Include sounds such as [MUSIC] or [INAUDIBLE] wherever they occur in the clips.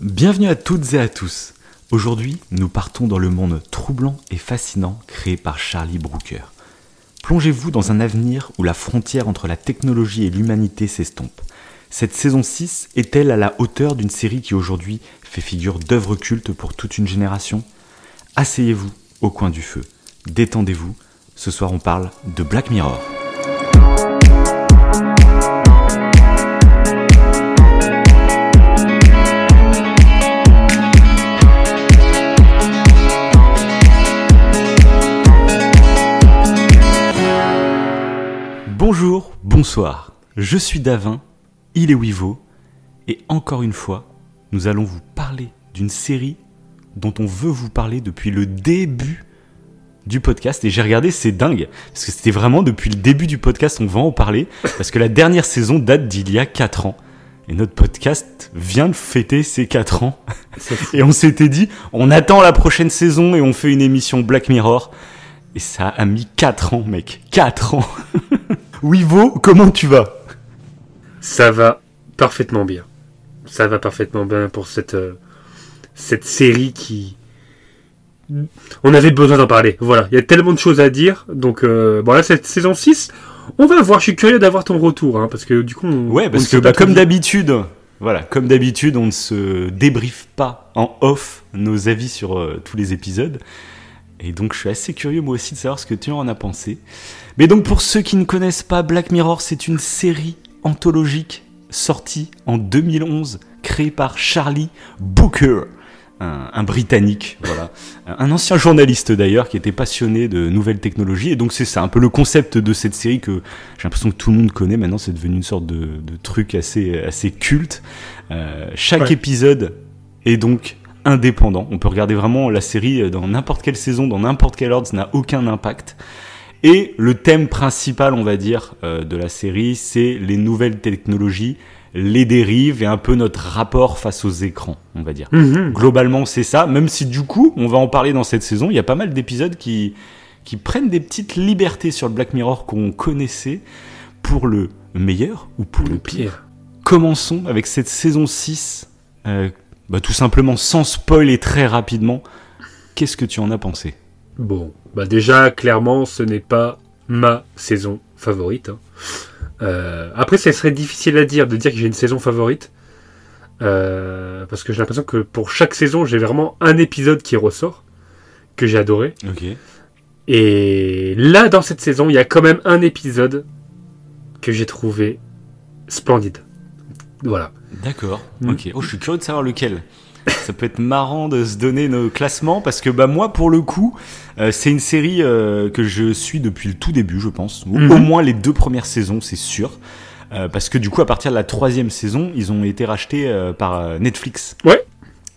Bienvenue à toutes et à tous. Aujourd'hui, nous partons dans le monde troublant et fascinant créé par Charlie Brooker. Plongez-vous dans un avenir où la frontière entre la technologie et l'humanité s'estompe. Cette saison 6 est-elle à la hauteur d'une série qui aujourd'hui fait figure d'œuvre culte pour toute une génération? Asseyez-vous au coin du feu, détendez-vous. Ce soir, on parle de Black Mirror. Bonjour, bonsoir. Je suis Davin, il est Wivo, et encore une fois, nous allons vous parler d'une série dont on veut vous parler depuis le début du podcast. Et j'ai regardé, c'est dingue, parce que c'était vraiment depuis le début du podcast, on va en parler, parce que la dernière saison date d'il y a 4 ans. Et notre podcast vient de fêter ses 4 ans. Et on s'était dit, on attend la prochaine saison et on fait une émission Black Mirror. Et ça a mis 4 ans, mec. 4 ans. [LAUGHS] Wivo, comment tu vas? Ça va parfaitement bien. Ça va parfaitement bien pour cette, euh, cette série qui. On avait besoin d'en parler. Voilà, il y a tellement de choses à dire. Donc, euh, bon, là, cette saison 6, on va voir. Je suis curieux d'avoir ton retour. Hein, parce que du coup. On, Ouais, parce on que bah, comme d'habitude, voilà, comme d'habitude, on ne se débriefe pas en off nos avis sur euh, tous les épisodes. Et donc, je suis assez curieux moi aussi de savoir ce que tu en as pensé. Mais donc, pour ceux qui ne connaissent pas, Black Mirror, c'est une série anthologique sortie en 2011, créée par Charlie Booker. Un, un Britannique, voilà, [LAUGHS] un ancien journaliste d'ailleurs qui était passionné de nouvelles technologies et donc c'est ça un peu le concept de cette série que j'ai l'impression que tout le monde connaît maintenant c'est devenu une sorte de, de truc assez assez culte. Euh, chaque Ouais. épisode est donc indépendant. On peut regarder vraiment la série dans n'importe quelle saison, dans n'importe quel ordre, ça n'a aucun impact. Et le thème principal, on va dire, euh, de la série, c'est les nouvelles technologies, les dérives et un peu notre rapport face aux écrans, on va dire. Mhm. Globalement, c'est ça, même si du coup, on va en parler dans cette saison, il y a pas mal d'épisodes qui, qui prennent des petites libertés sur le Black Mirror qu'on connaissait pour le meilleur ou pour le, Le pire. pire. Commençons avec cette saison 6, euh, bah, tout simplement sans spoil et très rapidement. Qu'est-ce que tu en as pensé? Bon, bah déjà, clairement, ce n'est pas ma saison favorite. hein. Euh, après, ce serait difficile à dire de dire que j'ai une saison favorite. Euh, parce que j'ai l'impression que pour chaque saison, j'ai vraiment un épisode qui ressort, que j'ai adoré. Ok. Et là, dans cette saison, il y a quand même un épisode que j'ai trouvé splendide. Voilà. D'accord. Mm. Ok. Oh, je suis curieux de savoir lequel. Ça peut être marrant de se donner nos classements parce que bah moi pour le coup euh, c'est une série euh, que je suis depuis le tout début je pense Mhm. au moins les deux premières saisons c'est sûr Euh, parce que du coup à partir de la troisième saison ils ont été rachetés euh, par euh, Netflix. Ouais.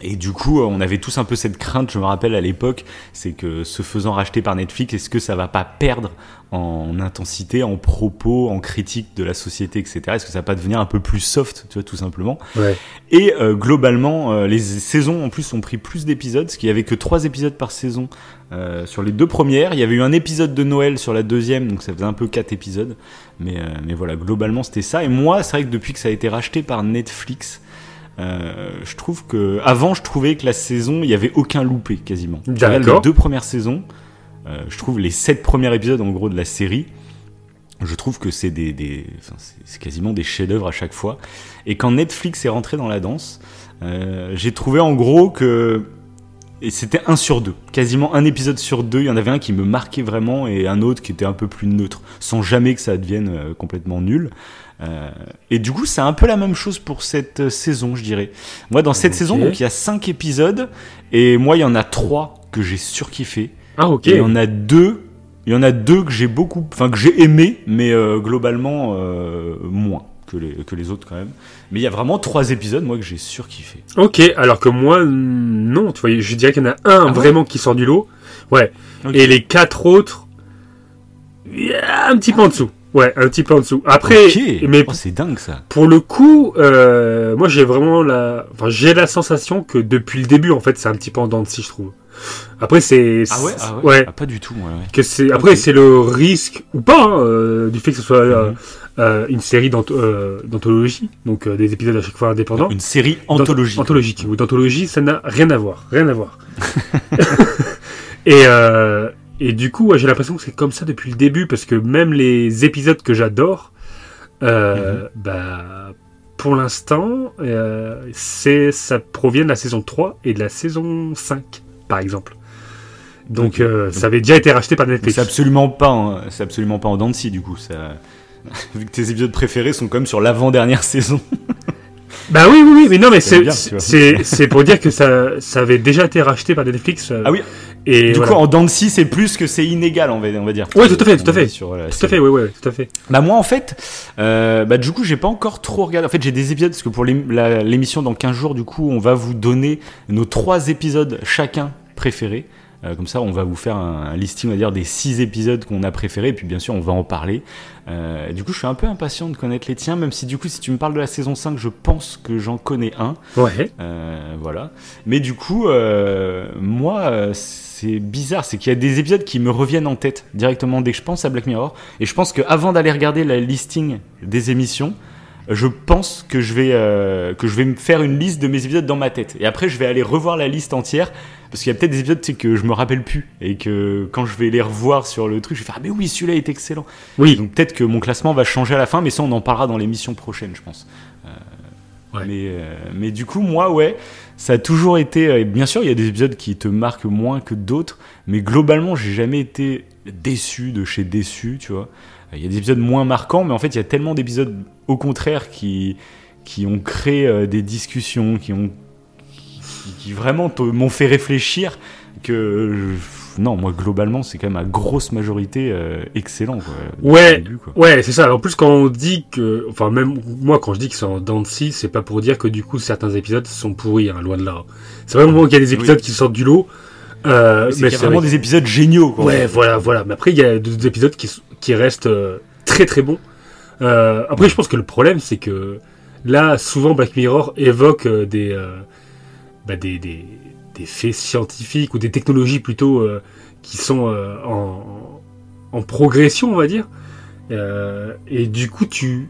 Et du coup, euh, on avait tous un peu cette crainte, je me rappelle à l'époque, c'est que se faisant racheter par Netflix, est-ce que ça va pas perdre en intensité, en propos, en critique de la société, etc. Est-ce que ça va pas devenir un peu plus soft, tu vois, tout simplement? Ouais. Et euh, globalement, euh, les saisons en plus ont pris plus d'épisodes, parce qu'il y avait que trois épisodes par saison euh, sur les deux premières. Il y avait eu un épisode de Noël sur la deuxième, donc ça faisait un peu quatre épisodes. Mais, euh, mais voilà, globalement c'était ça. Et moi, c'est vrai que depuis que ça a été racheté par Netflix, euh, je trouve que avant, je trouvais que la saison, il y avait aucun loupé quasiment. D'accord. Les deux premières saisons, euh, je trouve les sept premiers épisodes en gros de la série. Je trouve que c'est des, des enfin, c'est- quasiment des chefs-d'œuvre à chaque fois. Et quand Netflix est rentré dans la danse, euh, j'ai trouvé en gros que et c'était un sur deux, quasiment un épisode sur deux. Il y en avait un qui me marquait vraiment et un autre qui était un peu plus neutre, sans jamais que ça devienne complètement nul. Euh, et du coup, c'est un peu la même chose pour cette euh, saison, je dirais. Moi, dans cette saison, donc il y a cinq épisodes et moi, il y en a trois que j'ai surkiffé. Ah, ok. Et il y en a deux, il y en a deux que j'ai beaucoup, enfin que j'ai aimé, mais euh, globalement euh, moins que les, que les autres quand même. Mais il y a vraiment trois épisodes, moi, que j'ai surkiffé. Ok, alors que moi, non, tu vois, je dirais qu'il y en a un ouais vraiment qui sort du lot. Ouais. Et les quatre autres, un petit peu en dessous. Ouais, un petit peu en dessous. Après, mais Oh, c'est dingue ça. pour le coup, euh, moi j'ai vraiment la, enfin j'ai la sensation que depuis le début, en fait, c'est un petit peu en dents de scie, je trouve. Après, c'est, Ah ouais, ah ouais. ouais. Ah, pas du tout, ouais. Que c'est, après, Ok. c'est le risque ou pas hein, euh, du fait que ce soit euh, Mhm. une série d'ant- d'anthologie, donc des épisodes à chaque fois indépendants. Une série anthologique. Anthologique. Ou d'anthologie, ça n'a rien à voir. Rien à voir. [LAUGHS] [LAUGHS] et, et du coup, ouais, j'ai l'impression que c'est comme ça depuis le début, parce que même les épisodes que j'adore, euh, bah, pour l'instant, euh, c'est, ça provient de la saison 3 et de la saison 5, par exemple. Donc, euh, ça avait déjà été racheté par Netflix. c'est absolument pas, en- c'est absolument pas en dents de scie, du coup. Ça... [LAUGHS] Vu que tes épisodes préférés sont quand même sur l'avant-dernière [LAUGHS] saison. Bah oui, oui, oui, mais non, mais c'est pour dire que ça, ça avait déjà été racheté par Netflix. euh, Ah oui, et du voilà. coup, en dents c'est plus que c'est inégal, on va, on va dire. Ouais, tout à fait, tout à fait. Sur, la Tout à fait, oui, oui, tout à fait. Bah moi en fait, euh, bah du coup j'ai pas encore trop regardé. En fait j'ai des épisodes parce que pour l'émission dans 15 jours du coup on va vous donner nos trois épisodes chacun préférés. Euh, comme ça on va vous faire un, un listing on va dire des six épisodes qu'on a préférés et puis bien sûr on va en parler. Euh, du coup je suis un peu impatient de connaître les tiens même si du coup si tu me parles de la saison 5 je pense que j'en connais un. Ouais. Euh, voilà. Mais du coup, euh, moi, euh, c'est bizarre, c'est qu'il y a des épisodes qui me reviennent en tête directement dès que je pense à Black Mirror. Et je pense qu'avant d'aller regarder la listing des émissions, je pense que je vais euh, que je vais me faire une liste de mes épisodes dans ma tête. Et après, je vais aller revoir la liste entière parce qu'il y a peut-être des épisodes que je me rappelle plus et que quand je vais les revoir sur le truc, je vais faire ah mais oui, celui-là est excellent. Oui. Donc peut-être que mon classement va changer à la fin, mais ça on en parlera dans l'émission prochaine, je pense. Euh, Ouais. mais, euh, mais du coup, moi, ouais, ça a toujours été. euh, bien sûr, il y a des épisodes qui te marquent moins que d'autres, mais globalement, j'ai jamais été déçu de chez déçu, tu vois. Il y a des épisodes moins marquants, mais en fait, il y a tellement d'épisodes, au contraire, qui, qui ont créé des discussions, qui ont. Qui, qui vraiment m'ont fait réfléchir que. je- non, moi, globalement, c'est quand même à grosse majorité euh, excellent, quoi. Ouais. le début, quoi. Ouais, c'est ça. En plus, quand on dit que, enfin, même moi, quand je dis que c'est en dents c'est pas pour dire que du coup certains épisodes sont pourris, hein, loin de là. C'est vraiment qu'il y a des épisodes Oui. qui sortent du lot. Euh, a c'est vraiment vrai des épisodes géniaux, quoi. Ouais, voilà, voilà. Mais après, il y a d'autres épisodes qui, qui restent euh, très très bons. Euh, après, je pense que le problème, c'est que là, souvent, Black Mirror évoque euh, des, euh, bah, des, des, des faits scientifiques ou des technologies plutôt euh, qui sont euh, en, en progression, on va dire. Euh, et du coup, tu,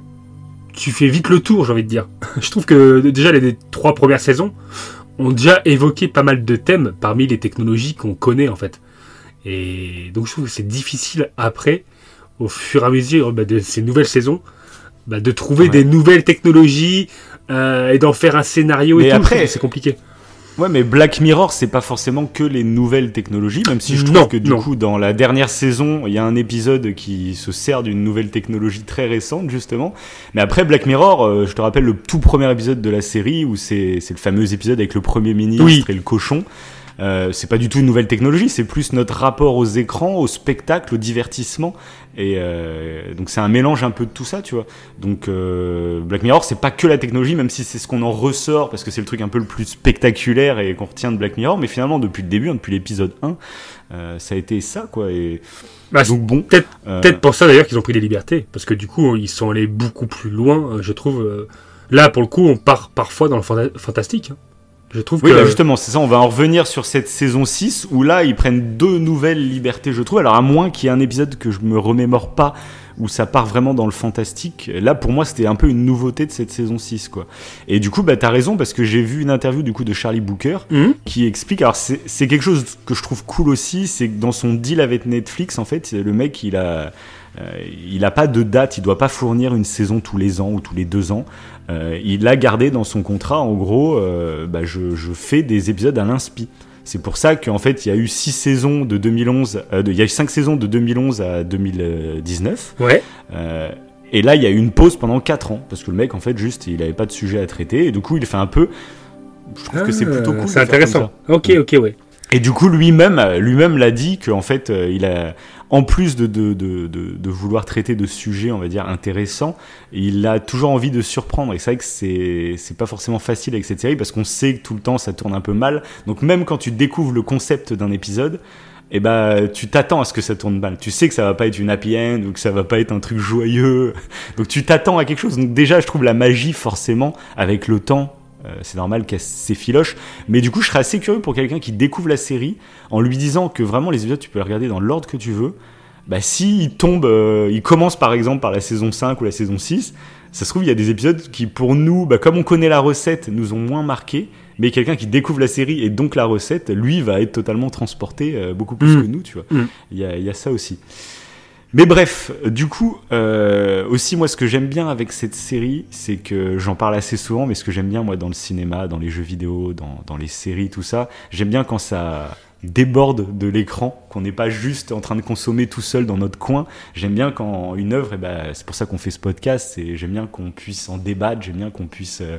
tu fais vite le tour, j'ai envie de dire. [LAUGHS] je trouve que déjà les, les trois premières saisons ont déjà évoqué pas mal de thèmes parmi les technologies qu'on connaît en fait. Et donc je trouve que c'est difficile après, au fur et à mesure bah, de ces nouvelles saisons, bah, de trouver Ouais. des nouvelles technologies euh, et d'en faire un scénario Mais et tout. après- c'est compliqué. Ouais, mais Black Mirror, c'est pas forcément que les nouvelles technologies, même si je trouve Non, que du non. coup, dans la dernière saison, il y a un épisode qui se sert d'une nouvelle technologie très récente, justement. Mais après, Black Mirror, euh, je te rappelle le tout premier épisode de la série, où c'est c'est le fameux épisode avec le Premier ministre Oui. et le cochon. Euh, c'est pas du tout une nouvelle technologie, c'est plus notre rapport aux écrans, au spectacle, au divertissement. Et euh, donc c'est un mélange un peu de tout ça, tu vois. Donc euh, Black Mirror, c'est pas que la technologie, même si c'est ce qu'on en ressort, parce que c'est le truc un peu le plus spectaculaire et qu'on retient de Black Mirror. Mais finalement, depuis le début, hein, depuis l'épisode 1, euh, ça a été ça, quoi. Et Bah, donc bon. peut-être euh, Peut-être pour ça d'ailleurs qu'ils ont pris des libertés, parce que du coup ils sont allés beaucoup plus loin, euh, je trouve. euh, Là pour le coup on part parfois dans le fanta- fantastique. hein. Je trouve Oui, que bah justement, c'est ça, on va en revenir sur cette saison 6 où là, ils prennent deux nouvelles libertés, je trouve. Alors, à moins qu'il y ait un épisode que je me remémore pas où ça part vraiment dans le fantastique. Là, pour moi, c'était un peu une nouveauté de cette saison 6, quoi. Et du coup, bah, t'as raison parce que j'ai vu une interview du coup de Charlie Booker Mhm. qui explique. Alors, c'est quelque chose que je trouve cool aussi, c'est que dans son deal avec Netflix, en fait, le mec, il a. euh, il n'a pas de date, il doit pas fournir une saison tous les ans ou tous les deux ans. Euh, il a gardé dans son contrat, en gros, euh, bah, je, je fais des épisodes à l'inspi. C'est pour ça qu'en fait, il y a eu six saisons de 2011, euh, de- il y a eu cinq saisons de 2011 à 2019. ouais, et là, il y a eu une pause pendant 4 ans, parce que le mec, en fait, juste, il avait pas de sujet à traiter, et du coup, il fait un peu. Je trouve que c'est plutôt cool. Ah, C'est intéressant. Ok ok ouais. Et du coup, lui-même, lui-même l'a dit qu'en fait, il a, en plus de, de, de, de, vouloir traiter de sujets, on va dire, intéressants, il a toujours envie de surprendre. Et c'est vrai que c'est, c'est pas forcément facile avec cette série parce qu'on sait que tout le temps ça tourne un peu mal. Donc même quand tu découvres le concept d'un épisode, eh ben, tu t'attends à ce que ça tourne mal. Tu sais que ça va pas être une happy end ou que ça va pas être un truc joyeux. Donc tu t'attends à quelque chose. Donc déjà, je trouve la magie, forcément, avec le temps, euh, c'est normal qu'elle s'effiloche. Mais du coup, je serais assez curieux pour quelqu'un qui découvre la série en lui disant que vraiment les épisodes, tu peux les regarder dans l'ordre que tu veux. bah si il tombe, euh, il commence par exemple par la saison 5 ou la saison 6, ça se trouve il y a des épisodes qui pour nous, bah, comme on connaît la recette, nous ont moins marqué, mais quelqu'un qui découvre la série et donc la recette, lui va être totalement transporté euh, beaucoup plus Mm. que nous, tu vois. Mm. Il y, a, il y a ça aussi. Mais bref, du coup, euh, aussi moi ce que j'aime bien avec cette série, c'est que j'en parle assez souvent, mais ce que j'aime bien moi dans le cinéma, dans les jeux vidéo, dans, dans les séries, tout ça, j'aime bien quand ça déborde de l'écran, qu'on n'est pas juste en train de consommer tout seul dans notre coin. J'aime bien quand une œuvre, et ben, c'est pour ça qu'on fait ce podcast, et j'aime bien qu'on puisse en débattre, j'aime bien qu'on puisse euh,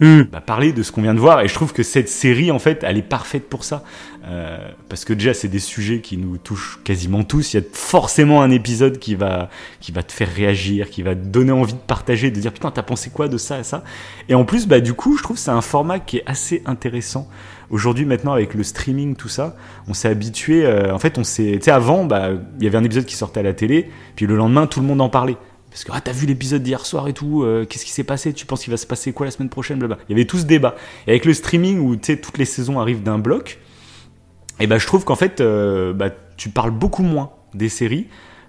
Hmm. bah, parler de ce qu'on vient de voir. Et je trouve que cette série, en fait, elle est parfaite pour ça. Euh, parce que déjà, c'est des sujets qui nous touchent quasiment tous. Il y a forcément un épisode qui va, qui va te faire réagir, qui va te donner envie de partager, de dire putain, t'as pensé quoi de ça et ça? Et en plus, bah, du coup, je trouve que c'est un format qui est assez intéressant. Aujourd'hui, maintenant, avec le streaming, tout ça, on s'est habitué. euh, en fait, on s'est. Tu sais, avant, bah, il y avait un épisode qui sortait à la télé, puis le lendemain, tout le monde en parlait. Parce que, ah, t'as vu l'épisode d'hier soir et tout, euh, qu'est-ce qui s'est passé? Tu penses qu'il va se passer quoi la semaine prochaine? Blablabla. Il y avait tout ce débat. Et avec le streaming où, tu sais, toutes les saisons arrivent d'un bloc, et bah, je trouve qu'en fait, euh, bah, tu parles beaucoup moins des séries.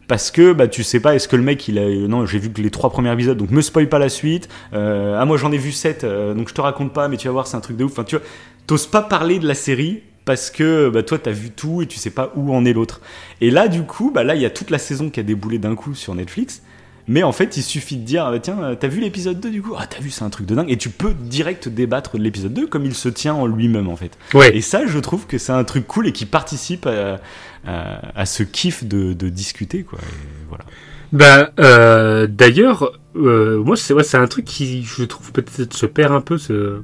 Parce que bah, tu sais pas, est-ce que le mec, il a. Non, j'ai vu que les trois premiers épisodes, donc me spoil pas la suite. Ah, moi j'en ai vu sept, donc je te raconte pas, mais tu vas voir, c'est un truc de ouf. Enfin, tu vois, t'oses pas parler de la série parce que bah, toi, t'as vu tout et tu sais pas où en est l'autre. Et là, du coup, bah, là, il y a toute la saison qui a déboulé d'un coup sur Netflix. Mais en fait, il suffit de dire, ah, tiens, t'as vu l'épisode 2 du coup? Ah, t'as vu, c'est un truc de dingue. Et tu peux direct débattre de l'épisode 2 comme il se tient en lui-même, en fait. Ouais. Et ça, je trouve que c'est un truc cool et qui participe à, à, à ce kiff de, de discuter, quoi. Et voilà. Euh, d'ailleurs, euh, moi, c'est ouais, c'est un truc qui, je trouve, peut-être se perd un peu, ce,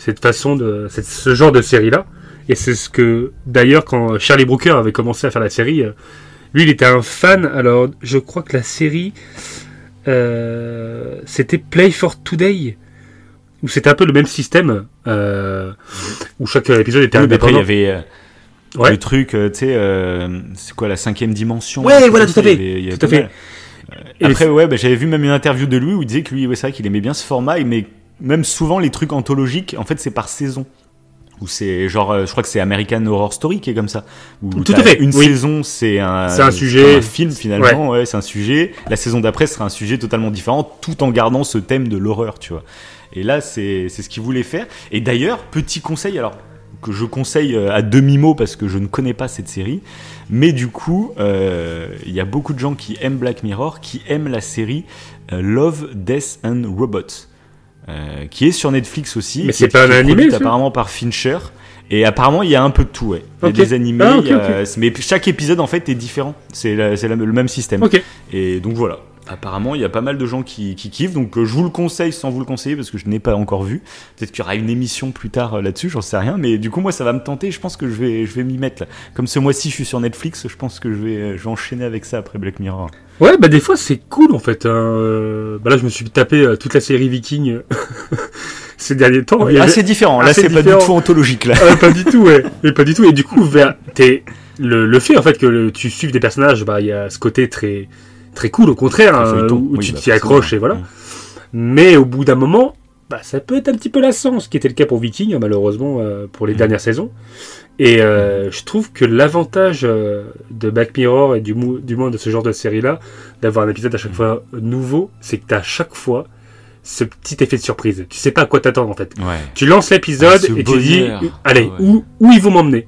cette façon de, cette- ce genre de série-là. Et c'est ce que, d'ailleurs, quand Charlie Brooker avait commencé à faire la série, euh, lui, il était un fan. Alors, je crois que la série, euh, c'était Play for Today, où c'était un peu le même système, euh, où chaque épisode était Oui, mais après, il y indépendant. avait euh, Ouais. le truc, tu sais, c'est quoi, la cinquième dimension Ouais, voilà, tout à fait, il y avait- tout à fait. Après, ouais, bah, j'avais vu même une interview de lui où il disait que lui, ouais, c'est vrai qu'il aimait bien ce format, mais même souvent les trucs anthologiques, en fait, c'est par saison. Ou c'est genre, euh, je crois que c'est American Horror Story qui est comme ça. Où Tout à fait, Une oui. saison, c'est un, un sujet. un film finalement, ouais, c'est un sujet. La saison d'après sera un sujet totalement différent, tout en gardant ce thème de l'horreur, tu vois. Et là, c'est ce qu'il voulait faire. Et d'ailleurs, petit conseil, alors que je conseille euh, à demi-mot parce que je ne connais pas cette série, mais du coup, euh, il y a beaucoup de gens qui aiment Black Mirror, qui aiment la série euh, Love, Death and Robots, euh, qui est sur Netflix aussi. Mais c'est est- pas un animé, apparemment par Fincher. Et apparemment, il y a un peu de tout, ouais. Il y a des animés, Ah, mais chaque épisode en fait est différent. C'est le même système. Et donc voilà. Apparemment, il y a pas mal de gens qui, qui kiffent, donc euh, je vous le conseille sans vous le conseiller parce que je n'ai pas encore vu. Peut-être qu'il y aura une émission plus tard euh, là-dessus, j'en sais rien. Mais du coup, moi, ça va me tenter. Je pense que je vais, je vais m'y mettre. Là. Comme ce mois-ci, je suis sur Netflix, je pense que je vais, euh, je vais enchaîner avec ça après Black Mirror. Ouais, bah des fois c'est cool en fait. hein. Bah là, je me suis tapé toute la série Viking [LAUGHS] ces derniers temps. Avait- c'est différent. Là, assez c'est pas du tout anthologique là. Ah, [LAUGHS] pas du tout, ouais. Et pas du tout. Et du coup, vers t'es le, le fait en fait que le- tu suives des personnages, bah il y a ce côté très très cool au contraire, hein, où Oui, tu bah, t'y accroches et voilà. Mm. Mais au bout d'un moment, bah ça peut être un petit peu lassant, ce qui était le cas pour Viking malheureusement euh, pour les Mm. dernières saisons. Et euh, je trouve que l'avantage euh, de Black Mirror et du, du moins de ce genre de série-là, d'avoir un épisode à Mm. chaque fois nouveau, c'est que tu à chaque fois ce petit effet de surprise. Tu sais pas à quoi t'attendre en fait. Ouais. Tu lances l'épisode Ah, et tu dis, allez, Ah ouais. où, où ils vont m'emmener?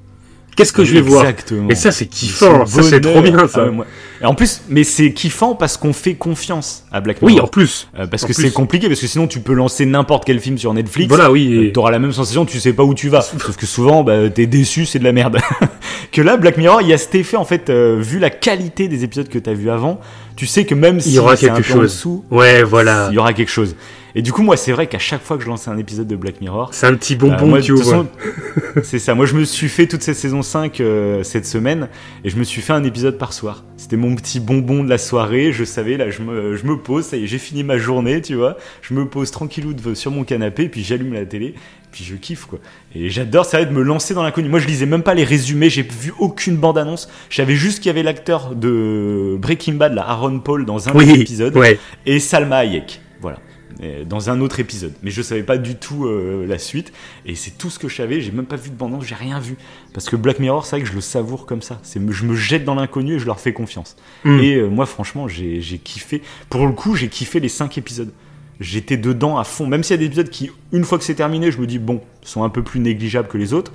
Qu'est-ce que je vais voir Exactement. Et ça, c'est kiffant. Ça, c'est trop bien, ça. Ah ouais, Et en plus, mais c'est kiffant parce qu'on fait confiance à Black oui, Mirror. en plus. Euh, parce en que c'est compliqué, parce que sinon tu peux lancer n'importe quel film sur Netflix. Voilà, oui. Euh, et- T'auras la même sensation, tu sais pas où tu vas. Sauf que souvent, bah, t'es déçu, c'est de la merde. [LAUGHS] que là, Black Mirror, il y a cet effet, en fait, euh, vu la qualité des épisodes que t'as vu avant, tu sais que même si y aura quelque en chose. dessous, Ouais, voilà. il y aura quelque chose. Et du coup, moi, c'est vrai qu'à chaque fois que je lançais un épisode de Black Mirror, C'est un petit euh, bonbon moi, que tu ouvres. [LAUGHS] c'est ça. Moi, je me suis fait toute cette saison 5 euh, cette semaine et je me suis fait un épisode par soir. C'était mon petit bonbon de la soirée. Je savais, là, je me, je me pose, ça y est, j'ai fini ma journée, tu vois. Je me pose tranquillou sur mon canapé, puis j'allume la télé, puis je kiffe, quoi. Et j'adore, ça de me lancer dans l'inconnu. Moi, je lisais même pas les résumés, j'ai vu aucune bande-annonce. Je savais juste qu'il y avait l'acteur de Breaking Bad, là, Aaron Paul, dans un Oui, des épisodes, ouais. et Salma Hayek. Voilà. Euh, dans un autre épisode. Mais je savais pas du tout euh, la suite. Et c'est tout ce que je savais. J'ai même pas vu de bande j'ai rien vu. Parce que Black Mirror, c'est vrai que je le savoure comme ça. C'est, je me jette dans l'inconnu et je leur fais confiance. Mm. Et euh, moi, franchement, j'ai, kiffé. Pour le coup, j'ai kiffé les 5 épisodes. J'étais dedans à fond. Même s'il y a des épisodes qui, une fois que c'est terminé, je me dis, bon, sont un peu plus négligeables que les autres.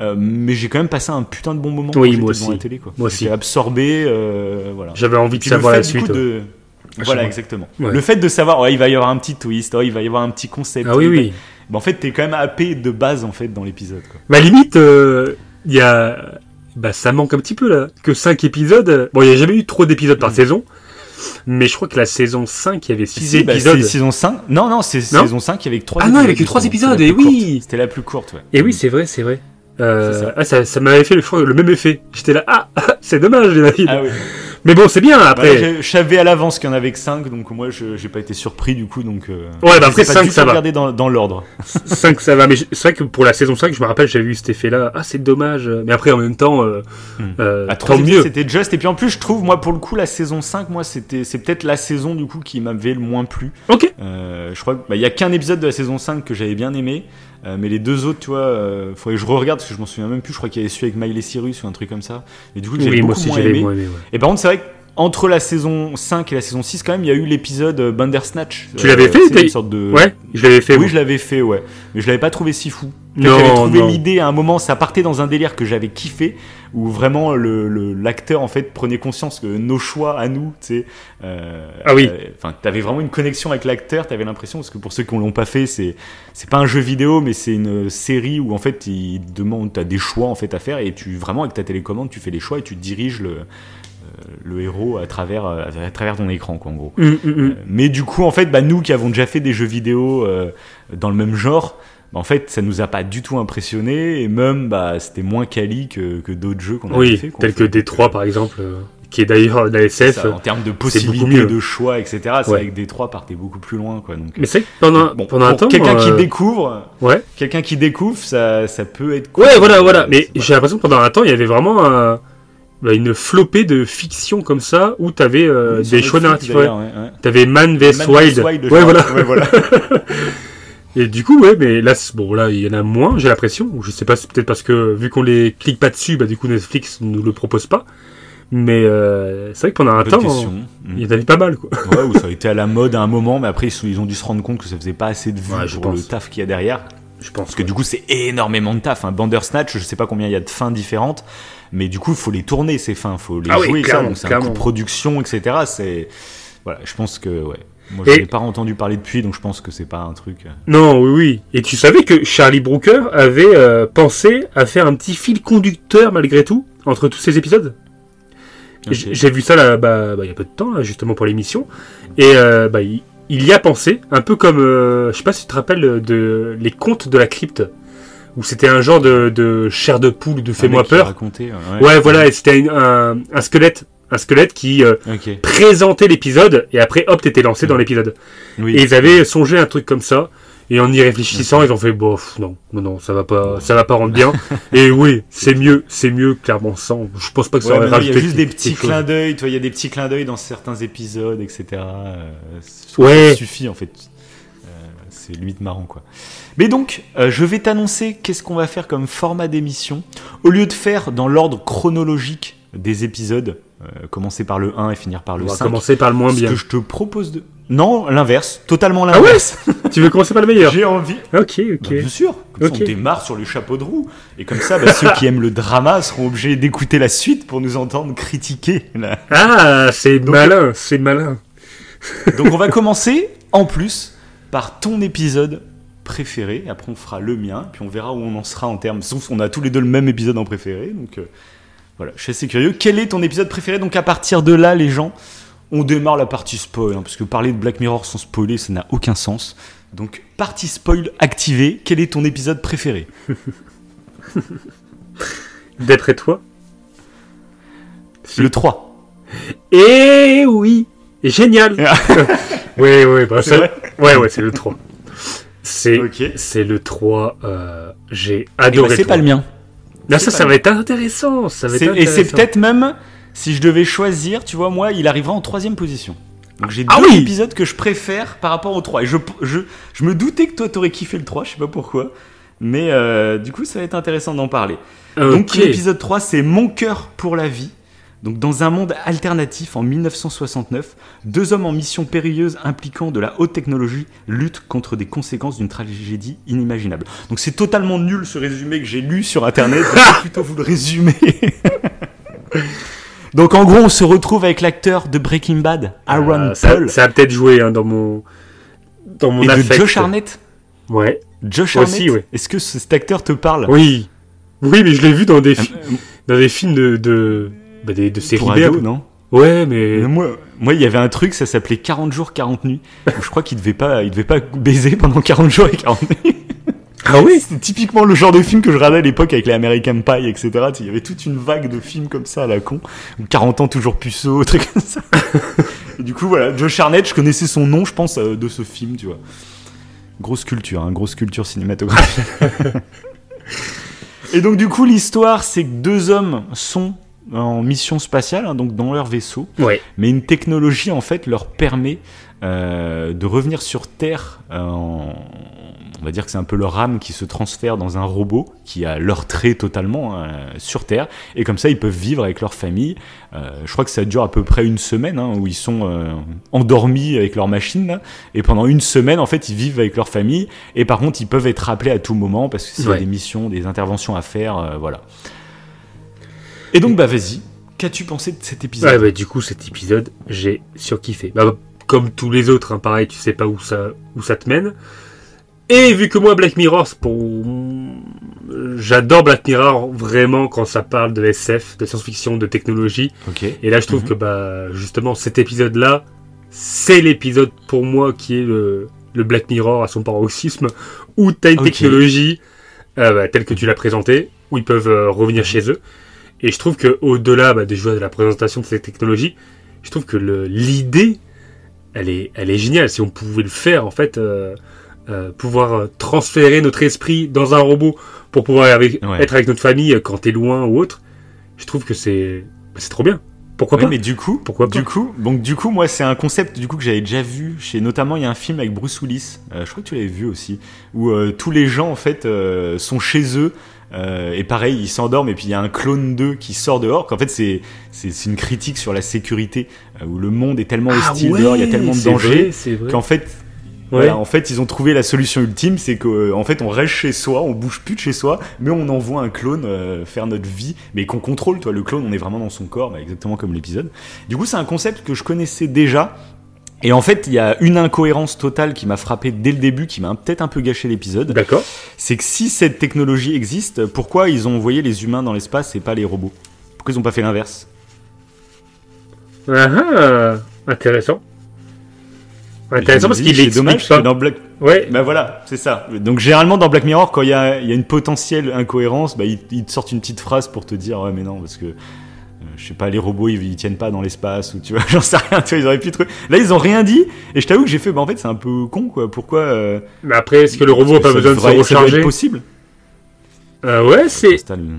Euh, mais j'ai quand même passé un putain de bon moment Oui, quand moi devant aussi. la télé. Quoi. Moi aussi. absorbé. voilà. J'avais envie de savoir la suite. de... Voilà, exactement. Ouais. Le fait de savoir, ouais, il va y avoir un petit twist, oh, il va y avoir un petit concept. Ah oui, oui. Bah, en fait, t'es quand même happé de base en fait dans l'épisode. Bah limite, euh, il y a... Bah ça manque un petit peu là. Que 5 épisodes. Bon, il n'y a jamais eu trop d'épisodes par Mm. saison. Mais je crois que la saison 5, il y avait 6 Si, bah, épisodes. c'est saison 5. Non, non, c'est Non saison 5 avec 3 Ah non, il y avait que trois épisodes, et oui. C'était la plus courte, ouais. Et oui, c'est vrai, c'est vrai. Euh, ça. ah, ça, ça m'avait fait le, le même effet. J'étais là, ah, [LAUGHS] c'est dommage, David. Ah oui. Mais bon, c'est bien après. Bah, je, savais à l'avance qu'il y en avait que 5, donc moi je j'ai pas été surpris du coup. Donc, euh, Ouais, bah après, les ai pas cinq, du tout ça va. dans, dans l'ordre. [LAUGHS] 5 ça va, mais c'est vrai que pour la saison 5, je me rappelle, j'avais eu cet effet-là. Ah, c'est dommage. Mais après, en même temps, euh, Hmm. euh, À trois tant épisodes, mieux. C'était juste. Et puis en plus, je trouve, moi, pour le coup, la saison 5, moi, c'était, c'est peut-être la saison, du coup, qui m'avait le moins plu. Ok. Je crois qu'il y a qu'un épisode de la saison 5 que j'avais bien aimé. Euh, mais les deux autres, tu vois, euh, faudrait que je re-regarde parce que je m'en souviens même plus. Je crois qu'il y avait celui avec Miley Cyrus ou un truc comme ça. Et du coup, que j'avais Oui, moi beaucoup aussi, moins aimé. moins aimé. ouais. Et par contre, c'est vrai qu'entre la saison 5 et la saison 6, quand même, il y a eu l'épisode euh, Bandersnatch. Tu l'avais fait, C'est t'as- une sorte de. Ouais, je l'avais fait. Oui, je l'avais fait, ouais. Mais je l'avais pas trouvé si fou. J'avais trouvé l'idée à un moment, ça partait dans un délire que j'avais kiffé, où vraiment le l'acteur en fait prenait conscience que nos choix à nous, tu sais. euh, Ah oui. euh, Enfin, t'avais vraiment une connexion avec l'acteur. T'avais l'impression parce que pour ceux qui l'ont pas fait, c'est c'est pas un jeu vidéo, mais c'est une série où en fait il demande, t'as des choix en fait à faire et tu vraiment avec ta télécommande, tu fais les choix et tu diriges le euh, le héros à travers euh, à travers ton écran, quoi, en gros. Hum, hum, hum. Euh, Mais du coup, en fait, bah, nous qui avons déjà fait des jeux vidéo euh, dans le même genre, bah, en fait, ça nous a pas du tout impressionné et même, bah, c'était moins quali que, que d'autres jeux qu'on Oui, fait. tel en que fait. D3 par exemple, euh, qui est d'ailleurs la SF. ça, en termes de possibilités de choix, etc. C'est Ouais. avec D3 partait beaucoup plus loin, quoi. Donc, Mais c'est vrai que pendant, bon, pendant un temps. quelqu'un qui euh, découvre, Ouais. quelqu'un qui découvre, ça, ça peut être. cool. Ouais, voilà, voilà. Euh, Mais j'ai l'impression que pendant un temps, il y avait vraiment un- une flopée de fiction comme ça où t'avais euh, des choix Netflix, narratifs. Ouais. T'avais Man vs Wild. Wild, ouais, voilà. Ouais, voilà. [LAUGHS] Et du coup, ouais, mais là, bon, là, il y en a moins, j'ai l'impression. Je sais pas, c'est peut-être parce que vu qu'on les clique pas dessus, bah du coup Netflix nous le propose pas. Mais euh, c'est vrai que pendant un temps, il y en avait pas mal, quoi. Ouais, ou ça a été à la mode à un moment, mais après ils, sont- ils ont dû se rendre compte que ça faisait pas assez de vues Ouais, je pour pense. le taf qu'il y a derrière. Je pense Parce que du coup, c'est énormément de taf. Un Bandersnatch, je sais pas combien il y a de fins différentes, mais du coup, il faut les tourner ces fins, faut les Ah oui, jouer, ça. clairement, Donc c'est un coût de production, etc. C'est voilà, je pense que ouais. Moi, je n'ai pas entendu parler depuis, donc je pense que c'est pas un truc. euh, Non, oui, oui. Et tu savais que Charlie Brooker avait euh, pensé à faire un petit fil conducteur malgré tout entre tous ces épisodes? J'ai vu ça là, bah, bah, il y a peu de temps, là, justement pour l'émission. Et euh, bah, il, il y a pensé, un peu comme, euh, je sais pas si tu te rappelles de les contes de la crypte, où c'était un genre de, de chair de poule, de fais-moi peur. racontait, Ouais, voilà, et c'était un, un, squelette, un squelette qui euh, présentait l'épisode, et après, hop, t'étais lancé dans l'épisode. Oui. Et ils avaient songé un truc comme ça. Et en y réfléchissant, ils ont fait bof, non, non, non, ça va pas, ça va pas rendre bien. [LAUGHS] et oui, c'est mieux, c'est mieux clairement sans. Je pense pas que ça Ouais, aurait il y a juste des petits clins d'œil, tu vois, il y a des petits clins d'œil dans certains épisodes, etc. Euh, Ouais. Ça suffit en fait. Euh, c'est limite marrant quoi. Mais donc, euh, je vais t'annoncer qu'est-ce qu'on va faire comme format d'émission. Au lieu de faire dans l'ordre chronologique des épisodes, euh, commencer par le 1 et finir par le On va 5. commencer par le moins ce bien. que je te propose de. Non, l'inverse, totalement Ah ouais l'inverse. [LAUGHS] Tu veux commencer par le meilleur J'ai envie. Ok, Bah, ok. bien sûr. Comme ça, Ok. on démarre sur les chapeaux de roue. Et comme ça, bah, ceux qui aiment le drama seront obligés d'écouter la suite pour nous entendre critiquer. Ah, c'est malin, c'est malin. Donc on va commencer en plus par ton épisode préféré. Après on fera le mien, puis on verra où on en sera en termes. Sauf qu'on a tous les deux le même épisode en préféré. Donc euh, voilà, je suis assez curieux. Quel est ton épisode préféré? Donc à partir de là, les gens, on démarre la partie spoil. hein, parce que parler de Black Mirror sans spoiler, ça n'a aucun sens. Donc partie spoil activée. Quel est ton épisode préféré? [LAUGHS] D'après toi? Le 3. Eh oui Génial [LAUGHS] Oui, oui, bah, C'est Ouais, ouais, c'est le 3. C'est Ok. c'est le 3. euh, J'ai Eh ben, adoré. c'est pas 3. le mien. Là, ça, ça va être intéressant. Ça va être Et c'est peut-être même, si je devais choisir, tu vois, moi, il arrivera en troisième position. Donc j'ai Ah deux oui épisodes que je préfère par rapport au 3. Et je, je, je me doutais que toi t'aurais kiffé le 3, je sais pas pourquoi. Mais euh, du coup, ça va être intéressant d'en parler. Donc l'épisode 3, c'est Mon cœur pour la vie. Donc dans un monde alternatif en 1969, deux hommes en mission périlleuse impliquant de la haute technologie luttent contre des conséquences d'une tragédie inimaginable. Donc c'est totalement nul ce résumé que j'ai lu sur internet, je vais plutôt vous le résumer. [LAUGHS] Donc en gros, on se retrouve avec l'acteur de Breaking Bad, Aaron Euh, ça, Paul, ça a peut-être joué hein, dans mon dans mon et de affect. Josh Harnett. Ouais. Josh Aussi, Harnett, ouais. est-ce que ce- cet acteur te parle? Oui. Oui, mais je l'ai vu dans des, Euh, dans des films de de bah, des, de séries B. non Ouais, mais Mais moi, moi, il y avait un truc, ça s'appelait 40 jours, 40 nuits. je crois qu'il devait pas, il devait pas baiser pendant 40 jours et 40 nuits. [LAUGHS] ah oui. C'était typiquement le genre de film que je regardais à l'époque avec les American Pie, etc. Il y avait toute une vague de films comme ça à la con. Ou 40 ans toujours puceau, [LAUGHS] truc comme ça. Et du coup, voilà, Josh Harnett, je connaissais son nom, je pense, euh, de ce film, tu vois. Grosse culture, hein, grosse culture cinématographique. [LAUGHS] Et donc, du coup, l'histoire, c'est que deux hommes sont en mission spatiale, hein, donc dans leur vaisseau. Ouais. Mais une technologie, en fait, leur permet euh, de revenir sur Terre. euh, en- on va dire que c'est un peu leur âme qui se transfère dans un robot qui a leur trait totalement hein, sur Terre. Et comme ça, ils peuvent vivre avec leur famille. Euh, je crois que ça dure à peu près une semaine hein, où ils sont euh, endormis avec leur machine. là. et pendant une semaine, en fait, ils vivent avec leur famille. Et par contre, ils peuvent être rappelés à tout moment parce que s'il y a des missions, des interventions à faire, euh, voilà. Et donc, bah vas-y. Qu'as-tu pensé de cet épisode Ouais, bah, du coup, cet épisode, j'ai surkiffé. Bah, comme tous les autres, hein, pareil, tu sais pas où ça, où ça te mène. Et vu que moi, Black Mirror, pour... j'adore Black Mirror vraiment quand ça parle de SF, de science-fiction, de technologie. Et là, je trouve Mhm. que bah, justement, cet épisode-là, c'est l'épisode pour moi qui est le, le Black Mirror à son paroxysme, où tu as une technologie euh, bah, telle que tu l'as présentée, où ils peuvent euh, revenir chez eux. Et je trouve que au-delà bah, déjà de la présentation de cette technologie, je trouve que l'idée, elle est, elle est géniale. Si on pouvait le faire, en fait, euh, euh, pouvoir euh, transférer notre esprit dans un robot pour pouvoir avec- Ouais. être avec notre famille quand t'es loin ou autre, je trouve que c'est bah, c'est trop bien. Pourquoi Ouais, pas mais du coup, Pourquoi pas du coup, donc du coup, moi, c'est un concept du coup que j'avais déjà vu chez, notamment, il y a un film avec Bruce Willis. euh, je crois que tu l'avais vu aussi, où euh, tous les gens en fait euh, sont chez eux. Euh, et pareil, ils s'endorment et puis il y a un clone d'eux qui sort dehors. Qu'en fait, c'est c'est une critique sur la sécurité euh, où le monde est tellement hostile dehors, il y a tellement de Ah dangers qu'en fait, Ouais. voilà, en fait, ils ont trouvé la solution ultime, c'est que en fait, on reste chez soi, on bouge plus de chez soi, mais on envoie un clone euh, faire notre vie, mais qu'on contrôle. Toi, le clone, on est vraiment dans son corps, bah, exactement comme l'épisode. Du coup, c'est un concept que je connaissais déjà. Et en fait, il y a une incohérence totale qui m'a frappé dès le début, qui m'a peut-être un peu gâché l'épisode. D'accord. C'est que si cette technologie existe, pourquoi ils ont envoyé les humains dans l'espace et pas les robots? Pourquoi ils ont pas fait l'inverse? Ah, ah, intéressant. Intéressant parce qu'il explique dommage pas. que dans Black Ouais. Bah voilà, c'est ça. Donc généralement dans Black Mirror, quand il y a, il y a une potentielle incohérence, bah, ils, te sortent une petite phrase pour te dire ouais mais non parce que je sais pas les robots ils, ils tiennent pas dans l'espace ou tu vois [LAUGHS] j'en sais rien tu vois ils auraient pu truc. Là ils ont rien dit et je t'avoue que j'ai fait bah en fait c'est un peu con quoi. Pourquoi euh, Mais après, est-ce que le robot a pas besoin de se recharger possible. Euh, Ouais, c'est. Une-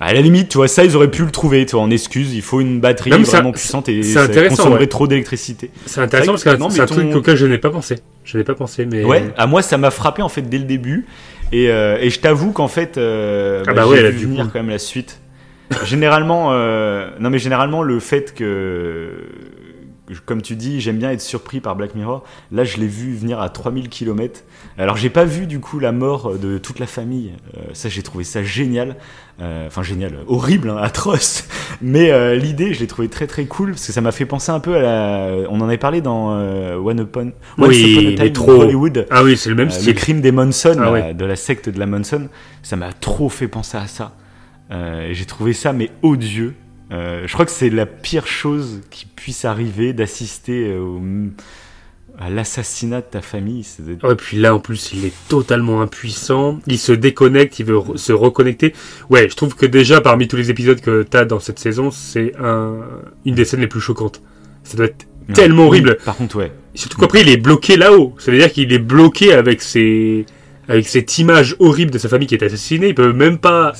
À la limite, tu vois, ça, ils auraient pu le trouver, tu vois, en excuse. Il faut une batterie Non, c'est- vraiment puissante et c'est ça consommerait ouais. trop d'électricité. C'est intéressant C'est parce que c'est un truc auquel je n'ai pas pensé. Je n'ai pas pensé, mais. Ouais, à moi ça m'a frappé en fait dès le début et, euh, et je t'avoue qu'en fait euh, Ah bah, bah ouais, vu venir coup. quand même la suite. Généralement, euh, non mais généralement le fait que, comme tu dis, j'aime bien être surpris par Black Mirror. Là, je l'ai vu venir à 3000 km. Alors j'ai pas vu du coup la mort de toute la famille. Euh, ça j'ai trouvé ça génial. Euh, Enfin génial, horrible, hein, [LAUGHS] atroce. Mais euh, l'idée, je l'ai trouvé très très cool parce que ça m'a fait penser un peu à la. On en avait parlé dans euh, One Upon. Once Oui, Upon a Time trop. Hollywood. Ah oui, c'est le même Euh, le style. crime des Monson, Ah ouais. de la secte de la Monson, ça m'a trop fait penser à ça. Euh, J'ai trouvé ça mais odieux. Euh, je crois que c'est la pire chose qui puisse arriver d'assister euh, au- à l'assassinat de ta famille. Ouais, puis là, en plus, il est totalement impuissant. Il se déconnecte, il veut re- se reconnecter. Ouais, je trouve que déjà, parmi tous les épisodes que t'as dans cette saison, c'est un... une des scènes les plus choquantes. Ça doit être Ouais. tellement Oui, horrible. Par contre, ouais. Surtout qu'après, il est bloqué là-haut. Ça veut dire qu'il est bloqué avec ses... avec cette image horrible de sa famille qui est assassinée. Il peut même pas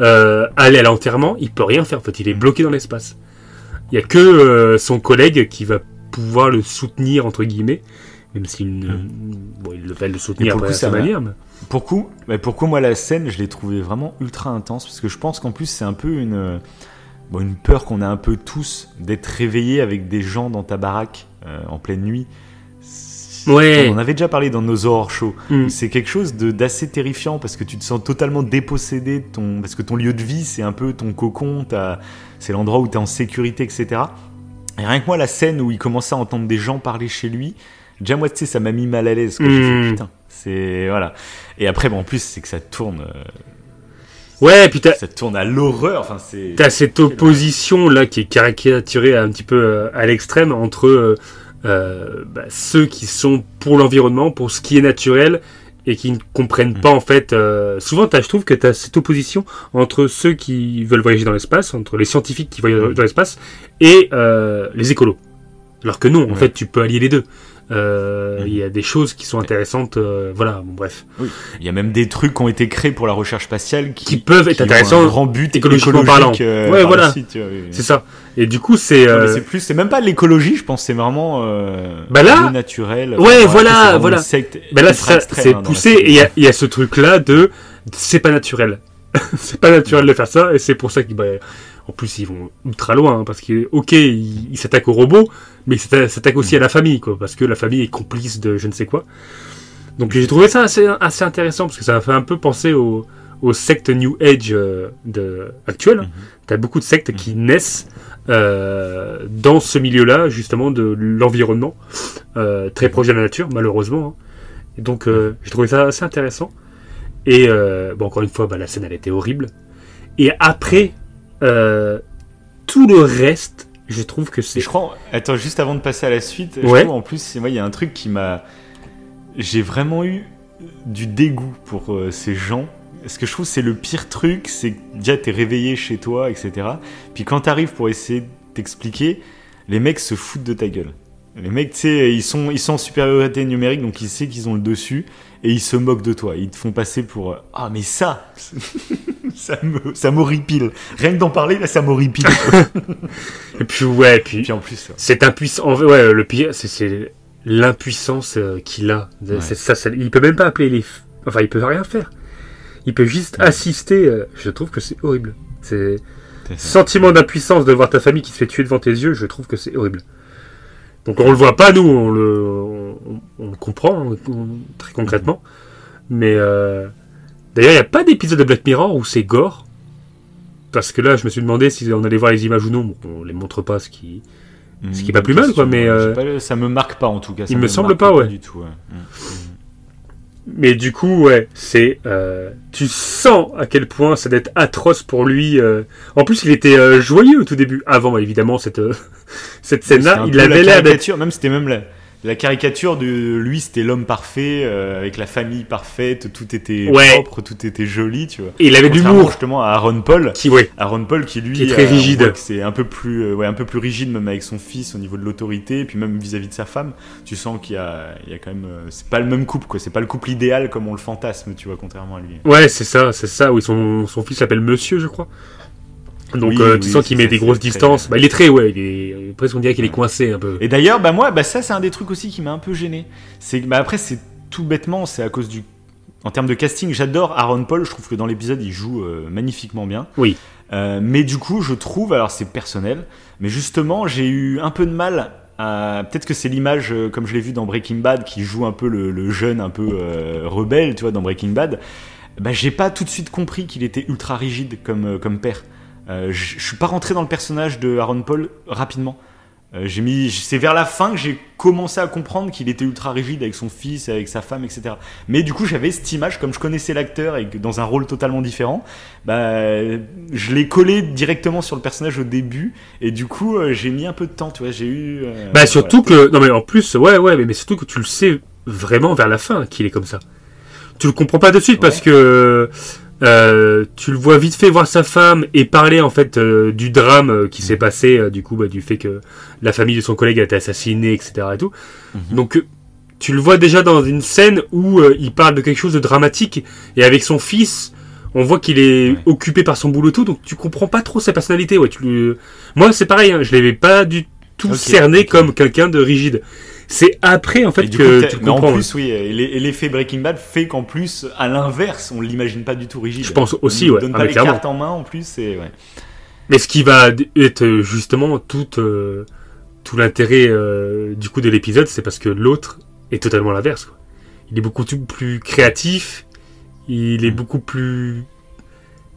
euh, aller à l'enterrement. Il peut rien faire. En fait, il est bloqué dans l'espace. Il y a que euh, son collègue qui va pouvoir le soutenir entre guillemets, même s'il ne, bon, il va le soutenir pour après coup, à sa manière. mais- Pourquoi, bah pourquoi moi la scène, je l'ai trouvée vraiment ultra intense Parce que je pense qu'en plus c'est un peu une, euh, bon, une peur qu'on a un peu tous d'être réveillé avec des gens dans ta baraque euh, en pleine nuit. Ouais. On en avait déjà parlé dans nos horror shows. Mm. C'est quelque chose de- d'assez terrifiant parce que tu te sens totalement dépossédé de ton, parce que ton lieu de vie c'est un peu ton cocon, c'est l'endroit où tu es en sécurité, etc. Et rien que moi la scène où il commençait à entendre des gens parler chez lui, déjà moi tu sais ça m'a mis mal à l'aise. J'ai Mm. fait putain, c'est voilà. Et après bon, en plus c'est que ça tourne, euh, Ouais, puis ça tourne à l'horreur. Enfin c'est. T'as cette opposition là qui est caricaturée un petit peu euh, à l'extrême entre euh, euh, bah, ceux qui sont pour l'environnement, pour ce qui est naturel et qui ne comprennent pas en fait. euh, souvent, t'as- je trouve que tu as cette opposition entre ceux qui veulent voyager dans l'espace, entre les scientifiques qui voyagent dans l'espace et euh, les écolos. Alors que non, en Ouais. fait, tu peux allier les deux. Euh, Mhm. Il y a des choses qui sont intéressantes. euh, voilà, bon, bref. Il y a même des trucs qui ont été créés pour la recherche spatiale qui, Qui peuvent être intéressants un grand but écologiquement écologique, parlant. euh, Ouais, par voilà. oui. C'est ça. Et du coup, c'est. C'est plus, c'est même pas l'écologie, je pense, c'est vraiment Bah là- naturel. Ouais, voilà, voilà. Ben là, c'est hein, poussé et il y a- il y, a ce truc-là de c'est pas naturel. [LAUGHS] c'est pas naturel de faire ça et c'est pour ça qu'ils, bah, en plus, ils vont ultra loin hein, parce que, ok, ils s'attaquent aux robots, mais ils s'atta- s'attaquent aussi à la famille, quoi, parce que la famille est complice de je ne sais quoi. Donc j'ai trouvé ça assez, assez intéressant parce que ça m'a fait un peu penser aux, aux sectes New Age euh, de, actuelles. Mhm. T'as beaucoup de sectes qui naissent euh, dans ce milieu-là, justement, de l'environnement, euh, très proche de la nature, malheureusement. hein. Et donc, euh, j'ai trouvé ça assez intéressant. Et, bon, encore une fois, bah, la scène, elle était horrible. Et après, euh, tout le reste, je trouve que c'est... je crois, attends, juste avant de passer à la suite, je trouve en plus, moi, il y a un truc qui m'a. J'ai vraiment eu du dégoût pour euh, ces gens. Ce que je trouve, c'est le pire truc, c'est que déjà, t'es réveillé chez toi, etc. Puis quand t'arrives pour essayer de t'expliquer, les mecs se foutent de ta gueule. Les mecs, tu sais, ils sont, ils sont en supériorité numérique, donc ils savent qu'ils ont le dessus, et ils se moquent de toi. Ils te font passer pour. euh, Ah, mais ça [LAUGHS] Ça me- ça m'horripile. Rien que d'en parler, là, ça m'horripile. [LAUGHS] Et puis, ouais, puis... Puis en plus, C'est impuissant. Ouais, le pire, c'est- l'impuissance euh, qu'il a. Ouais. Ça, ça- il peut même pas appeler les. Enfin, il peut rien faire. Il peut juste Ouais. assister. euh, Je trouve que c'est horrible. C'est sentiment d'impuissance de voir ta famille qui se fait tuer devant tes yeux. Je trouve que c'est horrible. Donc on le voit pas nous, on le, on, on le comprend hein, on- très concrètement. Mais euh, d'ailleurs, il y a pas d'épisode de Black Mirror où c'est gore. Parce que là, je me suis demandé si on allait voir les images ou non. Bon, on les montre pas, ce qui. Ce qui est pas plus mal, quoi, mais, euh, pas ça me marque pas en tout cas. ça il me semble marque pas, ouais. Du tout, ouais. Mm. Mais du coup, ouais, c'est. euh, tu sens à quel point ça doit être atroce pour lui. euh. En plus, il était euh, joyeux au tout début. Avant, évidemment, cette, [LAUGHS] cette scène-là, il avait la l'air d'être. même c'était même la, la caricature de lui, c'était l'homme parfait euh, avec la famille parfaite, tout était Ouais. propre, tout était joli, tu vois. Et il avait de l'humour. justement à Aaron Paul. Qui, ouais. Aaron Paul qui lui Qui est très euh, rigide. c'est un peu plus euh, ouais un peu plus rigide même avec son fils au niveau de l'autorité et puis même vis-à-vis de sa femme tu sens qu'il y a il y a quand même euh, c'est pas le même couple quoi c'est pas le couple idéal comme on le fantasme tu vois contrairement à lui Ouais, c'est ça, c'est ça. Oui, son, son fils s'appelle Monsieur, je crois. Donc, Oui, euh, tu oui, sens qu'il met ça, des grosses distances. Bah, il est très, ouais, il est, presque on dirait qu'il est coincé un peu. Et d'ailleurs, bah moi, bah ça c'est un des trucs aussi qui m'a un peu gêné. C'est que bah après c'est tout bêtement, c'est à cause du en termes de casting, j'adore Aaron Paul, je trouve que dans l'épisode il joue euh, magnifiquement bien. Oui. Euh, mais du coup, je trouve, alors c'est personnel, mais justement, j'ai eu un peu de mal à. Peut-être que c'est l'image, comme je l'ai vu dans Breaking Bad, qui joue un peu le, le jeune, un peu rebelle, tu vois, dans Breaking Bad. Bah, j'ai pas tout de suite compris qu'il était ultra rigide comme, comme père. Euh, je suis pas rentré dans le personnage de Aaron Paul rapidement. Euh, j'ai mis, c'est vers la fin que j'ai commencé à comprendre qu'il était ultra rigide avec son fils, avec sa femme, etc. Mais du coup, j'avais cette image, comme je connaissais l'acteur et que dans un rôle totalement différent, bah, je l'ai collé directement sur le personnage au début, et du coup, euh, j'ai mis un peu de temps, tu vois, j'ai eu. euh, Bah, surtout voilà. que. Non, mais en plus, ouais, ouais, mais, mais surtout que tu le sais vraiment vers la fin qu'il est comme ça. Tu le comprends pas de suite Ouais. parce que. Euh, tu le vois vite fait voir sa femme et parler en fait euh, du drame euh, qui s'est passé euh, du coup bah, du fait que la famille de son collègue a été assassinée etc et tout Mhm. donc tu le vois déjà dans une scène où il parle de quelque chose de dramatique et avec son fils on voit qu'il est Ouais. occupé par son boulot tout donc tu comprends pas trop sa personnalité ouais tu moi c'est pareil hein, je l'avais pas du tout cerné comme quelqu'un de rigide. C'est après, en fait, que coup, tu en plus, oui, et l'e- et l'effet Breaking Bad fait qu'en plus, à l'inverse, on l'imagine pas du tout rigide. Je pense aussi, On ouais. donne Ah, pas les clairement. cartes en main en plus, et ouais. Mais ce qui va être euh, justement tout, euh, tout l'intérêt euh, du coup de l'épisode, c'est parce que l'autre est totalement l'inverse. Il est beaucoup plus créatif, il est Mm. beaucoup plus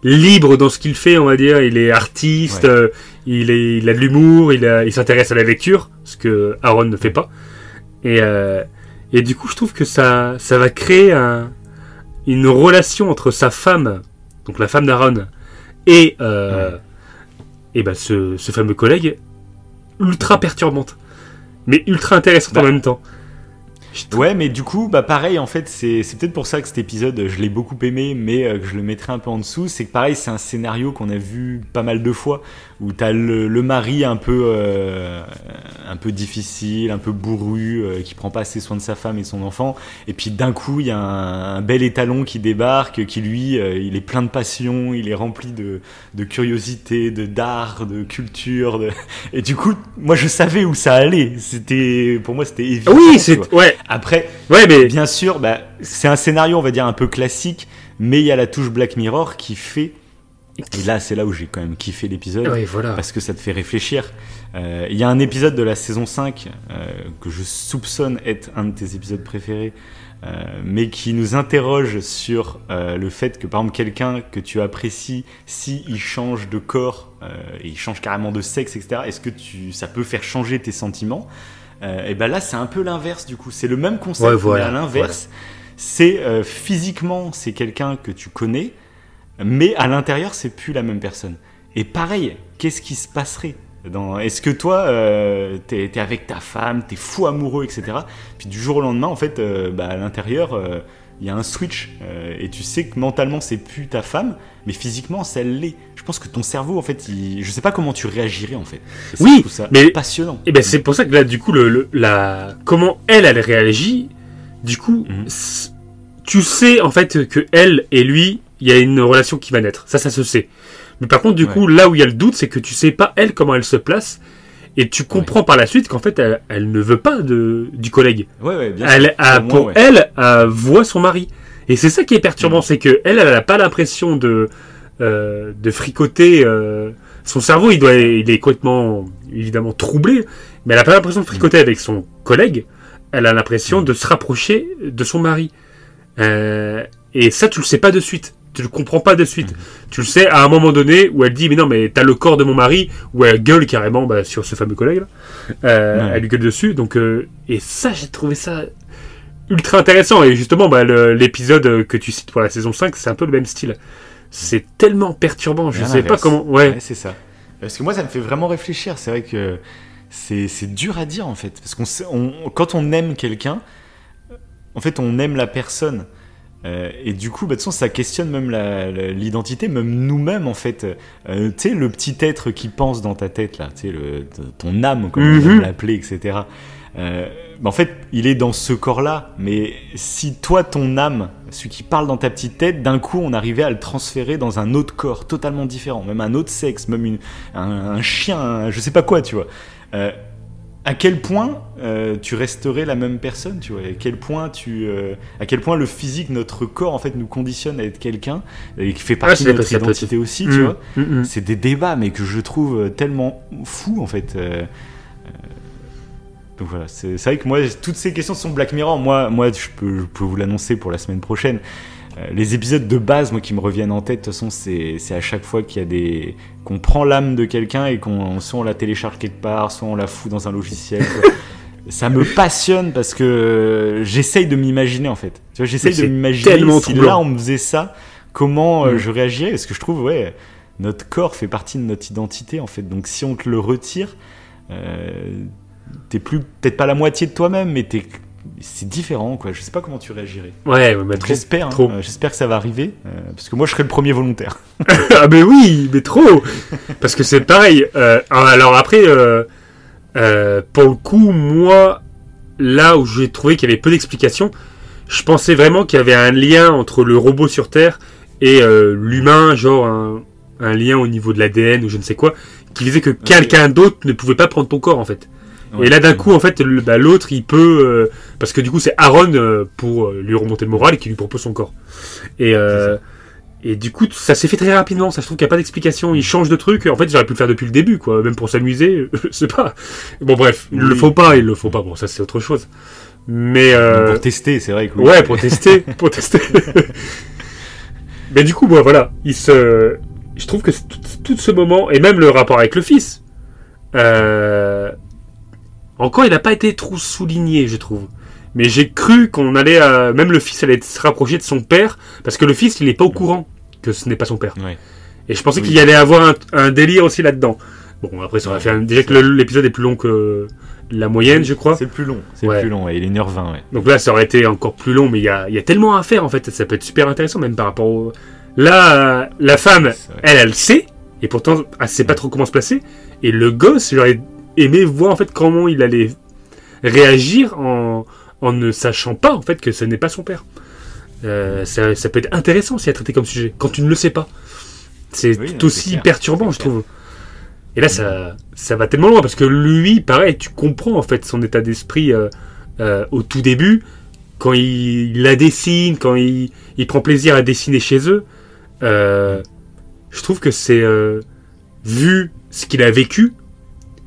libre dans ce qu'il fait, on va dire. Il est artiste, Ouais. euh, il, est, il a de l'humour, il s'intéresse à la lecture, ce que Aaron ne fait pas. Et, euh, et du coup, je trouve que ça, ça va créer un- une relation entre sa femme, donc la femme d'Aaron, et, euh, et ben ce, ce fameux collègue, ultra perturbante, mais ultra intéressante en Bah, même temps. Ouais, mais du coup, bah pareil, en fait, c'est c'est peut-être pour ça que cet épisode, je l'ai beaucoup aimé, mais euh, que je le mettrai un peu en dessous. C'est que pareil, c'est un scénario qu'on a vu pas mal de fois, où t'as le, le mari un peu, euh, un peu difficile, un peu bourru, euh, qui prend pas assez soin de sa femme et son enfant, et puis d'un coup, il y a un, un bel étalon qui débarque, qui lui, euh, il est plein de passion, il est rempli de, de curiosité, de d'art, de culture, de... et du coup, moi, je savais où ça allait. C'était, pour moi, c'était évident. Oui, tu c'est ouais, Après, ouais, mais Bien sûr, bah, c'est un scénario, on va dire, un peu classique, mais il y a la touche Black Mirror qui fait. Et là, c'est là où j'ai quand même kiffé l'épisode, ouais, voilà. parce que ça te fait réfléchir. Euh, Il y a un épisode de la saison 5 euh, que je soupçonne être un de tes épisodes préférés, euh, mais qui nous interroge sur le fait que, par exemple, quelqu'un que tu apprécies, si il change de corps et il change carrément de sexe, etc., est-ce que tu, ça peut faire changer tes sentiments? Et ben là, c'est un peu l'inverse du coup. C'est le même concept, Ouais, voilà, mais à l'inverse. C'est physiquement, c'est quelqu'un que tu connais, mais à l'intérieur, c'est plus la même personne. Et pareil, qu'est-ce qui se passerait dans... Est-ce que toi, euh, t'es es avec ta femme, t'es fou amoureux, etc. Puis du jour au lendemain, en fait, euh, bah, à l'intérieur, euh, il y a un switch. et tu sais que mentalement, c'est plus ta femme, mais physiquement, ça l'est. Je pense que ton cerveau, en fait, il... je sais pas comment tu réagirais, en fait. Ça, Oui, je ça mais- passionnant. Et ben c'est pour ça que là, du coup, le, le- la comment elle elle réagit, du coup, Mhm. tu sais en fait que elle et lui, il y a une relation qui va naître. Ça, ça se sait. Mais par contre, du Ouais. coup, là où il y a le doute, c'est que tu sais pas elle comment elle se place. Et tu comprends par la suite qu'en fait, elle, elle ne veut pas de, du collègue. Ouais, ouais, bien Elle, a, Pour elle, elle voit son mari. Et c'est ça qui est perturbant, Mm. c'est que elle, elle n'a pas l'impression de, euh, de fricoter. euh, son cerveau, il doit, il est complètement, évidemment, troublé, mais elle n'a pas l'impression de fricoter avec son collègue. Elle a l'impression Mm. de se rapprocher de son mari. Euh, et ça, tu le sais pas de suite. Tu le comprends pas de suite. Tu le sais à un moment donné où elle dit mais non mais t'as le corps de mon mari où elle gueule carrément bah, sur ce fameux collègue là. Euh. Elle lui gueule dessus donc euh, et ça j'ai trouvé ça ultra intéressant et justement bah, l'épisode que tu cites pour la saison 5 c'est un peu le même style. C'est tellement perturbant je à sais pas comment ouais, Ouais, c'est ça. Parce que moi, ça me fait vraiment réfléchir. C'est vrai que c'est dur à dire en fait. Parce qu'on quand on aime quelqu'un, en fait, on aime la personne. Euh, et du coup, bah, de toute façon, ça questionne même l'identité, même nous-mêmes en fait. Euh, tu sais, le petit être qui pense dans ta tête là, tu sais, ton âme, comme on Mhm. l'appeler, etc. Euh, bah, en fait, il est dans ce corps-là, mais si toi, ton âme, celui qui parle dans ta petite tête, d'un coup, on arrivait à le transférer dans un autre corps totalement différent, même un autre sexe, même une- un, un chien, un- je sais pas quoi, tu vois. À quel point euh, tu resterais la même personne, tu vois À quel point tu, euh, à quel point le physique, notre corps, en fait, nous conditionne à être quelqu'un et qui fait partie de notre identité aussi, tu Mm, vois mm, mm. c'est des débats, mais que je trouve tellement fous en fait. Euh, donc voilà, c'est c'est vrai que moi, toutes ces questions sont Black Mirror. Moi, moi je, peux, je peux vous l'annoncer pour la semaine prochaine. Euh, les épisodes de base, moi, qui me reviennent en tête, de toute façon, c'est à chaque fois qu'il y a des. qu'on prend l'âme de quelqu'un et qu'on soit on la télécharge quelque part, soit on la fout dans un logiciel. [LAUGHS] Ça me passionne parce que j'essaye de m'imaginer en fait. Tu vois, j'essaye de m'imaginer si troublant. là on me faisait ça, comment euh, Mm. je réagirais Parce que je trouve, ouais, notre corps fait partie de notre identité en fait. Donc si on te le retire, euh, t'es plus peut-être pas la moitié de toi-même, mais t'es c'est différent quoi. Je sais pas comment tu réagirais. ouais, mais trop. J'espère, hein, euh, j'espère que ça va arriver euh, parce que moi je serai le premier volontaire. [LAUGHS] ah mais oui, mais trop Parce que c'est pareil. euh, alors après, pour le coup, moi, là où j'ai trouvé qu'il y avait peu d'explications, je pensais vraiment qu'il y avait un lien entre le robot sur Terre et l'humain, genre un, un lien au niveau de l'ADN ou je ne sais quoi, qui disait que quelqu'un d'autre ne pouvait pas prendre ton corps en fait. Ouais. Et là d'un coup en fait le- bah, l'autre il peut euh, parce que du coup c'est Aaron euh, pour euh, lui remonter le moral et qui lui propose son corps. Et euh, et du coup ça s'est fait très rapidement. Ça je trouve qu'il n'y a pas d'explication. Il change de truc. En fait j'aurais pu le faire depuis le début quoi, même pour s'amuser. [LAUGHS] je sais pas. Bon bref, il le Oui. faut pas, il le faut pas. Bon ça c'est autre chose. Mais euh, Pour tester, c'est vrai que oui. Ouais, pour tester, [LAUGHS] pour tester. [LAUGHS] Mais du coup, moi, voilà, il se, je trouve que c'est tout, tout ce moment et même le rapport avec le fils, euh, encore, il n'a pas été trop souligné, je trouve. Mais j'ai cru qu'on allait, euh, même le fils allait se rapprocher de son père parce que le fils, il n'est pas au courant que ce n'est pas son père. Ouais. Et je pensais Oui. qu'il y allait avoir un, un délire aussi là-dedans. Bon, après, ça aurait fait un- déjà que l'épisode est plus long que la moyenne, je crois. C'est plus long. C'est Ouais. plus long. ouais. Il est 1h20. Ouais. Donc là, ça aurait été encore plus long, mais il y a, il y a tellement à faire en fait. Ça peut être super intéressant, même par rapport au. Là, la femme, elle, elle sait, et pourtant, elle sait pas trop comment se placer. Et le gosse, j'aurais aimé voir en fait comment il allait réagir en, en ne sachant pas en fait que ce n'est pas son père. Euh, ça, ça peut être intéressant si à traiter comme sujet, quand tu ne le sais pas. C'est Oui, tout aussi clair, perturbant, je trouve. Et là, ça, ça va tellement loin parce que lui, pareil, tu comprends en fait son état d'esprit euh, euh, au tout début, quand il, il la dessine, quand il, il prend plaisir à dessiner chez eux. je trouve que c'est vu ce qu'il a vécu,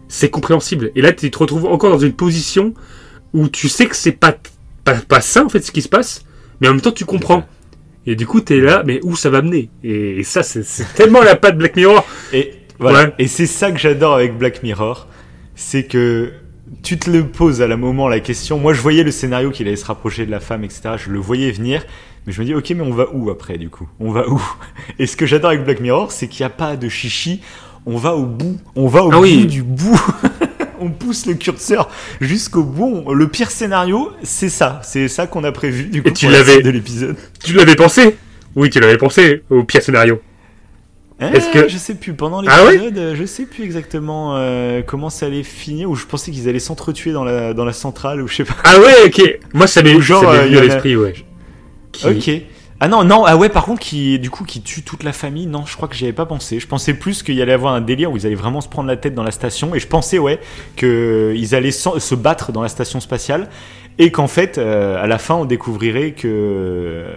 c'est compréhensible. Et là, tu te retrouves encore dans une position où tu sais que c'est pas, pas pas ça en fait ce qui se passe, mais en même temps tu comprends. Et du coup, t'es là, mais où ça va mener? Et, ça, c'est c'est tellement la patte Black Mirror. Et voilà. Ouais. Et c'est ça que j'adore avec Black Mirror, c'est que tu te le poses à la moment la question. Moi, je voyais le scénario qu'il allait se rapprocher de la femme, etc. Je le voyais venir, mais je me dis, ok, mais on va où après du coup? On va où? Et ce que j'adore avec Black Mirror, c'est qu'il n'y a pas de chichi. On va au bout. On va au Ah bout oui. du bout. [LAUGHS] on pousse le curseur jusqu'au bout. Le pire scénario, c'est ça. C'est ça qu'on a prévu du coup Et tu l'avais- de l'épisode. Tu l'avais pensé Oui, tu l'avais pensé au pire scénario. Est-ce Euh, que- je sais plus pendant Ah ouais l'épisode, euh, je sais plus exactement euh, comment ça allait finir ou je pensais qu'ils allaient s'entretuer dans la dans la centrale ou je sais pas. Ah ouais, ok. Moi, ça m'est euh, venu y à l'esprit, ouais. Qui- Ok. Ah non non ah ouais par contre qui du coup qui tue toute la famille non je crois que j'y avais pas pensé je pensais plus qu'il y allait avoir un délire où ils allaient vraiment se prendre la tête dans la station et je pensais ouais que ils allaient se battre dans la station spatiale et qu'en fait euh, à la fin on découvrirait que euh,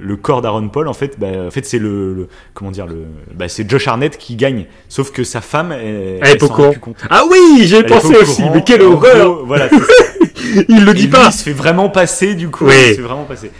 le corps d'Aaron Paul en fait bah, en fait c'est le, le- comment dire le bah, c'est Josh Arnett qui gagne sauf que sa femme elle, Elle est pas au. Ah oui, j'ai pensé au aussi. Mais quelle horreur gros, Voilà. [LAUGHS] Il le Et dit lui, pas. il se fait vraiment passer du coup. Oui. Il se fait vraiment passer.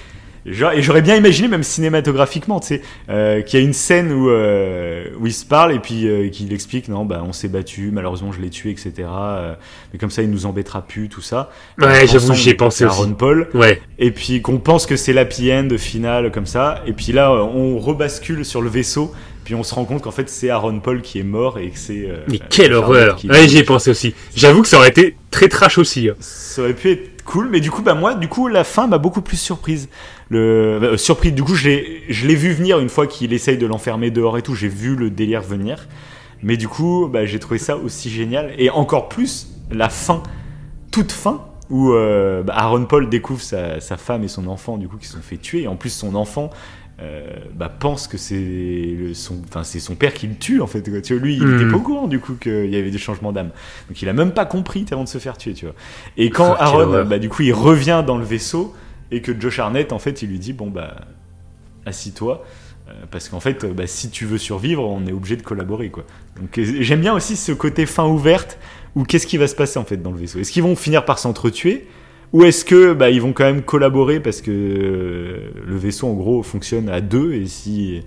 Genre- et j'aurais bien imaginé, même cinématographiquement, tu sais, euh, qu'il y a une scène où, euh, où il se parle et puis euh, qu'il explique non, bah on s'est battu, malheureusement je l'ai tué, etc. euh, mais comme ça il nous embêtera plus, tout ça. Ouais, j'avoue, j'y ai pensé c'est aussi. Aaron Paul. Ouais. Et puis qu'on pense que c'est l'happy end finale comme ça. Et puis là, euh, on rebascule sur le vaisseau. Puis on se rend compte qu'en fait c'est Aaron Paul qui est mort et que c'est. euh, Mais quelle horreur. Ouais, j'y ai pensé aussi. J'avoue que ça aurait été très trash aussi. hein. Ça aurait pu être cool, mais du coup, bah moi, du coup, la fin m'a beaucoup plus surprise. Le euh, surpris, du coup, je l'ai, vu venir une fois qu'il essaye de l'enfermer dehors et tout. J'ai vu le délire venir, mais du coup, bah, j'ai trouvé ça aussi génial et encore plus la fin, toute fin où euh, bah, Aaron Paul découvre sa, sa femme et son enfant du coup qui sont fait tuer et en plus son enfant euh, bah, pense que c'est le- son, enfin c'est son père qui le tue en fait. quoi. Tu vois, lui, il Hmm. était pas au courant du coup qu'il y avait des changements d'âme. Donc il a même pas compris avant de se faire tuer, tu vois. Et quand Ah, Aaron, bah, du coup, il revient dans le vaisseau et que Josh Arnett, en fait, il lui dit bon bah assis-toi. euh, Parce qu'en fait, bah, si tu veux survivre, on est obligé de collaborer, quoi. Donc j'aime bien aussi ce côté fin ouverte où qu'est-ce qui va se passer en fait dans le vaisseau? Est-ce qu'ils vont finir par s'entretuer ou est-ce que bah, ils vont quand même collaborer parce que euh, le vaisseau en gros fonctionne à deux et si,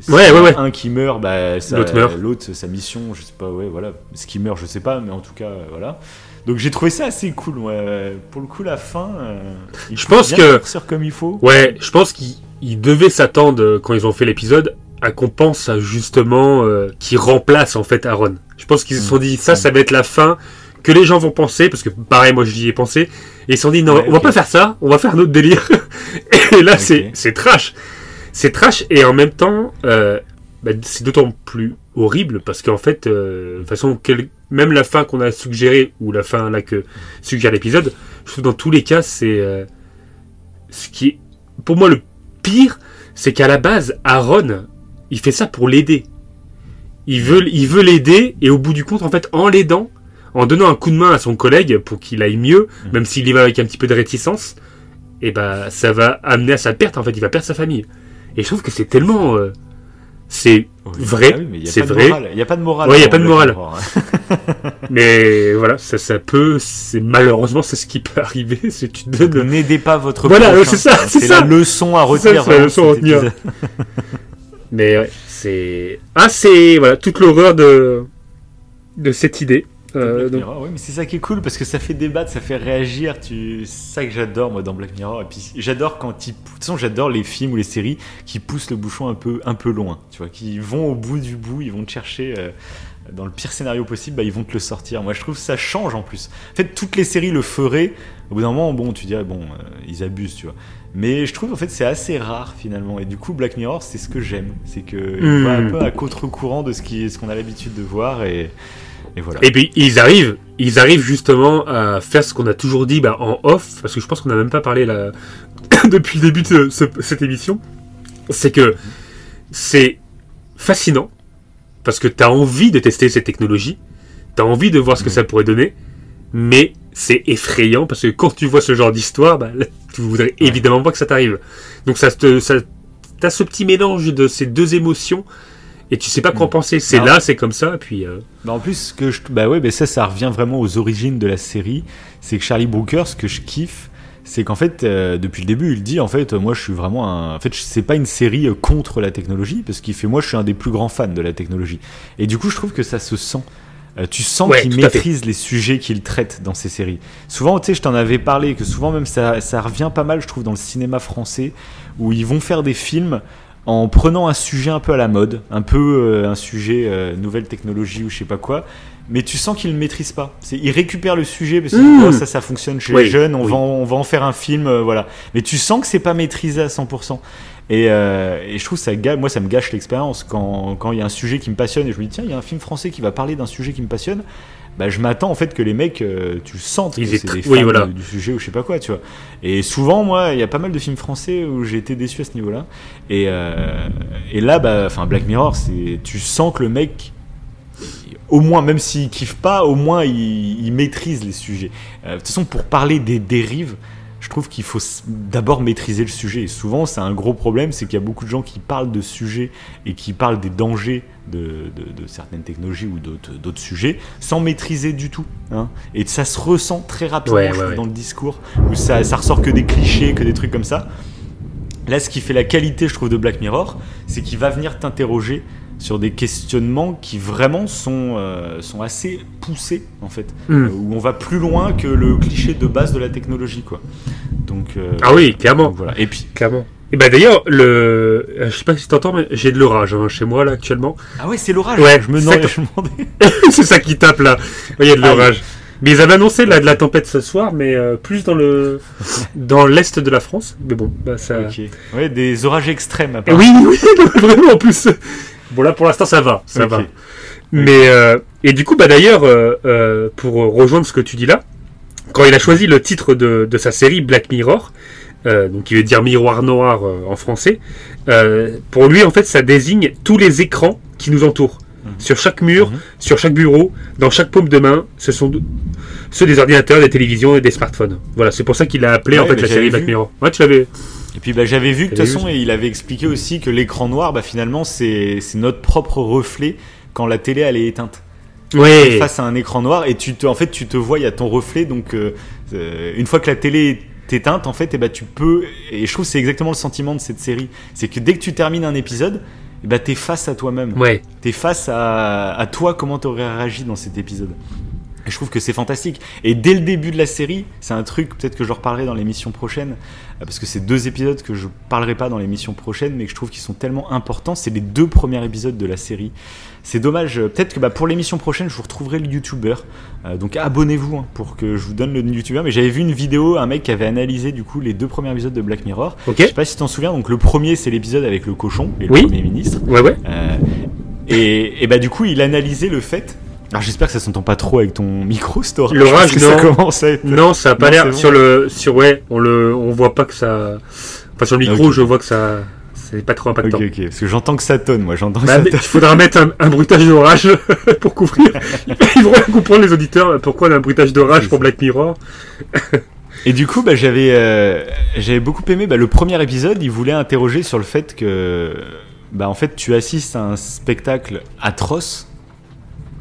si Ouais, ouais, ouais. un qui meurt, bah, L'autre meurt. l'autre sa mission, je sais pas, ouais, voilà, ce qui meurt, je sais pas, mais en tout cas, euh, voilà. Donc j'ai trouvé ça assez cool, ouais. Pour le coup, la fin, euh, il Je pense bien que- partir comme il faut. Ouais, je pense qu'ils ils devaient s'attendre, euh, quand ils ont fait l'épisode, à qu'on pense à justement euh, qui remplace en fait Aaron. Je pense qu'ils se sont dit, ça, ça va être la fin que les gens vont penser, parce que pareil, moi j'y ai pensé, et ils se sont dit, non, Ouais, on va pas faire ça, on va faire un autre délire. [LAUGHS] et là, c'est c'est trash. C'est trash, et en même temps, euh, bah, c'est d'autant plus horrible, parce qu'en fait, euh, de toute façon, quel- même la fin qu'on a suggérée, ou la fin là que suggère l'épisode, je trouve dans tous les cas, c'est euh, ce qui est, pour moi, le pire, c'est qu'à la base, Aaron, il fait ça pour l'aider. il veut, il veut l'aider et au bout du compte, en fait, en l'aidant, en donnant un coup de main à son collègue pour qu'il aille mieux, Mhm. même s'il y va avec un petit peu de réticence, et bah ça va amener à sa perte. En fait, il va perdre sa famille. Et je trouve que c'est tellement, euh, c'est Oui. Vrai, Ah oui, c'est pas de vrai. Il n'y a pas de morale. Ouais, il y a pas de morale. Hein. [LAUGHS] Mais voilà, ça, ça peut, c'est malheureusement c'est ce qui peut [LAUGHS] arriver, c'est tu te Donc, donnes. N'aidez pas votre Voilà, c'est ça, c'est la leçon à retenir. c'est la leçon à retenir. [LAUGHS] Mais ouais, c'est ah c'est voilà toute l'horreur de de cette idée. Euh, donc- Mirror, ouais, mais c'est ça qui est cool parce que ça fait débattre, ça fait réagir. Tu... C'est ça que j'adore moi dans Black Mirror. Et puis j'adore quand ils. De toute façon, j'adore les films ou les séries qui poussent le bouchon un peu, un peu loin. Tu vois, qui vont au bout du bout, ils vont te chercher. euh, Dans le pire scénario possible, bah, ils vont te le sortir. Moi, je trouve que ça change en plus. En fait, toutes les séries le feraient. Au bout d'un moment, bon, tu dirais, bon, euh, ils abusent, tu vois. Mais je trouve, en fait, c'est assez rare finalement. Et du coup, Black Mirror, c'est ce que j'aime. C'est que il va un Hmm. peu à contre-courant de ce qui- ce qu'on a l'habitude de voir. Et, et voilà. Et puis ils arrivent, ils arrivent justement à faire ce qu'on a toujours dit bah, en off, parce que je pense qu'on n'a même pas parlé là [COUGHS] depuis le début de ce- cette émission. C'est que c'est fascinant parce que tu as envie de tester cette technologie, tu as envie de voir ce que Mhm. ça pourrait donner, mais c'est effrayant parce que quand tu vois ce genre d'histoire, bah, [LAUGHS] tu voudrais Ouais. évidemment pas que ça t'arrive. Donc ça te, ça, t'as ce petit mélange de ces deux émotions et tu sais pas quoi en Mhm. penser. C'est Ah. là, c'est comme ça, puis. euh, Bah, en plus, que je, bah ouais, bah ça, ça revient vraiment aux origines de la série. C'est que Charlie Brooker, ce que je kiffe, c'est qu'en fait, euh, depuis le début, il dit en fait, moi, je suis vraiment un. En fait, c'est pas une série euh, contre la technologie, parce qu'il fait, moi, je suis un des plus grands fans de la technologie. Et du coup, je trouve que ça se sent. Euh, tu sens Ouais, qu'il maîtrise les sujets qu'il traite dans ses séries. Souvent, tu sais, je t'en avais parlé, que souvent même ça, ça revient pas mal, je trouve, dans le cinéma français, où ils vont faire des films en prenant un sujet un peu à la mode, un peu euh, un sujet euh, nouvelle technologie ou je sais pas quoi, mais tu sens qu'ils ne maîtrisent pas. C'est, ils récupèrent le sujet parce que Mmh. oh, ça, ça fonctionne chez Oui, les jeunes, on, oui. va en, on va en faire un film, euh, voilà. Mais tu sens que c'est pas maîtrisé à 100%. Et, euh, et je trouve ça moi ça me gâche l'expérience quand quand il y a un sujet qui me passionne et je me dis tiens il y a un film français qui va parler d'un sujet qui me passionne bah je m'attends en fait que les mecs euh, tu sens que c'est des oui, fans voilà. de- du sujet ou je sais pas quoi tu vois et souvent moi il y a pas mal de films français où j'ai été déçu à ce niveau là et, euh, et là bah enfin Black Mirror c'est tu sens que le mec au moins, même s'il kiffe pas, au moins il, il maîtrise les sujets. Euh, de toute façon, pour parler des dérives, je trouve qu'il faut d'abord maîtriser le sujet. Et souvent, c'est un gros problème, c'est qu'il y a beaucoup de gens qui parlent de sujets et qui parlent des dangers de, de- de certaines technologies ou d'autres sujets sans maîtriser du tout. hein. Et ça se ressent très rapidement Ouais, je ouais, trouve, ouais. dans le discours, où ça, ça ressort que des clichés, que des trucs comme ça. Là, ce qui fait la qualité, je trouve, de Black Mirror, c'est qu'il va venir t'interroger sur des questionnements qui vraiment sont, euh, sont assez poussés, en fait. Hmm. Euh, où on va plus loin que le cliché de base de la technologie, quoi. Donc, euh, Ah oui, clairement. voilà. Et puis, Clairement. Et bah d'ailleurs, le, je sais pas si t'entends, mais j'ai de l'orage hein, chez moi là actuellement. ah ouais, c'est l'orage. Ouais, je me demandais. [LAUGHS] c'est ça qui tape là. Il y a de Ah, l'orage. Mais ils avaient annoncé là, de la tempête ce soir, mais euh, plus dans le [LAUGHS] dans l'est de la France. Mais bon, bah ça. Ok. Ouais, des orages extrêmes. Apparemment. oui, oui, [LAUGHS] vraiment en plus. Bon là pour l'instant ça va, ça va. Mais euh, et du coup bah d'ailleurs euh, euh, pour rejoindre ce que tu dis là, quand il a choisi le titre de, de sa série Black Mirror, euh, donc qui veut dire miroir noir en français, euh, pour lui en fait ça désigne tous les écrans qui nous entourent. Sur chaque mur, Mhm. sur chaque bureau, dans chaque paume de main, ce sont ceux des ordinateurs, des télévisions et des smartphones. Voilà, c'est pour ça qu'il a appelé en fait la série Black. Mirror. Ouais, tu l'avais. Et puis bah, j'avais vu que de toute façon, et il avait expliqué aussi que l'écran noir, bah, finalement, c'est notre propre reflet quand la télé elle est éteinte. Ouais. face à un écran noir et tu te, en fait, tu te vois, il y a ton reflet. Donc, euh, euh, une fois que la télé est éteinte, en fait, et bah, tu peux. Et je trouve que c'est exactement le sentiment de cette série. C'est que dès que tu termines un épisode, bah, t'es face à toi-même. Ouais. T'es face à, à toi, comment t'aurais réagi dans cet épisode? Et je trouve que c'est fantastique. Et dès le début de la série, c'est un truc, peut-être que je reparlerai dans l'émission prochaine, euh, parce que c'est deux épisodes que je parlerai pas dans l'émission prochaine, mais que je trouve qu'ils sont tellement importants. C'est les deux premiers épisodes de la série. C'est dommage. euh, Peut-être que bah, pour l'émission prochaine, je vous retrouverai le youtubeur. Euh, donc abonnez-vous hein, pour que je vous donne le youtubeur. Mais j'avais vu une vidéo, un mec qui avait analysé du coup les deux premiers épisodes de Black Mirror. Ok. Je sais pas si tu t'en souviens. Donc le premier, c'est l'épisode avec le cochon et le Oui. premier ministre. Ouais, ouais. Euh, et, et bah du coup, il analysait le fait. Alors j'espère que ça s'entend pas trop avec ton micro, Store. L'orage, que ça non. commence à être. Non, ça a pas Non, l'air bon. sur le sur ouais, on le on voit pas que ça enfin sur le micro, je vois que ça C'est pas trop impactant. Ok, ok. Parce que j'entends que ça tonne, moi. J'entends que Bah, il faudra mettre un, un bruitage d'orage [LAUGHS] pour couvrir. [LAUGHS] Ils vont comprendre les auditeurs pourquoi on a un bruitage d'orage pour Black Mirror. Et du coup, bah, j'avais, euh, j'avais beaucoup aimé bah, le premier épisode. Il voulait interroger sur le fait que, bah, en fait, tu assistes à un spectacle atroce.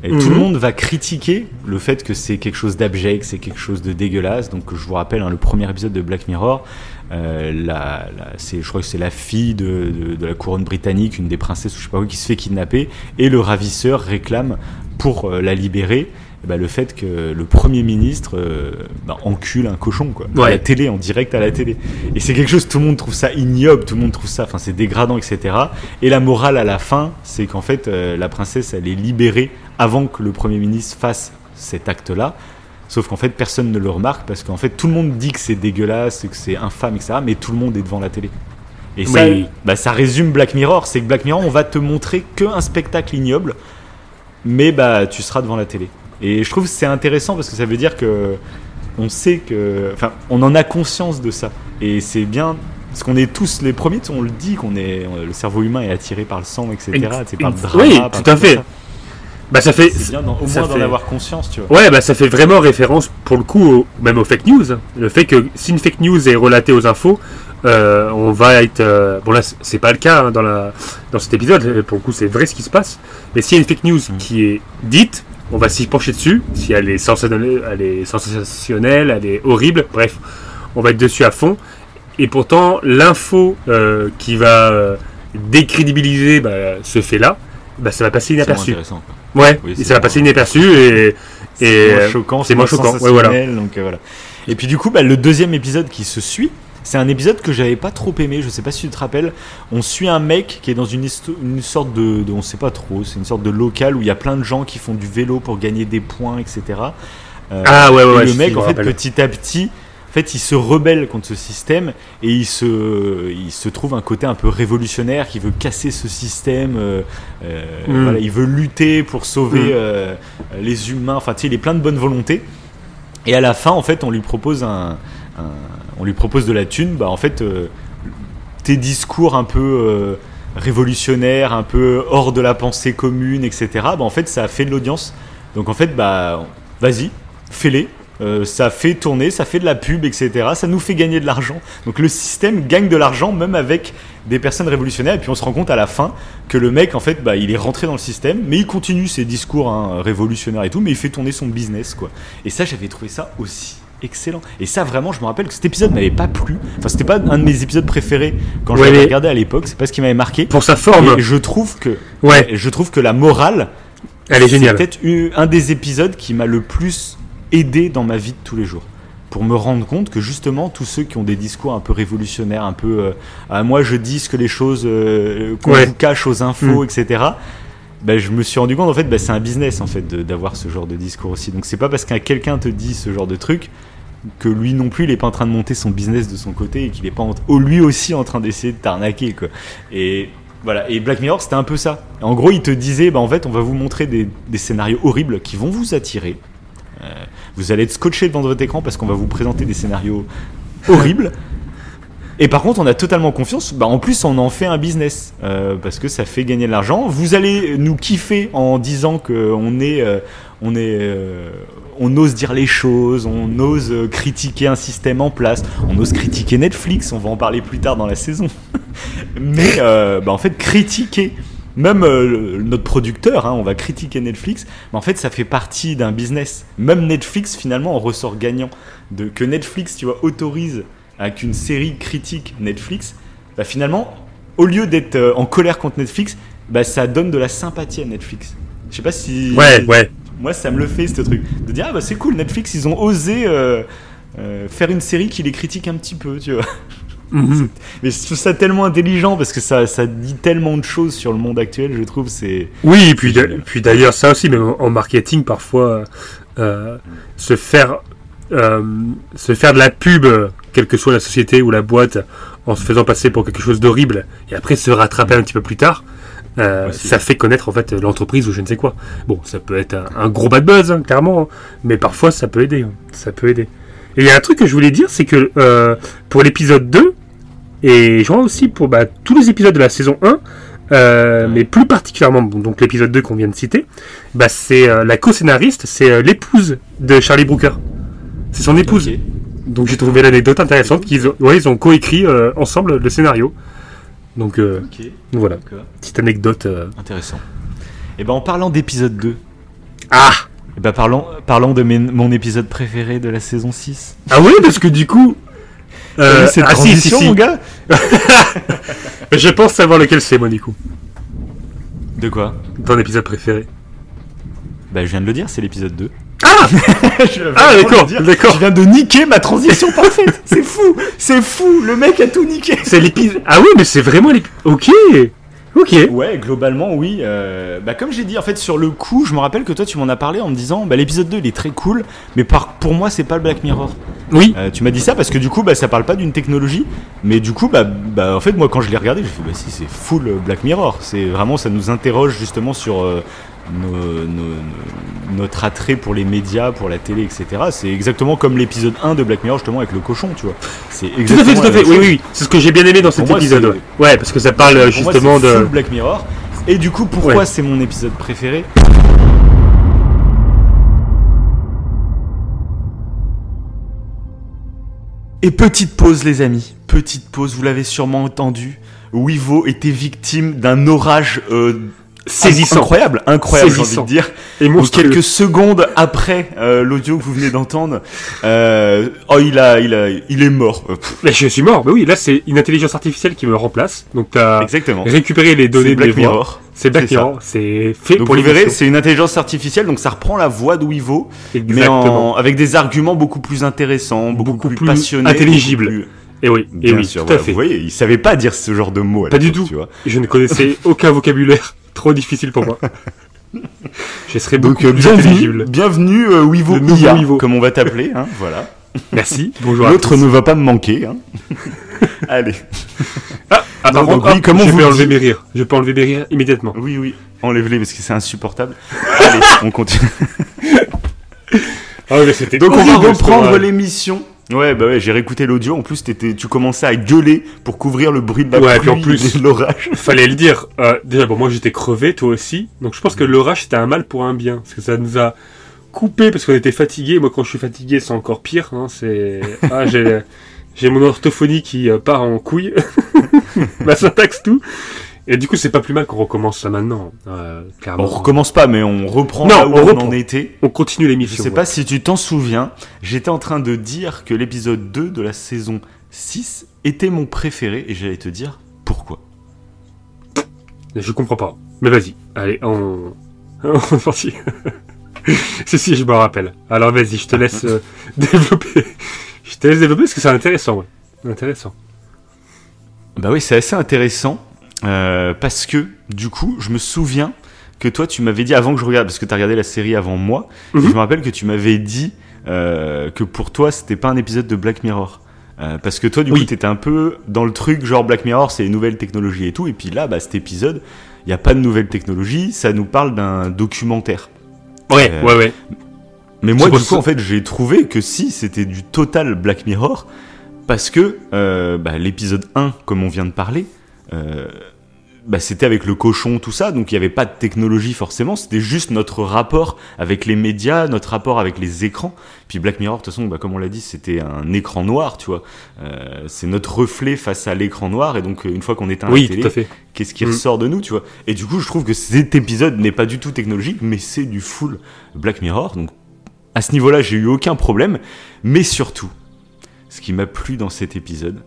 Et tout Mhm. le monde va critiquer le fait que c'est quelque chose d'abject, c'est quelque chose de dégueulasse. Donc, je vous rappelle, hein, le premier épisode de Black Mirror, euh, la, la- c'est, je crois que c'est la fille de, de- de la couronne britannique, une des princesses ou je sais pas quoi, qui se fait kidnapper, et le ravisseur réclame pour euh, la libérer eh ben, le fait que le premier ministre euh, bah, encule un cochon quoi, à la télé, en direct à la télé. Et c'est quelque chose, tout le monde trouve ça ignoble, tout le monde trouve ça, enfin c'est dégradant, etc. Et la morale à la fin, c'est qu'en fait euh, la princesse elle est libérée avant que le premier ministre fasse cet acte-là. Sauf qu'en fait personne ne le remarque parce qu'en fait tout le monde dit que c'est dégueulasse, que c'est infâme, etc. Mais tout le monde est devant la télé. Et ça, Oui. bah, ça résume Black Mirror, c'est que Black Mirror on va te montrer qu'un spectacle ignoble, mais bah tu seras devant la télé. Et je trouve que c'est intéressant parce que ça veut dire que on sait que, enfin, on en a conscience de ça. Et c'est bien parce qu'on est tous les premiers, on le dit qu'on est, le cerveau humain est attiré par le sang, etc. Par le drama, oui, par tout à fait. ça. Bah ça fait. Bien au ça moins d'en fait- avoir conscience, tu vois. Ouais, bah ça fait vraiment référence pour le coup, au- même aux fake news. Le fait que si une fake news est relatée aux infos, euh, on va être. euh, bon là, c'est pas le cas hein, dans la dans cet épisode. euh, Pour le coup, c'est vrai ce qui se passe. Mais s'il y a une fake news Mm. qui est dite, on va s'y pencher dessus. Si elle est sensationnelle, elle est sensationnelle, elle est horrible. Bref, on va être dessus à fond. Et pourtant, l'info euh, qui va décrédibiliser bah, ce fait-là, bah, ça va passer inaperçu. Ouais, Oui, ça va passer inaperçu et C'est moins euh, choquant, c'est moins choquant, ouais, voilà. donc euh, voilà. Et puis du coup, bah, le deuxième épisode qui se suit, c'est un épisode que j'avais pas trop aimé. Je sais pas si tu te rappelles. On suit un mec qui est dans une, sorte de, de, on sait pas trop, c'est une sorte de local où il y a plein de gens qui font du vélo pour gagner des points, etc. Euh, Ah ouais, ouais, et ouais, le mec, en fait, petit à petit, fait, il se rebelle contre ce système et il se, il se trouve un côté un peu révolutionnaire qui veut casser ce système. euh, euh, Mm. voilà, il veut lutter pour sauver Mm. euh, les humains. Enfin, tu sais, il est plein de bonne volonté. Et à la fin, en fait, on lui propose un, un- on lui propose de la thune. Bah, en fait, euh, tes discours un peu révolutionnaires, un peu hors de la pensée commune, etc. Bah, en fait, ça a fait de l'audience. Donc, en fait, bah, vas-y, fais-les. Euh, ça fait tourner, ça fait de la pub, etc. Ça nous fait gagner de l'argent. Donc le système gagne de l'argent même avec des personnes révolutionnaires. Et puis on se rend compte à la fin que le mec, en fait, bah, il est rentré dans le système, mais il continue ses discours hein, révolutionnaires et tout, mais il fait tourner son business, quoi. Et ça, j'avais trouvé ça aussi excellent. Et ça, vraiment, je me rappelle que cet épisode m'avait pas plu. Enfin, c'était pas un de mes épisodes préférés quand je l'avais regardé à l'époque. C'est pas ce qui m'avait marqué. Pour sa forme, Et je trouve que, ouais, je trouve que la morale, elle est géniale. c'est peut-être eu- un des épisodes qui m'a le plus aidé dans ma vie de tous les jours. Pour me rendre compte que justement, tous ceux qui ont des discours un peu révolutionnaires, un peu euh, Ah, moi je dis ce que les choses euh, qu'on Ouais. vous cache aux infos, Mm. etc. Ben, je me suis rendu compte en fait, ben, c'est un business en fait d'avoir ce genre de discours aussi. Donc c'est pas parce qu'un quelqu'un te dit ce genre de truc que lui non plus il est pas en train de monter son business de son côté et qu'il est pas en- oh, lui aussi en train d'essayer de t'arnaquer quoi. Et voilà. Et Black Mirror c'était un peu ça. En gros il te disait bah en fait on va vous montrer des, des scénarios horribles qui vont vous attirer. Euh, vous allez être scotché devant votre écran parce qu'on va vous présenter des scénarios horribles. Et par contre, on a totalement confiance. Bah, en plus, on en fait un business euh, parce que ça fait gagner de l'argent. Vous allez nous kiffer en disant que on est, on est, euh, on ose dire les choses, on ose critiquer un système en place, on ose critiquer Netflix. On va en parler plus tard dans la saison. [LAUGHS] Mais bah, en fait, critiquer même euh, notre producteur, hein, on va critiquer Netflix, mais en fait ça fait partie d'un business. Même Netflix finalement en ressort gagnant de que Netflix, tu vois, autorise à qu'une série critique Netflix. Bah, finalement, au lieu d'être euh, en colère contre Netflix, bah, ça donne de la sympathie à Netflix. Je sais pas si. Ouais, ouais. Moi, ça me le fait ce truc de dire ah bah c'est cool Netflix, ils ont osé euh, faire une série qui les critique un petit peu, tu vois. Mhm. Mais je trouve ça tellement intelligent parce que ça, ça dit tellement de choses sur le monde actuel, je trouve. C'est Oui, et puis, puis d'ailleurs, ça aussi, même en marketing, parfois, euh, se faire euh, se faire de la pub, quelle que soit la société ou la boîte, en se faisant passer pour quelque chose d'horrible, et après se rattraper un petit peu plus tard, euh, ça fait connaître en fait l'entreprise ou je ne sais quoi. Bon, ça peut être un, un gros bad buzz, hein, clairement, hein, mais parfois ça peut aider. hein, ça peut aider. Et il y a un truc que je voulais dire, c'est que euh, pour l'épisode 2, Et je vois aussi pour bah, tous les épisodes de la saison 1, euh, mais plus particulièrement bon, donc l'épisode 2 qu'on vient de citer, bah, c'est euh, la co-scénariste, c'est euh, l'épouse de Charlie Brooker. C'est son épouse. Donc j'ai trouvé l'anecdote intéressante qu'ils ont, ouais, ils ont coécrit ensemble le scénario. Donc voilà, petite anecdote. Intéressant. Et ben en parlant d'épisode 2, Ah et ben parlons, parlons de mes- mon épisode préféré de la saison 6. Ah oui, parce que du coup... Vu cette ah, si, si, transition, si. mon gars [LAUGHS] Je pense savoir lequel c'est moi du coup. De quoi? Ton épisode préféré. Bah je viens de le dire, c'est l'épisode 2. Ah [LAUGHS] Je Ah d'accord, d'accord. Tu viens de niquer ma transition parfaite. C'est fou, c'est fou. Le mec a tout niqué. C'est l'épisode... Ah oui, mais c'est vraiment l'épisode... Ok Ok Ouais, globalement, oui. euh, bah, comme j'ai dit, en fait, sur le coup, je me rappelle que toi, tu m'en as parlé en me disant, bah, l'épisode 2, il est très cool, mais par, pour moi, c'est pas le Black Mirror. Oui Euh, tu m'as dit ça parce que du coup, bah, ça parle pas d'une technologie, mais du coup, bah, bah, en fait, moi, quand je l'ai regardé, j'ai fait, bah, si, c'est full Black Mirror. C'est vraiment, ça nous interroge justement sur euh, nos- nos- nos- notre attrait pour les médias, pour la télé, etc. C'est exactement comme l'épisode 1 de Black Mirror, justement, avec le cochon, tu vois. C'est Tout à fait, exactement tout à fait. même Oui, oui, oui. C'est ce que j'ai bien aimé dans cet moi, épisode. Ouais. Parce que ça parle euh, Pour justement de. full Black Mirror. Et du coup, pourquoi Ouais. c'est mon épisode préféré? Et petite pause, les amis. Petite pause, vous l'avez sûrement entendu. Wivo était victime d'un orage euh, Saisissant. incroyable, incroyable, j'ai envie de dire. Et Donc, quelques secondes après euh, l'audio que vous venez d'entendre, euh, oh il a, il a, il est mort. Euh, pff, Mais je suis mort. Mais oui, là c'est une intelligence artificielle qui me remplace. Donc t'as exactement. récupéré les données C'est des Black voix. Mirror. C'est Black. Mirror. C'est fait Donc pour vous verrez, c'est une intelligence artificielle, donc ça reprend la voix de Wivo, mais en, avec des arguments beaucoup plus intéressants, beaucoup, Beaucoup plus, plus passionnés, intelligibles. beaucoup plus- Et oui, et Bien oui, sûr, tout voilà, à fait. Vous voyez, il savait pas dire ce genre de mots. à Pas du tout. Tu vois. Je ne connaissais [LAUGHS] aucun vocabulaire. Trop difficile pour moi. Je serais beaucoup Donc euh, plus bienvenue, bienvenue euh, Wivo, comme on va t'appeler. Hein, voilà. Merci. Bonjour L'autre ne va pas me manquer. Hein. [LAUGHS] Allez. Ah, ah, par Non, contre, donc oui, hop, comment je vous peux le enlever mes rires. Je peux enlever mes rires immédiatement. Oui, oui. Enlève-les parce que c'est insupportable. [LAUGHS] Allez, on continue. Ah mais Donc on va reprendre l'émission. Ouais, bah ouais, j'ai réécouté l'audio. En plus, t'étais- tu commençais à gueuler pour couvrir le bruit de la Ouais, pluie puis en plus- l'orage. [LAUGHS] Fallait le dire. Euh, déjà, bon, moi j'étais crevé, toi aussi. Donc je pense que l'orage c'était un mal pour un bien. Parce que ça nous a coupé parce qu'on était fatigué. Moi quand je suis fatigué, c'est encore pire. Hein, c'est. [LAUGHS] Ah, j'ai. J'ai mon orthophonie qui euh, part en couille. [LAUGHS] Ma syntaxe, tout. Et du coup, c'est pas plus mal qu'on recommence ça maintenant. Euh, clairement. On recommence pas, mais on reprend Non, là où on en était. On continue Je l'émission. sais ouais. pas si tu t'en souviens, j'étais en train de dire que l'épisode 2 de la saison 6 était mon préféré et j'allais te dire pourquoi. Je comprends pas. Mais vas-y. Allez, on. [LAUGHS] On est parti. [LAUGHS] si, si, je me rappelle. Alors vas-y, je te laisse euh, [LAUGHS] développer. Je te laisse développer parce que c'est intéressant, ouais. Intéressant. Bah oui, c'est assez intéressant euh, parce que du coup, je me souviens que toi, tu m'avais dit avant que je regarde, parce que tu as regardé la série avant moi, et Mhm. je me rappelle que tu m'avais dit euh, que pour toi, c'était pas un épisode de Black Mirror. Euh, parce que toi, du Oui. coup, t'étais un peu dans le truc genre Black Mirror, c'est les nouvelles technologies et tout, et puis là, bah, cet épisode, il n'y a pas de nouvelles technologies, ça nous parle d'un documentaire. Ouais, Euh, ouais, ouais. Mais moi, du coup, ça- en fait, j'ai trouvé que si, c'était du total Black Mirror, parce que bah, l'épisode 1, comme on vient de parler, bah, c'était avec le cochon, tout ça, donc il n'y avait pas de technologie forcément, c'était juste notre rapport avec les médias, notre rapport avec les écrans. Puis Black Mirror, de toute façon, bah, comme on l'a dit, c'était un écran noir, tu vois. Euh, c'est notre reflet face à l'écran noir, et donc euh, une fois qu'on éteint Oui, la télé, qu'est-ce qui Mm. ressort de nous, tu vois? Et du coup, je trouve que cet épisode n'est pas du tout technologique, mais c'est du full Black Mirror. Donc, à ce niveau-là, j'ai eu aucun problème. Mais surtout, ce qui m'a plu dans cet épisode,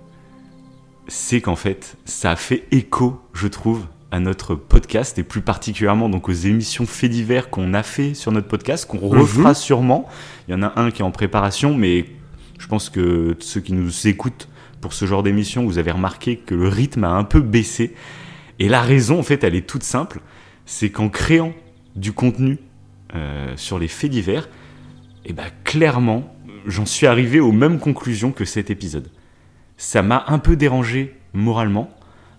c'est qu'en fait, ça a fait écho, je trouve, à notre podcast et plus particulièrement donc aux émissions faits divers qu'on a fait sur notre podcast, qu'on refera sûrement. Il y en a un qui est en préparation, mais je pense que ceux qui nous écoutent pour ce genre d'émission, vous avez remarqué que le rythme a un peu baissé. Et la raison, en fait, elle est toute simple. C'est qu'en créant du contenu euh, sur les faits divers, et ben clairement, j'en suis arrivé aux mêmes conclusions que cet épisode. Ça m'a un peu dérangé moralement,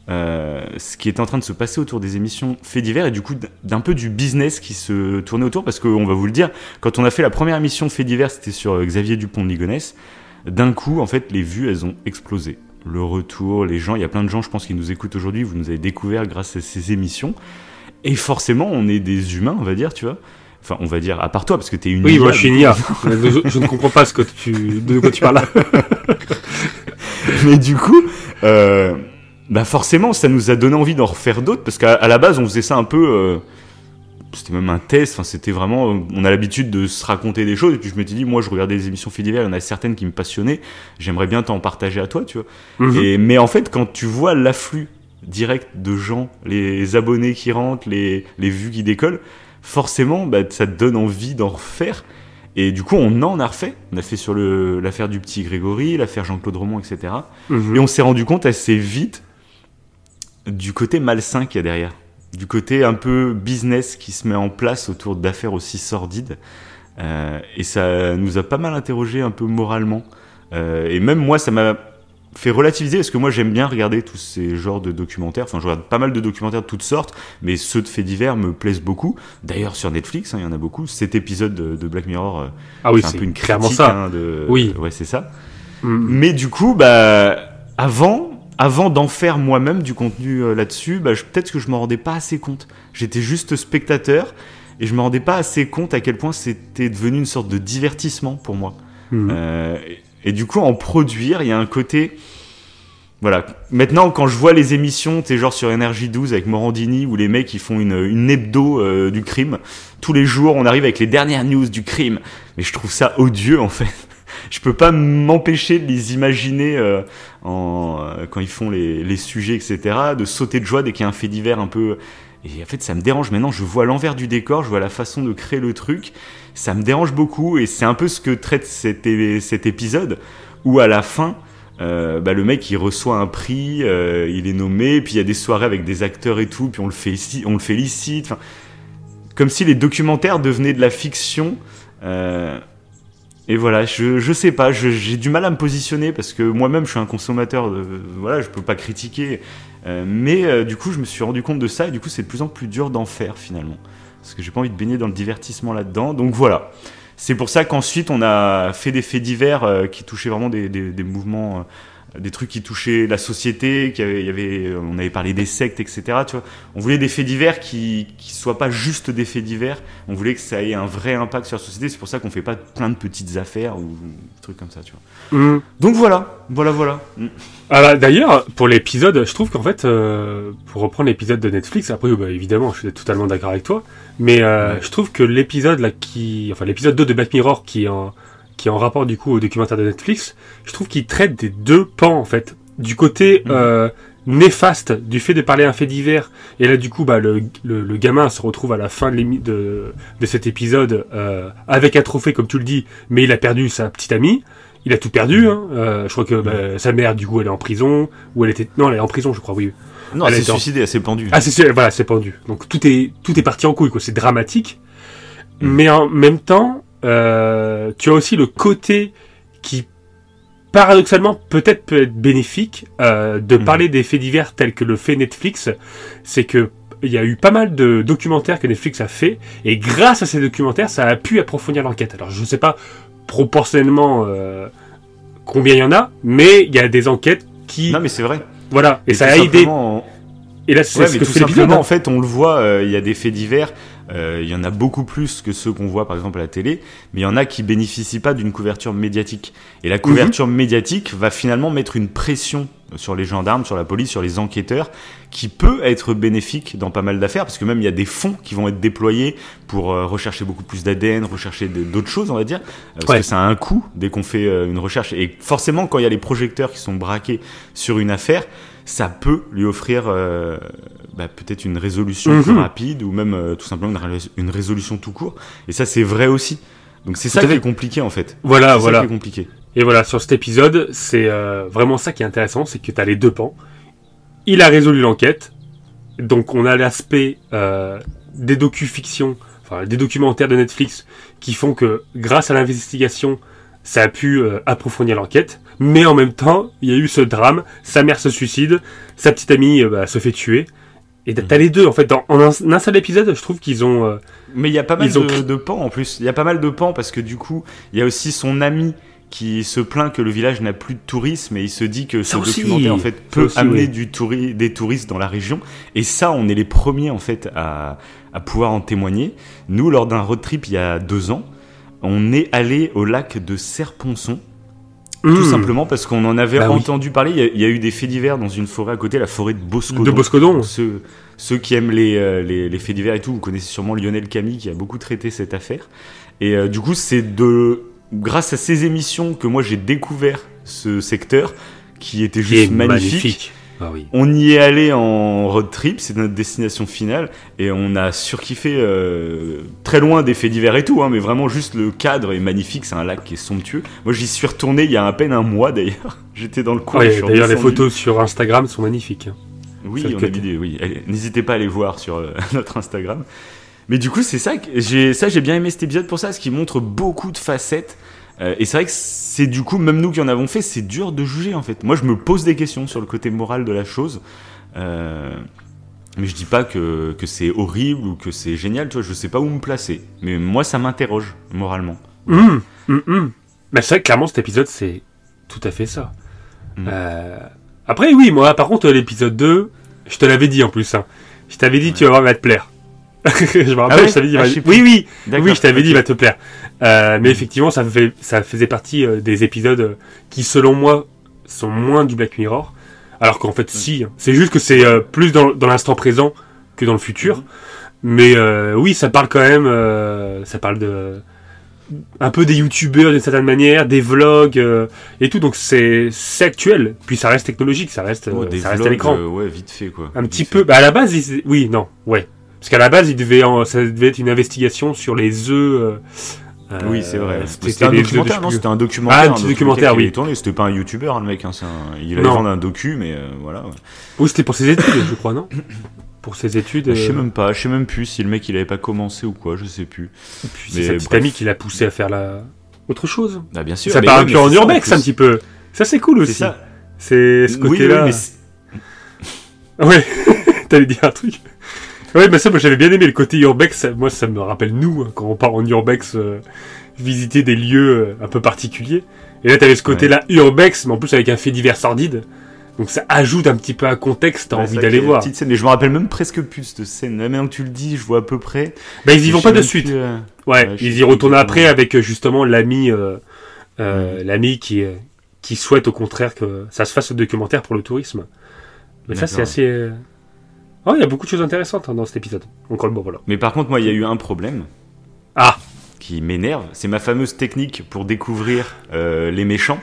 euh, ce qui est en train de se passer autour des émissions faits divers et du coup d'un peu du business qui se tournait autour parce qu'on va vous le dire, quand on a fait la première émission faits divers, c'était sur euh, Xavier Dupont de Ligonnès. D'un coup, en fait, les vues, elles ont explosé. le retour, les gens. Il y a plein de gens, je pense, qui nous écoutent aujourd'hui. Vous nous avez découvert grâce à ces émissions. Et forcément, on est des humains, on va dire, tu vois. Enfin, on va dire, à part toi, parce que t'es une Oui, moi je suis une IA. [LAUGHS] je, je ne comprends pas ce que tu, de quoi tu parles là. [LAUGHS] [LAUGHS] Mais du coup, euh, bah forcément, ça nous a donné envie d'en refaire d'autres, parce qu'à la base, on faisait ça un peu. euh, c'était même un test, enfin, c'était vraiment. On a l'habitude de se raconter des choses, et puis je m'étais dit, moi, je regardais des émissions faits divers, il y en a certaines qui me passionnaient, j'aimerais bien t'en partager à toi, tu vois. Mhm. Et, mais en fait, quand tu vois l'afflux direct de gens, les abonnés qui rentrent, les, les vues qui décollent, forcément, bah, ça te donne envie d'en refaire. Et du coup, on en a refait. On a fait sur l'affaire du petit Grégory, l'affaire Jean-Claude Romont, etc. Mhm. Et on s'est rendu compte assez vite du côté malsain qu'il y a derrière. Du côté un peu business qui se met en place autour d'affaires aussi sordides. Euh, et ça nous a pas mal interrogé un peu moralement. Euh, et même moi, ça m'a fait relativiser parce que moi j'aime bien regarder tous ces genres de documentaires. Enfin, je regarde pas mal de documentaires de toutes sortes, mais ceux de faits divers me plaisent beaucoup. D'ailleurs, sur Netflix, hein, il y en a beaucoup. Cet épisode de, de Black Mirror, euh, Ah oui, c'est un peu une critique ça. hein, de. Oui. Ouais, c'est ça. Mhm. Mais du coup, bah, avant, avant d'en faire moi-même du contenu euh, là-dessus, bah, peut-être que je m'en rendais pas assez compte. J'étais juste spectateur et je me rendais pas assez compte à quel point c'était devenu une sorte de divertissement pour moi. Mhm. Euh, et, du coup, en produire, il y a un côté. Voilà. Maintenant, quand je vois les émissions, t'es genre sur Énergie 12 avec Morandini, où les mecs ils font une, une hebdo euh, du crime. Tous les jours, on arrive avec les dernières news du crime. Mais je trouve ça odieux, en fait. [LAUGHS] Je peux pas m'empêcher de les imaginer euh, en, euh, quand ils font les, les sujets, etc., de sauter de joie dès qu'il y a un fait divers un peu. Et en fait, ça me dérange. Maintenant, je vois l'envers du décor, je vois la façon de créer le truc. Ça me dérange beaucoup, et c'est un peu ce que traite cet, épisode, où à la fin, euh, bah, le mec il reçoit un prix, euh, il est nommé, puis il y a des soirées avec des acteurs et tout, puis on le, félicite, on le félicite. Comme si les documentaires devenaient de la fiction. euh, et voilà, je, sais pas, j'ai du mal à me positionner parce que moi-même je suis un consommateur, de, voilà, je peux pas critiquer. Mais du coup, je me suis rendu compte de ça et du coup, c'est de plus en plus dur d'en faire finalement. Parce que j'ai pas envie de baigner dans le divertissement là-dedans. Donc voilà. C'est pour ça qu'ensuite, on a fait des faits divers euh, qui touchaient vraiment des, des, mouvements, euh, des trucs qui touchaient la société, qui avait, il y avait, euh, on avait parlé des sectes, etc. Tu vois. On voulait des faits divers qui ne soient pas juste des faits divers. On voulait que ça ait un vrai impact sur la société. C'est pour ça qu'on fait pas plein de petites affaires ou, ou des trucs comme ça. Tu vois. Mhm. Donc voilà, voilà, voilà. Mm. Ah bah, D'ailleurs, pour l'épisode, je trouve qu'en fait, euh, pour reprendre l'épisode de Netflix, après, bah, évidemment, je suis totalement d'accord avec toi, mais euh, Ouais. je trouve que l'épisode là qui, enfin l'épisode 2 de Black Mirror qui est en, qui est en rapport du coup au documentaire de Netflix, je trouve qu'il traite des deux pans en fait, du côté Mhm. euh, néfaste du fait de parler un fait divers, et là du coup, bah le, le, le gamin se retrouve à la fin de, de, de cet épisode euh, avec un trophée comme tu le dis, mais il a perdu sa petite amie. Il a tout perdu. Hein. Euh, je crois que bah, sa mère, du coup, elle est en prison. Ou elle était. Non, elle est en prison, je crois. Oui. Non, Elle elle est s'est suicidée, elle s'est pendue. Ah, c'est sûr. Voilà, c'est pendu. Donc tout est tout est parti en couille. Quoi. C'est dramatique. Mm. Mais en même temps, euh, tu as aussi le côté qui paradoxalement peut-être peut être bénéfique euh, de Mm. parler des faits divers tels que le fait Netflix. C'est que il y a eu pas mal de documentaires que Netflix a fait et grâce à ces documentaires, ça a pu approfondir l'enquête. Alors je sais pas proportionnellement euh, combien il y en a, mais il y a des enquêtes qui Non, mais c'est vrai. voilà et, ça a aidé. Et là c'est Ouais, ce que tout fait simplement, hein. en fait, on le voit, euh, il y a des faits divers, il y en a beaucoup plus que ceux qu'on voit par exemple à la télé, mais il y en a qui bénéficient pas d'une couverture médiatique. Et la couverture médiatique va finalement mettre une pression sur les gendarmes, sur la police, sur les enquêteurs, qui peut être bénéfique dans pas mal d'affaires, parce que même il y a des fonds qui vont être déployés pour euh, rechercher beaucoup plus d'ADN, rechercher d'autres choses, on va dire, euh, parce Ouais. que ça a un coût dès qu'on fait euh, une recherche. Et forcément, quand il y a les projecteurs qui sont braqués sur une affaire, ça peut lui offrir euh, bah, peut-être une résolution Mhm. plus rapide ou même euh, tout simplement une, ré- une résolution tout court. Et ça, c'est vrai aussi. Donc c'est ça qui est compliqué en fait. Voilà, voilà. ça qui est compliqué. Et voilà, sur cet épisode, c'est euh, vraiment ça qui est intéressant, c'est que tu as les deux pans. Il a résolu l'enquête, donc on a l'aspect des docu-fictions, enfin des documentaires de Netflix qui font que grâce à l'investigation, ça a pu euh, approfondir l'enquête, mais en même temps, il y a eu ce drame, sa mère se suicide, sa petite amie euh, bah, se fait tuer, et t'as t'as les deux en fait. Dans, en un, un seul épisode, je trouve qu'ils ont... euh, Mais il y a pas mal ont de, pans en plus. Il y a pas mal de pans parce que du coup, il y a aussi son ami qui se plaint que le village n'a plus de tourisme et il se dit que ce aussi. documentaire en fait peut aussi, amener oui. du touri- des touristes dans la région et ça on est les premiers en fait à, à pouvoir en témoigner. Nous lors d'un road trip il y a deux ans, on est allé au lac de Serponçon tout Mmh. simplement parce qu'on en avait Bah oui. entendu parler. Il y, a, il y a eu des faits divers dans une forêt à côté, la forêt de Boscodon. De Boscodon. Ceux, ceux qui aiment les, euh, les, les faits divers et tout, vous connaissez sûrement Lionel Camille qui a beaucoup traité cette affaire. Et euh, du coup, c'est de grâce à ces émissions que moi j'ai découvert ce secteur qui était juste magnifique. magnifique. Ah oui. On y est allé en road trip, c'est notre destination finale, et on a surkiffé euh, très loin des faits divers et tout, hein, mais vraiment juste le cadre est magnifique, c'est un lac qui est somptueux. Moi j'y suis retourné il y a à peine un mois d'ailleurs, [LAUGHS] j'étais dans le coin. Ouais, D'ailleurs, les photos sur Instagram sont magnifiques. Oui, Celle on a vidé, oui. N'hésitez pas à aller voir sur euh, [LAUGHS] notre Instagram. Mais du coup, c'est ça que j'ai, ça j'ai bien aimé cet épisode pour ça, parce qu'il montre beaucoup de facettes. Euh, et c'est vrai que c'est du coup, même nous qui en avons fait, c'est dur de juger en fait. Moi, je me pose des questions sur le côté moral de la chose. Euh, mais je dis pas que, que c'est horrible ou que c'est génial, tu vois, je sais pas où me placer. Mais moi, ça m'interroge moralement. Hum, hum, hum. Mais c'est vrai que clairement, cet épisode, c'est tout à fait ça. Mm. Euh, Après, oui, moi, par contre, l'épisode 2, je te l'avais dit en plus. hein. Je t'avais dit, tu vas voir, va te plaire. [LAUGHS] je me rappelle, ouais je t'avais dit, Ah, je oui, oui, oui, je t'avais dit, il va te plaire. Euh, mais effectivement, ça, fait, ça faisait partie euh, des épisodes euh, qui, selon moi, sont moins du Black Mirror. Alors qu'en fait, si. hein. C'est juste que c'est euh, plus dans, dans l'instant présent que dans le futur. Mhm. Mais euh, oui, ça parle quand même. euh, ça parle de. Un peu des youtubeurs d'une certaine manière, des vlogs et tout. Donc c'est actuel. Puis ça reste technologique, ça reste, Oh, ça reste à l'écran. ouais, vite fait quoi. Un Vite petit fait. peu. Bah à la base, oui, non, ouais. Parce qu'à la base, il devait, en- ça devait être une investigation sur les œufs. euh, Oui, c'est vrai. euh, C'était un documentaire, non. C'était un documentaire. Ah, un petit documentaire oui. C'était pas un youtubeur, hein, le mec. Hein, un- Il allait vendre un docu, mais euh, voilà. ouais. Oui, c'était pour ses études, je crois, non? Pour ses études. Je sais euh, même pas. Je sais même plus si le mec il avait pas commencé ou quoi. Je sais plus. et puis mais c'est sa petite bref. amie qui l'a poussé à faire la autre chose. Ah, bien sûr. ça part un peu en urbex un petit peu. Ça c'est cool aussi. C'est ce Oui, oui, côté-là. mais [LAUGHS] Ouais, [LAUGHS] t'allais dire un truc. Ouais, mais ça, moi j'avais bien aimé le côté urbex. Moi, ça me rappelle nous, hein, quand on part en urbex, euh, visiter des lieux euh, un peu particuliers. Et là, t'avais ce côté-là urbex, mais en plus avec un fait divers sordide. Donc ça ajoute un petit peu un contexte, t'as Ouais, envie d'aller voir. une Petite scène, mais je me rappelle même presque plus de cette scène. Maintenant que tu le dis, je vois à peu près. Bah, ils y vont pas de suite. euh, Ouais, ils y retournent après avec justement l'ami, euh, euh, l'ami qui qui souhaite au contraire que ça se fasse le documentaire pour le tourisme. Mais ça c'est assez. Oh, il y a beaucoup de choses intéressantes hein, dans cet épisode. Donc bon voilà. Mais par contre, moi, il y a eu un problème. Ah. Qui m'énerve. C'est ma fameuse technique pour découvrir euh, les méchants.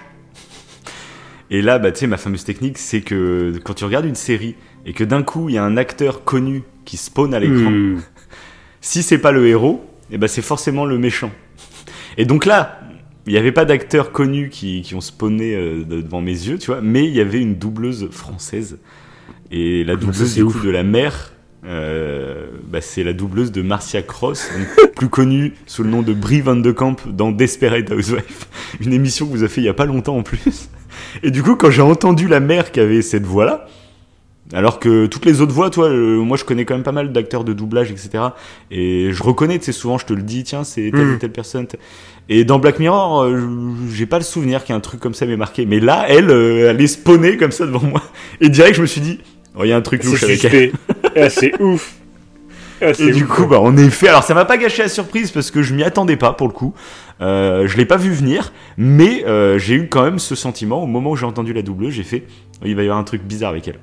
Et là, bah, tu sais, ma fameuse technique, c'est que quand tu regardes une série et que d'un coup, il y a un acteur connu qui spawn à l'écran, Hmm. [LAUGHS] si c'est pas le héros, et ben c'est forcément le méchant. Et donc là, il n'y avait pas d'acteurs connus qui, qui ont spawné euh, de- devant mes yeux, tu vois, mais il y avait une doubleuse française. Et la ça, doubleuse du coup de la mère, euh, bah, c'est la doubleuse de Marcia Cross, donc [LAUGHS] plus connue sous le nom de Brie Van de Camp dans Desperate Housewife, [LAUGHS] une émission que vous a fait il y a pas longtemps en plus. [LAUGHS] Et du coup, quand j'ai entendu la mère qui avait cette voix-là, alors que toutes les autres voix, toi, euh, moi je connais quand même pas mal d'acteurs de doublage, etc. Et je reconnais, tu sais, souvent je te le dis, tiens, c'est telle Mm. ou telle personne. Et dans Black Mirror, euh, j'ai pas le souvenir qu'un truc comme ça m'ait marqué. Mais là, elle, euh, elle est spawnée comme ça devant moi. Et direct, je me suis dit, oh, il y a un truc louche avec elle. [LAUGHS] Ah, c'est ouf. Ah, Et du coup, bah, en effet, alors ça m'a pas gâché la surprise parce que je m'y attendais pas pour le coup. Euh, je l'ai pas vu venir, mais euh, j'ai eu quand même ce sentiment au moment où j'ai entendu la doubleuse, j'ai fait, il va y avoir un truc bizarre avec elle.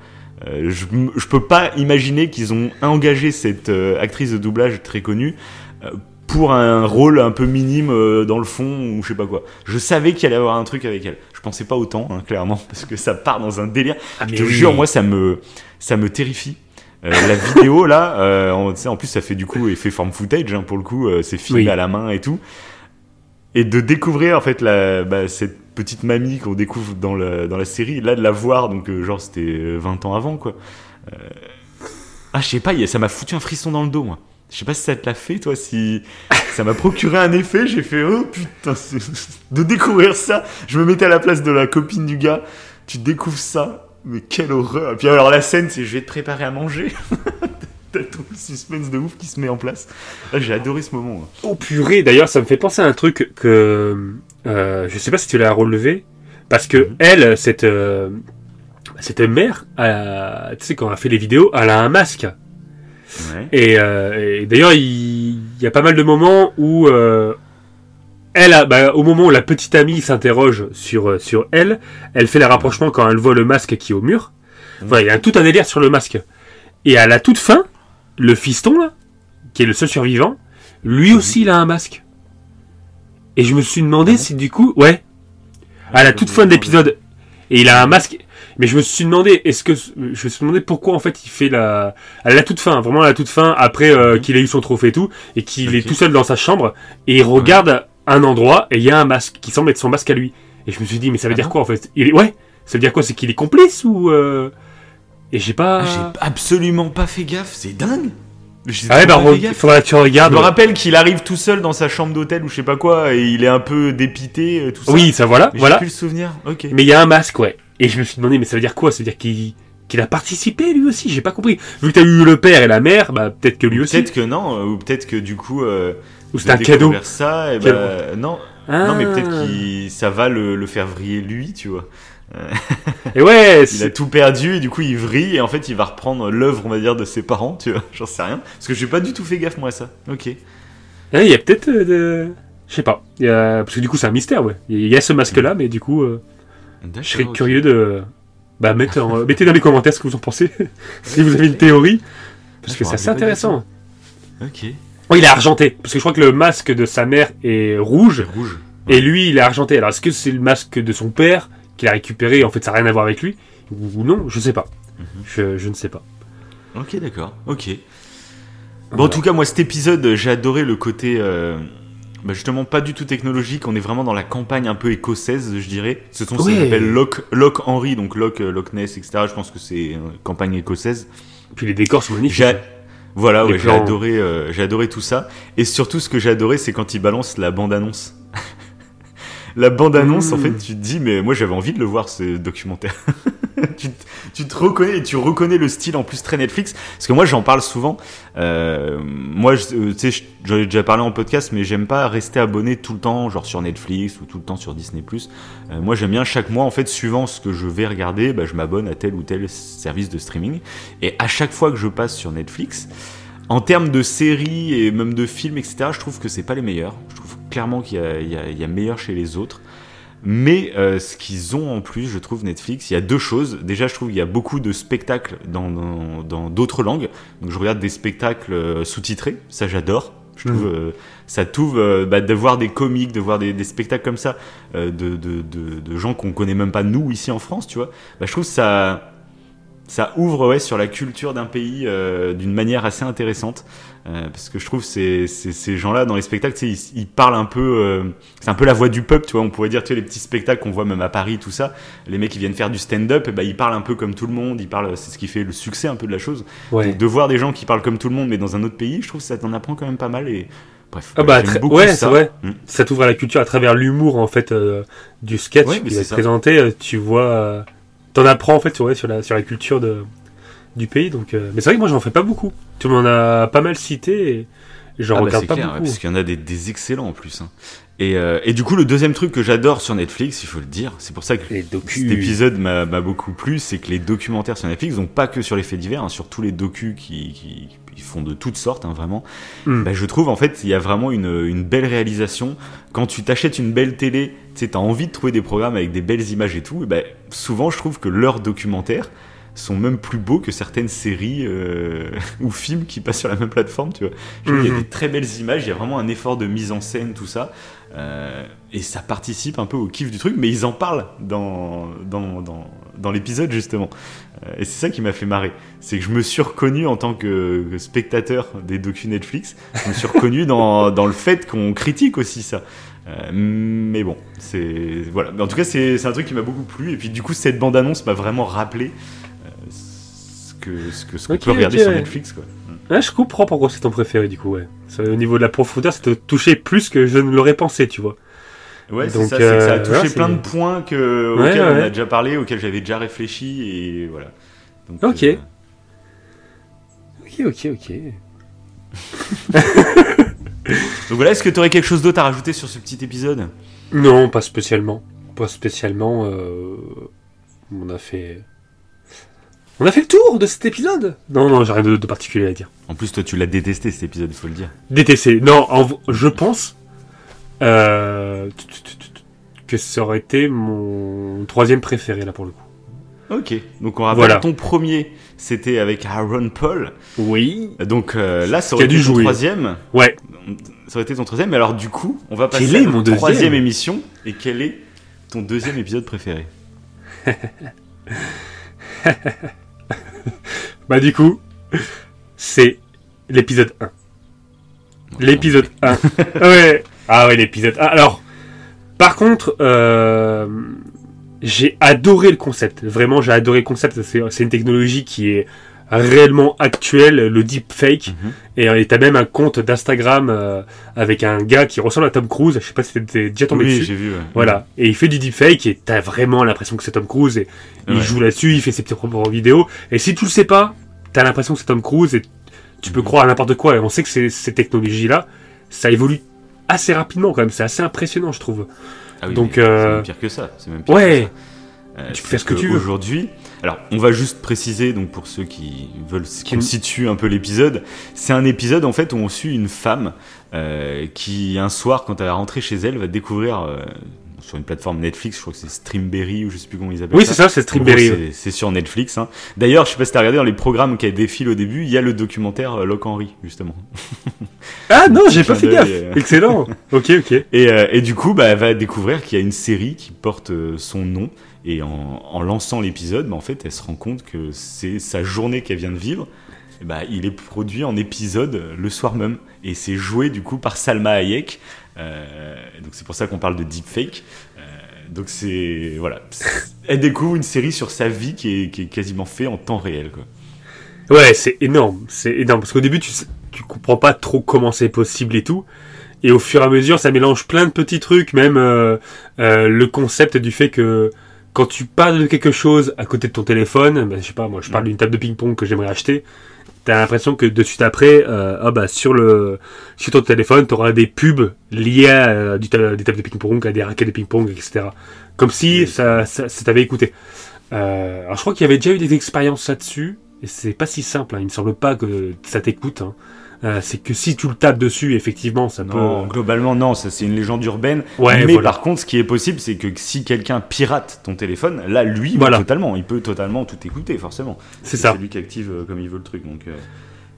Euh, je, je peux pas imaginer qu'ils ont engagé cette euh, actrice de doublage très connue euh, pour un rôle un peu minime euh, dans le fond ou je sais pas quoi. Je savais qu'il allait y avoir un truc avec elle. Je pensais pas autant, hein, clairement, [LAUGHS] parce que ça part dans un délire. Ah, Je te oui. jure, moi, ça me, ça me terrifie. Euh, la vidéo là, euh, on- en plus ça fait du coup effet form footage hein, pour le coup, euh, c'est filmé Oui. à la main et tout, et de découvrir en fait la, bah, cette petite mamie qu'on découvre dans la, dans la série, là de la voir donc genre c'était euh, 20 ans avant quoi. Ah je sais pas, ça m'a foutu un frisson dans le dos moi. Je sais pas si ça te l'a fait toi, si ça m'a procuré un effet, j'ai fait oh putain de découvrir ça. Je me mettais à la place de la copine du gars, tu découvres ça, mais quelle horreur. Et puis alors la scène c'est je vais te préparer à manger. [LAUGHS] T'as tout le suspense de ouf qui se met en place. Ah, J'ai adoré ce moment. Oh purée, d'ailleurs, ça me fait penser à un truc que euh, je sais pas si tu l'as relevé, parce que Mhm. elle, cette euh, cette mère, euh, tu sais, quand elle a fait les vidéos, elle a un masque. Ouais. Et, euh, et d'ailleurs, il, il y a pas mal de moments où euh, elle, a, bah, au moment où la petite amie s'interroge sur euh, sur elle, elle fait le rapprochement quand elle voit le masque qui est au mur. Voilà, il y a tout un délire sur le masque. Et à la toute fin, le fiston là, qui est le seul survivant, lui aussi il a un masque. Et je me suis demandé Ah si du coup, ouais, à la toute fin de l'épisode, et il a un masque. Mais je me suis demandé, est-ce que je me suis demandé pourquoi en fait il fait la à la toute fin, vraiment à la toute fin, après euh, Mhm. qu'il ait eu son trophée et tout, et qu'il est tout seul dans sa chambre et il regarde un endroit et il y a un masque qui semble être son masque à lui. Et je me suis dit, mais ça veut Ah dire quoi en fait? Il est ouais, ça veut dire quoi? C'est qu'il est complice ou euh... Et j'ai pas. Ah, J'ai absolument pas fait gaffe, c'est dingue. Ah ouais, bah que tu Je regardes. me rappelle qu'il arrive tout seul dans sa chambre d'hôtel ou je sais pas quoi et il est un peu dépité, euh, tout ça. Oui, ça voilà, Mais voilà. J'ai plus le souvenir. Ok. Mais il y a un masque, ouais. Et je me suis demandé, mais ça veut dire quoi? Ça veut dire qu'il qu'il a participé lui aussi? J'ai pas compris. Vu que t'as eu le père et la mère, bah peut-être que lui aussi. Peut-être que non, euh, ou peut-être que du coup. Euh, Ou c'est un de cadeau. Ça, et Quel- bah, non, Ah. non, mais peut-être que ça va le, le faire vriller lui, tu vois. Et ouais, [LAUGHS] Il a tout perdu et du coup il vrille et en fait il va reprendre l'œuvre, on va dire, de ses parents, tu vois. [LAUGHS] J'en sais rien. Parce que j'ai pas du tout fait gaffe moi à ça. Ok. Ah, il y a peut-être euh, de... Je sais pas. A- Parce que du coup, c'est un mystère, ouais. Il y a ce masque-là, mais du coup, euh, je serais curieux de. Bah, mettre en- euh, mettez dans les commentaires ce que vous en pensez. [LAUGHS] si vous avez une théorie. Parce que c'est assez intéressant. Ok. Oh, il est argenté. Parce que je crois que le masque de sa mère est rouge. Rouge. Et lui, il est argenté. Alors, est-ce que c'est le masque de son père qu'il a récupéré? En fait, ça n'a rien à voir avec lui Ou non Je sais pas. Mhm. je, je ne sais pas. Ok, d'accord. Ok. Bon, en tout cas, moi, cet épisode, j'ai adoré le côté. euh, bah, justement, pas du tout technologique. On est vraiment dans la campagne un peu écossaise, je dirais. Ce sont ce Ouais. qu'on appelle Loch, Loch Henry, donc Loch, euh, Loch Ness, etc. Je pense que c'est euh, campagne écossaise. Puis les décors sont magnifiques. J'ai. Voilà, ouais, j'ai adoré, euh, j'ai adoré tout ça. Et surtout, ce que j'ai adoré, c'est quand il balance la bande-annonce. [LAUGHS] la bande-annonce, en Mmh. fait, tu te dis, mais moi, j'avais envie de le voir, ce documentaire. [LAUGHS] [LAUGHS] tu, te- reconnais et tu reconnais le style en plus très Netflix. Parce que moi, j'en parle souvent. Euh, moi, euh, tu sais, je- j'en ai déjà parlé en podcast, mais j'aime pas rester abonné tout le temps, genre sur Netflix ou tout le temps sur Disney+. Euh, moi, j'aime bien chaque mois, en fait, suivant ce que je vais regarder, bah, je m'abonne à tel ou tel service de streaming. Et à chaque fois que je passe sur Netflix, en termes de séries et même de films, etc., je trouve que c'est pas les meilleurs. Je trouve clairement qu'il y y a meilleur chez les autres. Mais euh, ce qu'ils ont en plus, je trouve, Netflix, il y a deux choses. Déjà, je trouve qu'il y a beaucoup de spectacles dans dans- dans d'autres langues. Donc, je regarde des spectacles euh, sous-titrés. Ça, j'adore. Je trouve euh, ça t'ouvre euh, bah, de voir des comiques, de voir des, des spectacles comme ça euh, de, de, de, de gens qu'on connaît même pas nous ici en France, tu vois. Bah, je trouve ça ça ouvre ouais, sur la culture d'un pays euh, d'une manière assez intéressante. Euh, parce que je trouve ces, ces, ces gens-là dans les spectacles, tu sais, ils, ils parlent un peu, euh, c'est un peu la voix du peuple, tu vois. On pourrait dire, tu sais, les petits spectacles qu'on voit même à Paris, tout ça. Les mecs qui viennent faire du stand-up, et ben ils parlent un peu comme tout le monde. Ils parlent, c'est ce qui fait le succès un peu de la chose. Ouais. Donc, de voir des gens qui parlent comme tout le monde, mais dans un autre pays, je trouve que ça t'en apprend quand même pas mal. Et bref, Ah ouais, bah, beaucoup ouais, ça. vrai. Mm. Ça t'ouvre à la culture à travers l'humour en fait euh, du sketch Ouais, qui est ça. présenté. euh, Tu vois, euh, t'en apprends en fait sur, ouais, sur la sur la culture de du pays. Donc, euh, mais c'est vrai que moi j'en fais pas beaucoup. Tu m'en as pas mal cité et j'en Ah bah, regarde pas clair, ouais, beaucoup. parce qu'il y en a des, des excellents en plus. hein. Et, euh, et du coup, le deuxième truc que j'adore sur Netflix, il faut le dire, c'est pour ça que Les cet épisode m'a m'a beaucoup plu, c'est que les documentaires sur Netflix, donc pas que sur les faits divers, hein, sur tous les docus qui, qui, qui font de toutes sortes, hein, vraiment. Mm. Bah, je trouve en fait, il y a vraiment une, une belle réalisation. Quand tu t'achètes une belle télé, tu t'as envie de trouver des programmes avec des belles images et tout. Et bah, souvent, je trouve que leurs documentaires sont même plus beaux que certaines séries euh, [LAUGHS] ou films qui passent sur la même plateforme, tu vois. Qu'il y a Mhm. des très belles images, il y a vraiment un effort de mise en scène, tout ça. Euh, et ça participe un peu au kiff du truc, mais ils en parlent dans, dans, dans, dans l'épisode justement. Euh, et c'est ça qui m'a fait marrer. C'est que je me suis reconnu en tant que, que spectateur des docus Netflix, je me suis reconnu dans, dans le fait qu'on critique aussi ça. Euh, mais bon, c'est voilà. Mais en tout cas, c'est un truc qui m'a beaucoup plu. Et puis du coup, cette bande-annonce m'a vraiment rappelé euh, ce que ce que ce qu'on Ok, peut regarder sur. Netflix, quoi. Ouais, je comprends pourquoi c'est ton préféré du coup. Ouais. Ça, au niveau de la profondeur, ça te touchait plus que je ne l'aurais pensé, tu vois. Ouais, c'est ça, que ça a euh, touché plein de points que, auxquels on a déjà parlé, auxquels j'avais déjà réfléchi, et voilà. Donc, euh, Ok, Ok, ok, ok. [LAUGHS] Donc voilà, est-ce que tu aurais quelque chose d'autre à rajouter sur ce petit épisode? Non, pas spécialement. Pas spécialement. euh, On a fait. On a fait le tour de cet épisode Non, non, j'ai rien de, de particulier à dire. En plus, toi, tu l'as détesté cet épisode, il faut le dire. DTC. Non, en v- je pense euh, que ça aurait été mon troisième préféré là pour le coup. Ok, donc on rappelle, Voilà. ton premier, c'était avec Aaron Paul. Oui. Donc euh, là, ça aurait dû été ton jouer. troisième. Ouais. Ça aurait été ton troisième, mais alors du coup, on va passer Quel à est notre troisième émission. Et quel est ton deuxième épisode préféré? [LAUGHS] Bah du coup, c'est l'épisode 1. L'épisode 1. [LAUGHS] ouais. Ah ouais, l'épisode 1. Alors, par contre, euh, j'ai adoré le concept. Vraiment, j'ai adoré le concept. C'est une technologie qui est réellement actuelle, le deepfake. Mhm. Et euh, et t'as même un compte d'Instagram euh, avec un gars qui ressemble à Tom Cruise. Je sais pas si t'es déjà tombé Oui, dessus. j'ai vu. ouais. Voilà. Et il fait du deepfake et t'as vraiment l'impression que c'est Tom Cruise et il joue là-dessus, il fait ses propres vidéos. Et si tu le sais pas, t'as l'impression que c'est Tom Cruise et tu peux Mhm. croire à n'importe quoi. Et on sait que ces, ces technologies-là, ça évolue assez rapidement quand même. C'est assez impressionnant, je trouve. Ah oui, Donc, euh, c'est pire que ça. C'est même pire Ouais. que ça. Euh, Tu peux faire ce que tu veux. Aujourd'hui, alors on va juste préciser, donc pour ceux qui veulent qu'on situe un peu l'épisode, c'est un épisode en fait où on suit une femme euh, qui un soir, quand elle va rentrer chez elle, va découvrir sur une plateforme Netflix, je crois que c'est Streamberry ou je sais plus comment ils appellent Oui, c'est ça, c'est Streamberry. c'est- C'est sur Netflix. Hein. D'ailleurs, je sais pas si t'as regardé dans les programmes qui défilent au début, il y a le documentaire euh, Locke Henry, justement. [LAUGHS] Ah non, j'ai pas fait gaffe. euh. Excellent. ok, ok. [LAUGHS] Et, euh, et du coup, bah, elle va découvrir qu'il y a une série qui porte son nom. Et en, en lançant l'épisode, bah, en fait, elle se rend compte que c'est sa journée qu'elle vient de vivre. Bah, il est produit en épisode le soir même. Et c'est joué du coup par Salma Hayek. Euh, donc c'est pour ça qu'on parle de deepfake. Euh, donc c'est voilà, elle découvre une série sur sa vie qui est, qui est quasiment fait en temps réel. Quoi. Ouais, c'est énorme, c'est énorme parce qu'au début tu tu comprends pas trop comment c'est possible et tout, et au fur et à mesure ça mélange plein de petits trucs, même euh, euh, le concept du fait que quand tu parles de quelque chose à côté de ton téléphone, bah, je sais pas, moi je parle d'une table de ping-pong que j'aimerais acheter, t'as l'impression que de suite après, euh, ah bah sur le sur ton téléphone t'auras des pubs liées à euh, du des tables de ping-pong, à des raquettes de ping-pong, etc. Comme si Oui. ça, ça, ça t'avait écouté. Euh, alors je crois qu'il y avait déjà eu des expériences là-dessus, et c'est pas si simple. Hein. Il me semble pas que ça t'écoute. Hein. Euh, c'est que si tu le tapes dessus, effectivement, ça Non, peut. globalement non, ça c'est une légende urbaine. Ouais, mais voilà. par contre, ce qui est possible, c'est que si quelqu'un pirate ton téléphone, là, lui, Voilà. totalement, il peut totalement tout écouter, forcément. C'est ça. C'est lui qui active euh, comme il veut le truc. Donc, euh,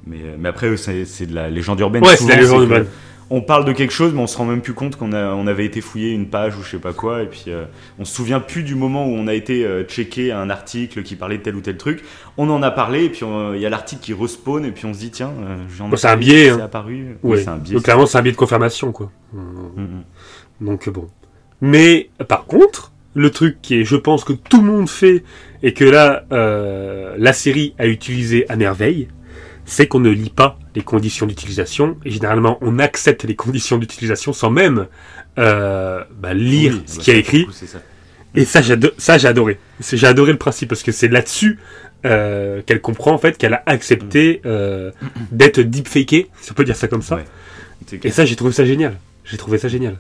mais, mais après, c'est de la légende urbaine. Ouais, c'est la légende que urbaine. On parle de quelque chose, mais on se rend même plus compte qu'on on avait été fouillé une page ou je sais pas quoi, et puis euh, on se souvient plus du moment où on a été euh, checké un article qui parlait de tel ou tel truc. On en a parlé, et puis euh, il y a l'article qui respawn, et puis on se dit tiens, euh, j'en ai Bon, c'est un biais, C'est hein. apparu. Ouais. un biais. Donc clairement, c'est un biais de confirmation, quoi. Euh, Mm, mm. Donc bon. Mais par contre, le truc qui est, je pense que tout le monde fait et que là, euh, la série a utilisé à merveille, c'est qu'on ne lit pas les conditions d'utilisation et généralement on accepte les conditions d'utilisation sans même euh, bah, lire Oui, ce bah, qui a écrit. coup, ça. Et ça, j'ai adoré. J'ai adoré le principe parce que c'est là-dessus euh, qu'elle comprend en fait qu'elle a accepté euh, d'être deepfakée, si on peut dire ça comme ça. Ouais. Et ça, j'ai trouvé ça génial. J'ai trouvé ça génial.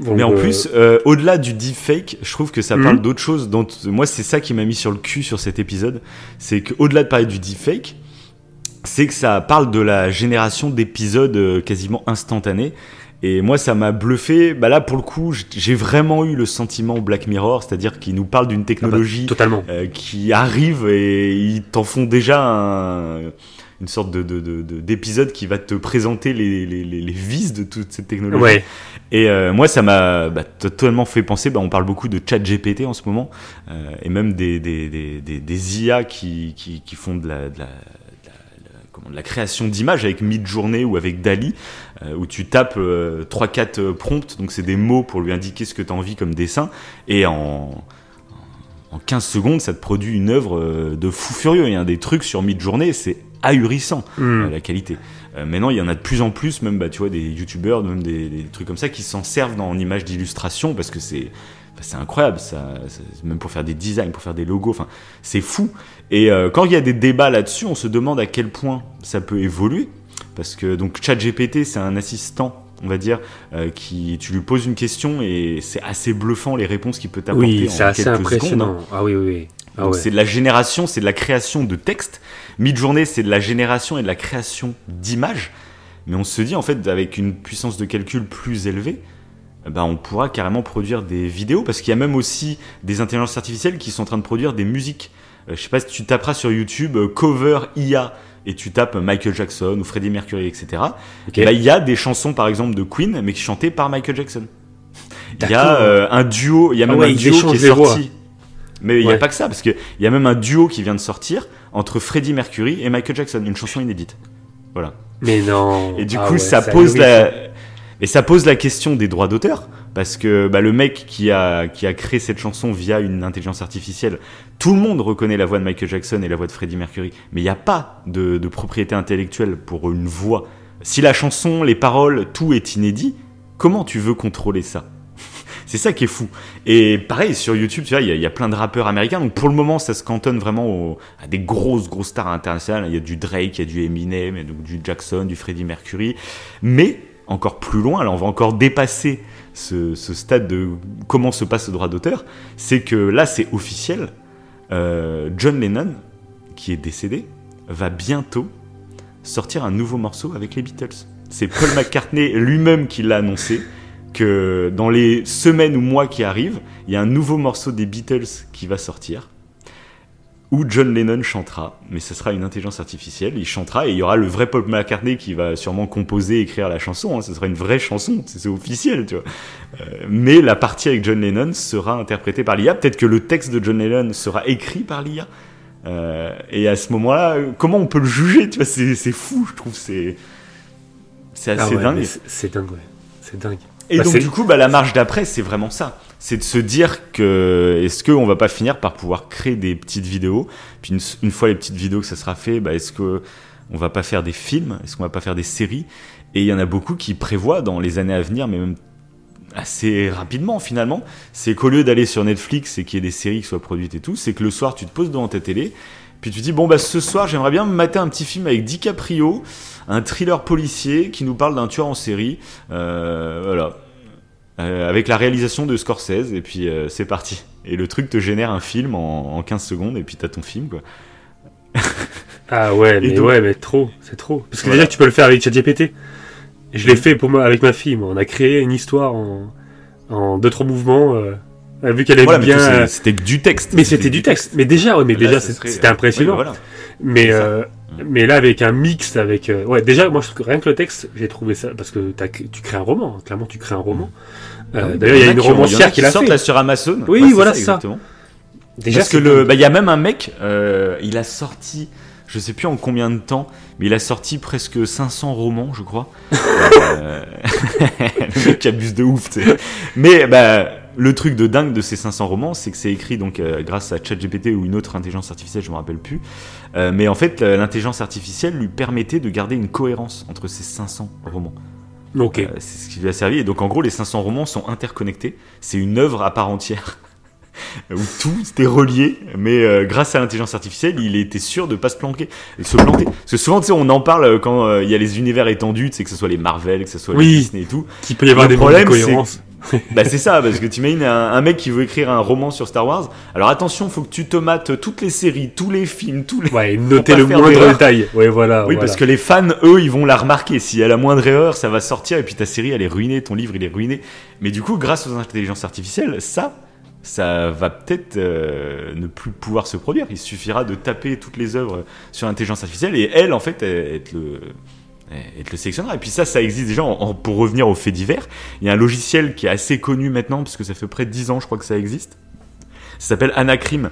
Donc, Mais en euh, plus, euh, au-delà du deepfake, je trouve que ça Mhm. parle d'autre chose. Dont, moi, c'est ça qui m'a mis sur le cul sur cet épisode. C'est qu'au-delà de parler du deepfake, c'est que ça parle de la génération d'épisodes euh, quasiment instantanés. Et moi, ça m'a bluffé. Bah là, pour le coup, j'ai vraiment eu le sentiment Black Mirror, c'est-à-dire qu'il nous parle d'une ah bah, technologie totalement. euh, qui arrive et ils t'en font déjà un- une sorte de, de, de- de- d'épisode qui va te présenter les, les, les, les vices de toute cette technologie. Ouais. Et euh, moi, ça m'a bah, totalement fait penser. Bah, on parle beaucoup de chat GPT en ce moment, euh, et même des, des, des, des, des IA qui, qui, qui font la- de la- comment, de la création d'images avec Midjourney ou avec Dali, euh, où tu tapes 3-4 prompts, donc c'est des mots pour lui indiquer ce que tu as envie comme dessin, et en, en 15 secondes, ça te produit une œuvre euh, de fou furieux. Il y a des trucs sur Midjourney, c'est ahurissant euh, la qualité. Euh, maintenant, il y en a de plus en plus, même bah, tu vois, des youtubeurs, même des, des trucs comme ça, qui s'en servent dans en image d'illustration parce que c'est c'est incroyable, ça, même pour faire des designs, pour faire des logos, enfin, c'est fou. Et euh, quand il y a des débats là-dessus, on se demande à quel point ça peut évoluer. Parce que donc ChatGPT, c'est un assistant, on va dire, euh, qui tu lui poses une question et c'est assez bluffant les réponses qu'il peut t'apporter Oui, en c'est assez quelques impressionnant. secondes. hein. Ah oui, oui, oui. Ah ouais. c'est de la génération, c'est de la création de texte. Mid-journée, c'est de la génération et de la création d'images. Mais on se dit, en fait, avec une puissance de calcul plus élevée, ben, on pourra carrément produire des vidéos. Parce qu'il y a même aussi des intelligences artificielles qui sont en train de produire des musiques. Euh, je sais pas si tu taperas sur YouTube euh, cover IA et tu tapes Michael Jackson ou Freddie Mercury, etc. Ok. Et là, il y a des chansons, par exemple, de Queen, mais qui sont chantées par Michael Jackson. Il y a euh, un duo, il y a Ah même ouais, un duo qui est voix. sorti. Mais il n'y a pas que ça, parce qu'il y a même un duo qui vient de sortir entre Freddie Mercury et Michael Jackson, une chanson inédite. Voilà. Mais non. Et du Ah coup, ouais, ça pose la. Et ça pose la question des droits d'auteur, parce que bah, le mec qui a qui a créé cette chanson via une intelligence artificielle, tout le monde reconnaît la voix de Michael Jackson et la voix de Freddie Mercury, mais il n'y a pas de, propriété intellectuelle pour une voix. Si la chanson, les paroles, tout est inédit, comment tu veux contrôler ça? [LAUGHS] C'est ça qui est fou. Et pareil, sur YouTube, tu vois, il y, a- plein de rappeurs américains. Donc pour le moment, ça se cantonne vraiment à des grosses, grosses stars internationales. Il y a du Drake, il y a du Eminem, donc du Jackson, du Freddie Mercury. Mais encore plus loin, là, on va encore dépasser ce, ce stade de comment se passe le droit d'auteur. C'est que là, c'est officiel. Euh, John Lennon, qui est décédé, va bientôt sortir un nouveau morceau avec les Beatles. C'est Paul [LAUGHS] McCartney lui-même qui l'a annoncé que dans les semaines ou mois qui arrivent, il y a un nouveau morceau des Beatles qui va sortir où John Lennon chantera, mais ce sera une intelligence artificielle, il chantera et il y aura le vrai Paul McCartney qui va sûrement composer, écrire la chanson, hein, ce sera une vraie chanson, c'est officiel, tu vois. Euh, mais la partie avec John Lennon sera interprétée par l'IA, peut-être que le texte de John Lennon sera écrit par l'IA. Euh, et à ce moment-là, comment on peut le juger Tu vois, c'est fou, je trouve, c'est c'est Ah assez ouais, dingue. c'est- dingue, ouais. C'est dingue. Et Bah, donc du coup, bah, la marche d'après, c'est vraiment ça. C'est de se dire que est-ce qu'on va pas finir par pouvoir créer des petites vidéos, puis une, fois les petites vidéos que ça sera fait, bah, est-ce que on va pas faire des films, est-ce qu'on va pas faire des séries? Et il y en a beaucoup qui prévoient dans les années à venir, mais même assez rapidement finalement, c'est qu'au lieu d'aller sur Netflix et qu'il y ait des séries qui soient produites et tout, c'est que le soir tu te poses devant ta télé, puis tu te dis bon bah ce soir j'aimerais bien me mater un petit film avec DiCaprio, un thriller policier qui nous parle d'un tueur en série, euh, voilà, Euh, avec la réalisation de Scorsese et puis euh, c'est parti. Et le truc te génère un film en, en 15 secondes et puis t'as ton film quoi. [LAUGHS] Ah ouais, mais donc- ouais, mais trop, c'est trop. Parce que Voilà. déjà, tu peux le faire avec ChatGPT. Je l'ai fait pour moi avec ma fille. moi. On a créé une histoire en, en deux trois mouvements. euh, vu qu'elle Voilà, bien. euh, c'était du texte. mais c'était du texte. Mais déjà, ouais, mais Là, déjà, serait- c'était impressionnant. Oui, voilà. Mais euh, mais là, avec un mix, avec euh, ouais, déjà, moi, je rien que le texte, j'ai trouvé ça parce que tu crées un roman. hein. Clairement, tu crées un roman. Euh, Ah oui, D'ailleurs, il y a une romancière qui l'a fait. là sur Amazon. Oui, Ouais, voilà ça. exactement. Déjà, Parce que le, bah, il y a même un mec, euh, il a sorti, je sais plus en combien de temps, mais il a sorti presque 500 romans, je crois. [LAUGHS] [LAUGHS] Le mec abuse de ouf, tu sais. Mais bah, le truc de dingue de ces 500 romans, c'est que c'est écrit donc euh, grâce à ChatGPT ou une autre intelligence artificielle, je me rappelle plus. Euh, mais en fait, la- l'intelligence artificielle lui permettait de garder une cohérence entre ces 500 romans. Ok. Euh, c'est ce qui lui a servi. Et donc, en gros, les 500 romans sont interconnectés. C'est une œuvre à part entière. [LAUGHS] où tout était relié, mais euh, grâce à l'intelligence artificielle, il était sûr de pas se planquer, de se planter. Parce que souvent, tu sais, on en parle euh, quand euh, il y a les univers étendus, tu sais, que ce soit les Marvel, que ce soit les. Disney et tout. Qu'il peut y avoir le des problème, problèmes de cohérence. [LAUGHS] Bah, c'est ça, parce que tu imagines un, un mec qui veut écrire un roman sur Star Wars. Alors attention, faut que tu te mates toutes les séries, tous les films, tous les. Ouais, [LAUGHS] noter le moindre détail. Ouais, voilà. Oui, voilà. parce que les fans, eux, ils vont la remarquer. Si elle a moindre erreur, ça va sortir et puis ta série, elle est ruinée, ton livre, il est ruiné. Mais du coup, grâce aux intelligences artificielles, ça, ça va peut-être euh, ne plus pouvoir se produire. Il suffira de taper toutes les œuvres sur l'intelligence artificielle et elle, en fait, te le, elle te le sélectionnera. Et puis ça, ça existe déjà. En- en- pour revenir aux faits divers, il y a un logiciel qui est assez connu maintenant, parce que ça fait près de 10 ans, je crois que ça existe. Ça s'appelle Anacrim.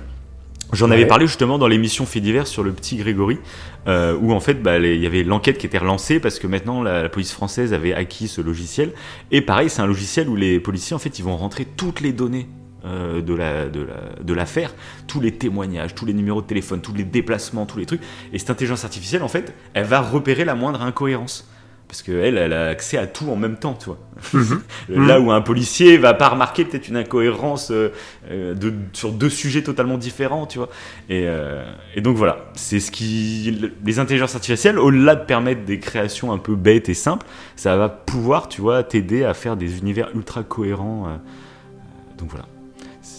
J'en avais parlé justement dans l'émission Faits divers sur le petit Grégory, euh, où en fait bah, les- il y avait l'enquête qui était relancée parce que maintenant la, la police française avait acquis ce logiciel. Et pareil, c'est un logiciel où les policiers en fait ils vont rentrer toutes les données euh, de la de la de l'affaire, tous les témoignages, tous les numéros de téléphone, tous les déplacements, tous les trucs. Et cette intelligence artificielle, en fait, elle va repérer la moindre incohérence. Parce qu'elle, elle a accès à tout en même temps, tu vois. Mhm. [LAUGHS] Là où un policier va pas remarquer peut-être une incohérence euh, euh, de, sur deux sujets totalement différents, tu vois. Et, euh, et donc voilà, c'est ce qui. Les intelligences artificielles, au-delà de permettre des créations un peu bêtes et simples, ça va pouvoir, tu vois, t'aider à faire des univers ultra cohérents. euh, donc voilà.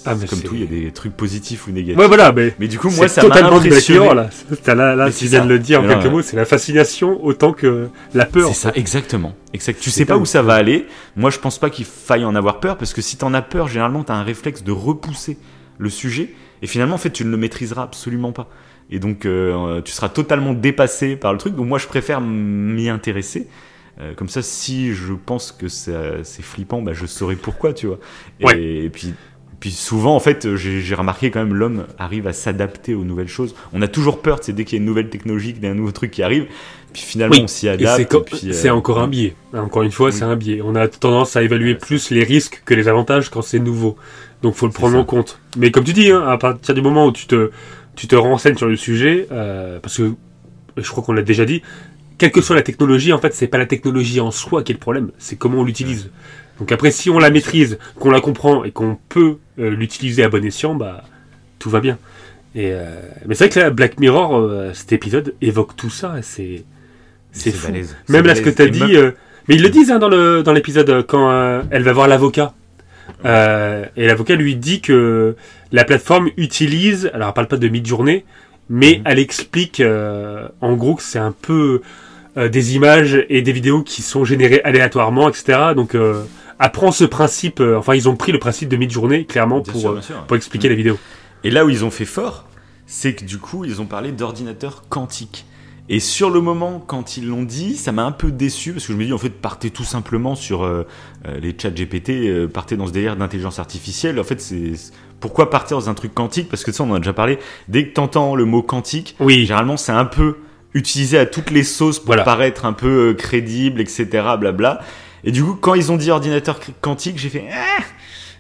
Ah, mais comme tout, il y a des trucs positifs ou négatifs. Ouais, voilà, mais. Mais du coup, moi, c'est ça totalement impressionné. Là. Là, là tu viens de le dire en quelques mots, c'est la fascination autant que la peur. C'est ça, exactement. exact. Tu sais pas où ça va aller. Moi, je pense pas qu'il faille en avoir peur parce que si t'en as peur, généralement, t'as un réflexe de repousser le sujet et finalement, en fait, tu ne le maîtriseras absolument pas. Et donc, euh, tu seras totalement dépassé par le truc. Donc, moi, je préfère m'y intéresser. Euh, comme ça, si je pense que c'est flippant, bah, je saurai pourquoi, tu vois. Et, Ouais. et puis, puis souvent, en fait, j'ai j'ai remarqué quand même l'homme arrive à s'adapter aux nouvelles choses. On a toujours peur, c'est dès qu'il y a une nouvelle technologie, qu'il y a un nouveau truc qui arrive, puis finalement Oui, on s'y adapte. c'est euh, c'est encore un biais. Encore une fois, Oui. c'est un biais. On a tendance à évaluer plus les risques que les avantages quand c'est nouveau. Donc, faut le prendre ça. en compte. Mais comme tu dis, hein, à partir du moment où tu te, tu te renseignes sur le sujet, euh, parce que je crois qu'on l'a déjà dit, quelle que soit la technologie, en fait, c'est pas la technologie en soi qui est le problème, c'est comment on l'utilise. Donc après, si on la maîtrise, qu'on la comprend et qu'on peut euh, l'utiliser à bon escient, bah tout va bien. Et euh, mais c'est vrai que là, Black Mirror, euh, cet épisode évoque tout ça. C'est c'est fou. balèze. Même là, ce que tu as Et dit, même- euh, mais ils le disent hein, dans le dans l'épisode euh, quand euh, elle va voir l'avocat. Euh, et l'avocat lui dit que la plateforme utilise, alors elle parle pas de mid-journée, mais Mhm. elle explique euh, en gros que c'est un peu euh, des images et des vidéos qui sont générées aléatoirement, etc. Donc euh, apprend ce principe, euh, enfin ils ont pris le principe de mid-journée clairement Bien pour, sûr, euh, pour expliquer Mm. la vidéo. Et là où ils ont fait fort, c'est que du coup, ils ont parlé d'ordinateur quantique. Et sur le moment, quand ils l'ont dit, ça m'a un peu déçu parce que je me dis en fait, partez tout simplement sur euh, les chats GPT, euh, partez dans ce délire d'intelligence artificielle. En fait, c'est pourquoi partir dans un truc quantique? Parce que ça, on en a déjà parlé. Dès que t'entends le mot quantique, Oui, généralement, c'est un peu utilisé à toutes les sauces pour Voilà. paraître un peu crédible, etc. Blabla. Et du coup, quand ils ont dit ordinateur quantique, j'ai fait Ah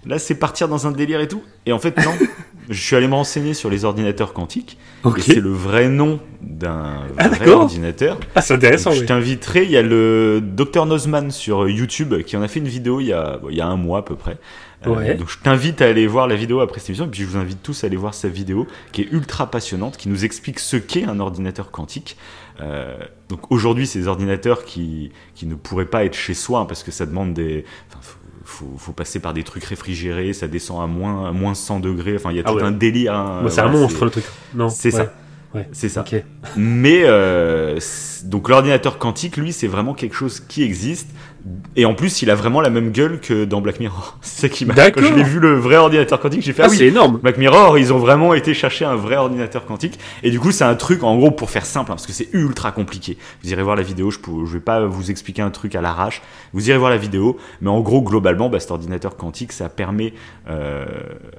là, c'est partir dans un délire et tout. Et en fait, non. [LAUGHS] je suis allé me renseigner sur les ordinateurs quantiques. ok. Et c'est le vrai nom d'un Ah, vrai ordinateur. Ah, c'est intéressant. Donc, je oui. t'inviterai, il y a le Dr Nozman sur YouTube qui en a fait une vidéo il y a, bon, il y a un mois à peu près. Euh, Ouais. donc je t'invite à aller voir la vidéo après cette émission, et puis je vous invite tous à aller voir sa vidéo qui est ultra passionnante, qui nous explique ce qu'est un ordinateur quantique. Euh, donc aujourd'hui, c'est des ordinateurs qui, qui ne pourraient pas être chez soi, parce que ça demande des... enfin, faut, faut, faut passer par des trucs réfrigérés, ça descend à moins, à moins 100 degrés, enfin il y a Ah tout ouais. un délire. hein, c'est un monstre le truc. Non. C'est ouais. ça. Ouais. C'est ça. Mais euh, donc l'ordinateur quantique, lui, c'est vraiment quelque chose qui existe. Et en plus, il a vraiment la même gueule que dans Black Mirror. [LAUGHS] C'est qui m'a. D'accord. Quand je l'ai vu le vrai ordinateur quantique, j'ai fait Ah, ah oui. c'est énorme. Black Mirror, ils ont vraiment été chercher un vrai ordinateur quantique. Et du coup, c'est un truc, en gros, pour faire simple, hein, parce que c'est ultra compliqué. Vous irez voir la vidéo, je, peux, je vais pas vous expliquer un truc à l'arrache. Vous irez voir la vidéo. Mais en gros, globalement, bah, cet ordinateur quantique, ça permet euh,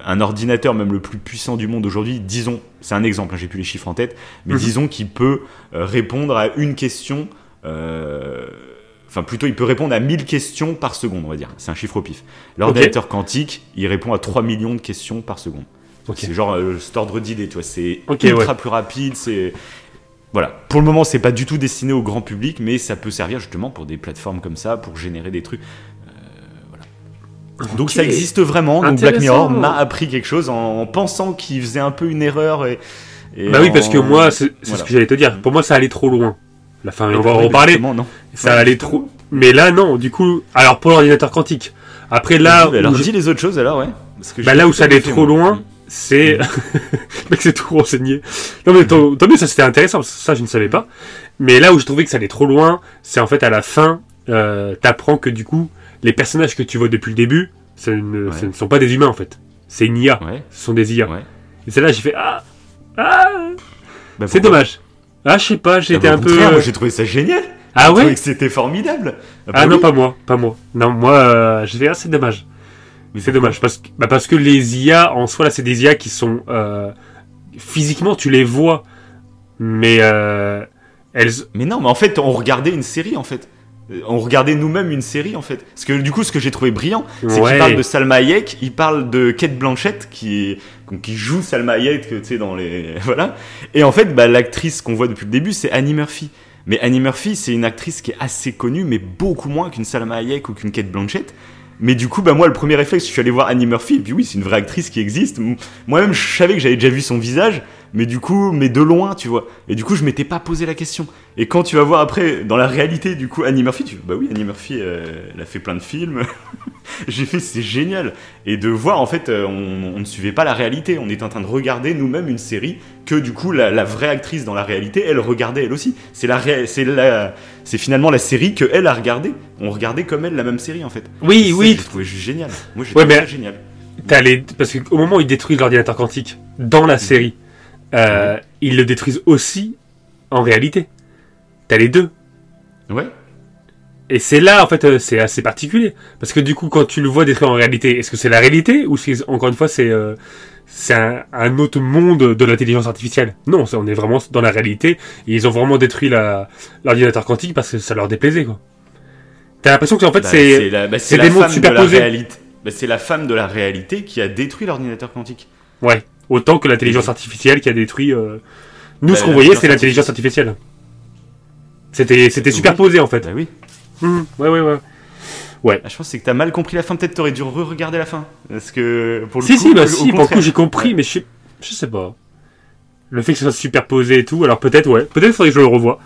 un ordinateur, même le plus puissant du monde aujourd'hui, disons, c'est un exemple, hein, j'ai plus les chiffres en tête, mais Mhm. disons qu'il peut euh, répondre à une question. euh, Enfin, plutôt, il peut répondre à 1000 questions par seconde, on va dire. C'est un chiffre au pif. L'ordinateur quantique, il répond à 3 millions de questions par seconde. C'est genre euh, cet ordre d'idée, tu vois. C'est ultra ouais. plus rapide. C'est voilà. Pour le moment, c'est pas du tout destiné au grand public, mais ça peut servir justement pour des plateformes comme ça, pour générer des trucs. Euh, voilà. Donc ça existe vraiment. Donc Black. Mirror m'a appris quelque chose en, en pensant qu'il faisait un peu une erreur et. et Bah oui, parce que moi, c'est c'est Voilà. ce que j'allais te dire. Pour moi, ça allait trop loin. La fin, on va en oui, reparler. Ça Ouais, allait trop. Mais là, non. Du coup, alors pour l'ordinateur quantique. Après, là, Bah, alors où je- dis les autres choses alors, ouais. Parce que bah, là où ça allait trop moi. loin, c'est. [LAUGHS] Mec, c'est tout renseigné. Non, mais tant, mieux, ça c'était intéressant, parce que ça je ne savais pas. Mais là où je trouvais que ça allait trop loin, c'est en fait à la fin, euh, t'apprends que du coup, les personnages que tu vois depuis le début, ce ne, Ouais. ce ne sont pas des humains en fait. C'est une IA. Ouais. Ce sont des IA. Et c'est là j'ai fait Ah Ah Bah, C'est dommage. Ah, je sais pas, j'ai Ah, bah, un au peu. moi, j'ai trouvé ça génial. Ah J'ai trouvé ouais que c'était formidable. bah Ah non, pas moi, pas moi. Non, moi, euh, j'ai fait Ah, c'est dommage. Mais C'est dommage parce que, bah parce que les IA en soi là c'est des IA qui sont euh, physiquement tu les vois mais euh, elles Mais non, mais en fait, on regardait une série, en fait. Euh, On regardait nous-mêmes une série en fait. Parce que du coup, ce que j'ai trouvé brillant, c'est Ouais. qu'il parle de Salma Hayek, il parle de Kate Blanchett qui joue Salma Hayek, tu sais dans les [LAUGHS] voilà. Et en fait, bah, l'actrice qu'on voit depuis le début, c'est Annie Murphy. Mais Annie Murphy, c'est une actrice qui est assez connue, mais beaucoup moins qu'une Salma Hayek ou qu'une Kate Blanchett. Mais du coup, bah moi, le premier réflexe, je suis allé voir Annie Murphy, et puis oui, c'est une vraie actrice qui existe. Moi-même, je savais que j'avais déjà vu son visage, mais du coup, mais de loin, tu vois. Et du coup, je m'étais pas posé la question. Et quand tu vas voir après, dans la réalité, du coup, Annie Murphy, tu bah oui, Annie Murphy, euh, elle a fait plein de films. [LAUGHS] J'ai fait, c'est génial. Et de voir, en fait, euh, on, on ne suivait pas la réalité. On était en train de regarder nous-mêmes une série que, du coup, la, la vraie actrice dans la réalité, elle regardait elle aussi. C'est la, c'est la, c'est finalement la série que elle a regardée. On regardait comme elle la même série, en fait. Oui, oui. J'ai trouvé juste génial. Moi, j'ai Ouais, trouvé mais- ça génial. Les... Parce qu'au moment où ils détruisent l'ordinateur quantique dans la série, euh, ils le détruisent aussi en réalité. T'as les deux. Ouais. Et c'est là, en fait, euh, c'est assez particulier. Parce que du coup, quand tu le vois détruire en réalité, est-ce que c'est la réalité ou c'est, encore une fois, c'est, euh, c'est un, un autre monde de l'intelligence artificielle? Non, on est vraiment dans la réalité. Et ils ont vraiment détruit la, l'ordinateur quantique parce que ça leur déplaisait, quoi. T'as l'impression que, en fait, Bah, c'est, la, bah, c'est c'est la des mondes femme de la superposés. réalité. Bah, c'est la femme de la réalité qui a détruit l'ordinateur quantique. ouais, autant que l'intelligence artificielle qui a détruit, euh, nous, Bah, ce qu'on voyait, c'est l'intelligence artificielle. C'était, c'était Oui. superposé, en fait. Bah oui. Hum, ouais, ouais, ouais. Ah, je pense que c'est que t'as mal compris la fin. Peut-être t'aurais dû re-regarder la fin. Parce que pour le Si, coup, si, bah au si, pour le coup, j'ai compris, Ouais. mais je sais, je sais pas. Le fait que ce soit superposé et tout, alors peut-être, ouais. Peut-être faudrait que je le revoie.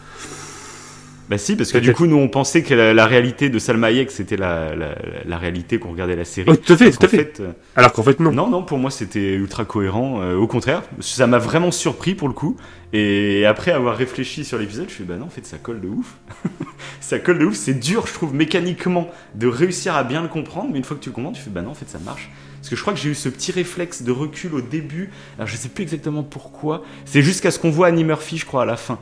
Bah si, parce que du coup, nous on pensait que la, la réalité de Salma Hayek c'était la, la, la réalité qu'on regardait la série. Oh, tout à fait, tout à fait. euh, Alors qu'en fait, non. Non, non, pour moi c'était ultra cohérent. Euh, au contraire, ça m'a vraiment surpris pour le coup. Et après avoir réfléchi sur l'épisode, je suis bah non, en fait ça colle de ouf. [LAUGHS] ça colle de ouf. C'est dur, je trouve, mécaniquement de réussir à bien le comprendre. Mais une fois que tu le comprends, tu fais bah non, en fait ça marche. Parce que je crois que j'ai eu ce petit réflexe de recul au début. Alors je sais plus exactement pourquoi. C'est jusqu'à ce qu'on voit Annie Murphy, je crois, à la fin.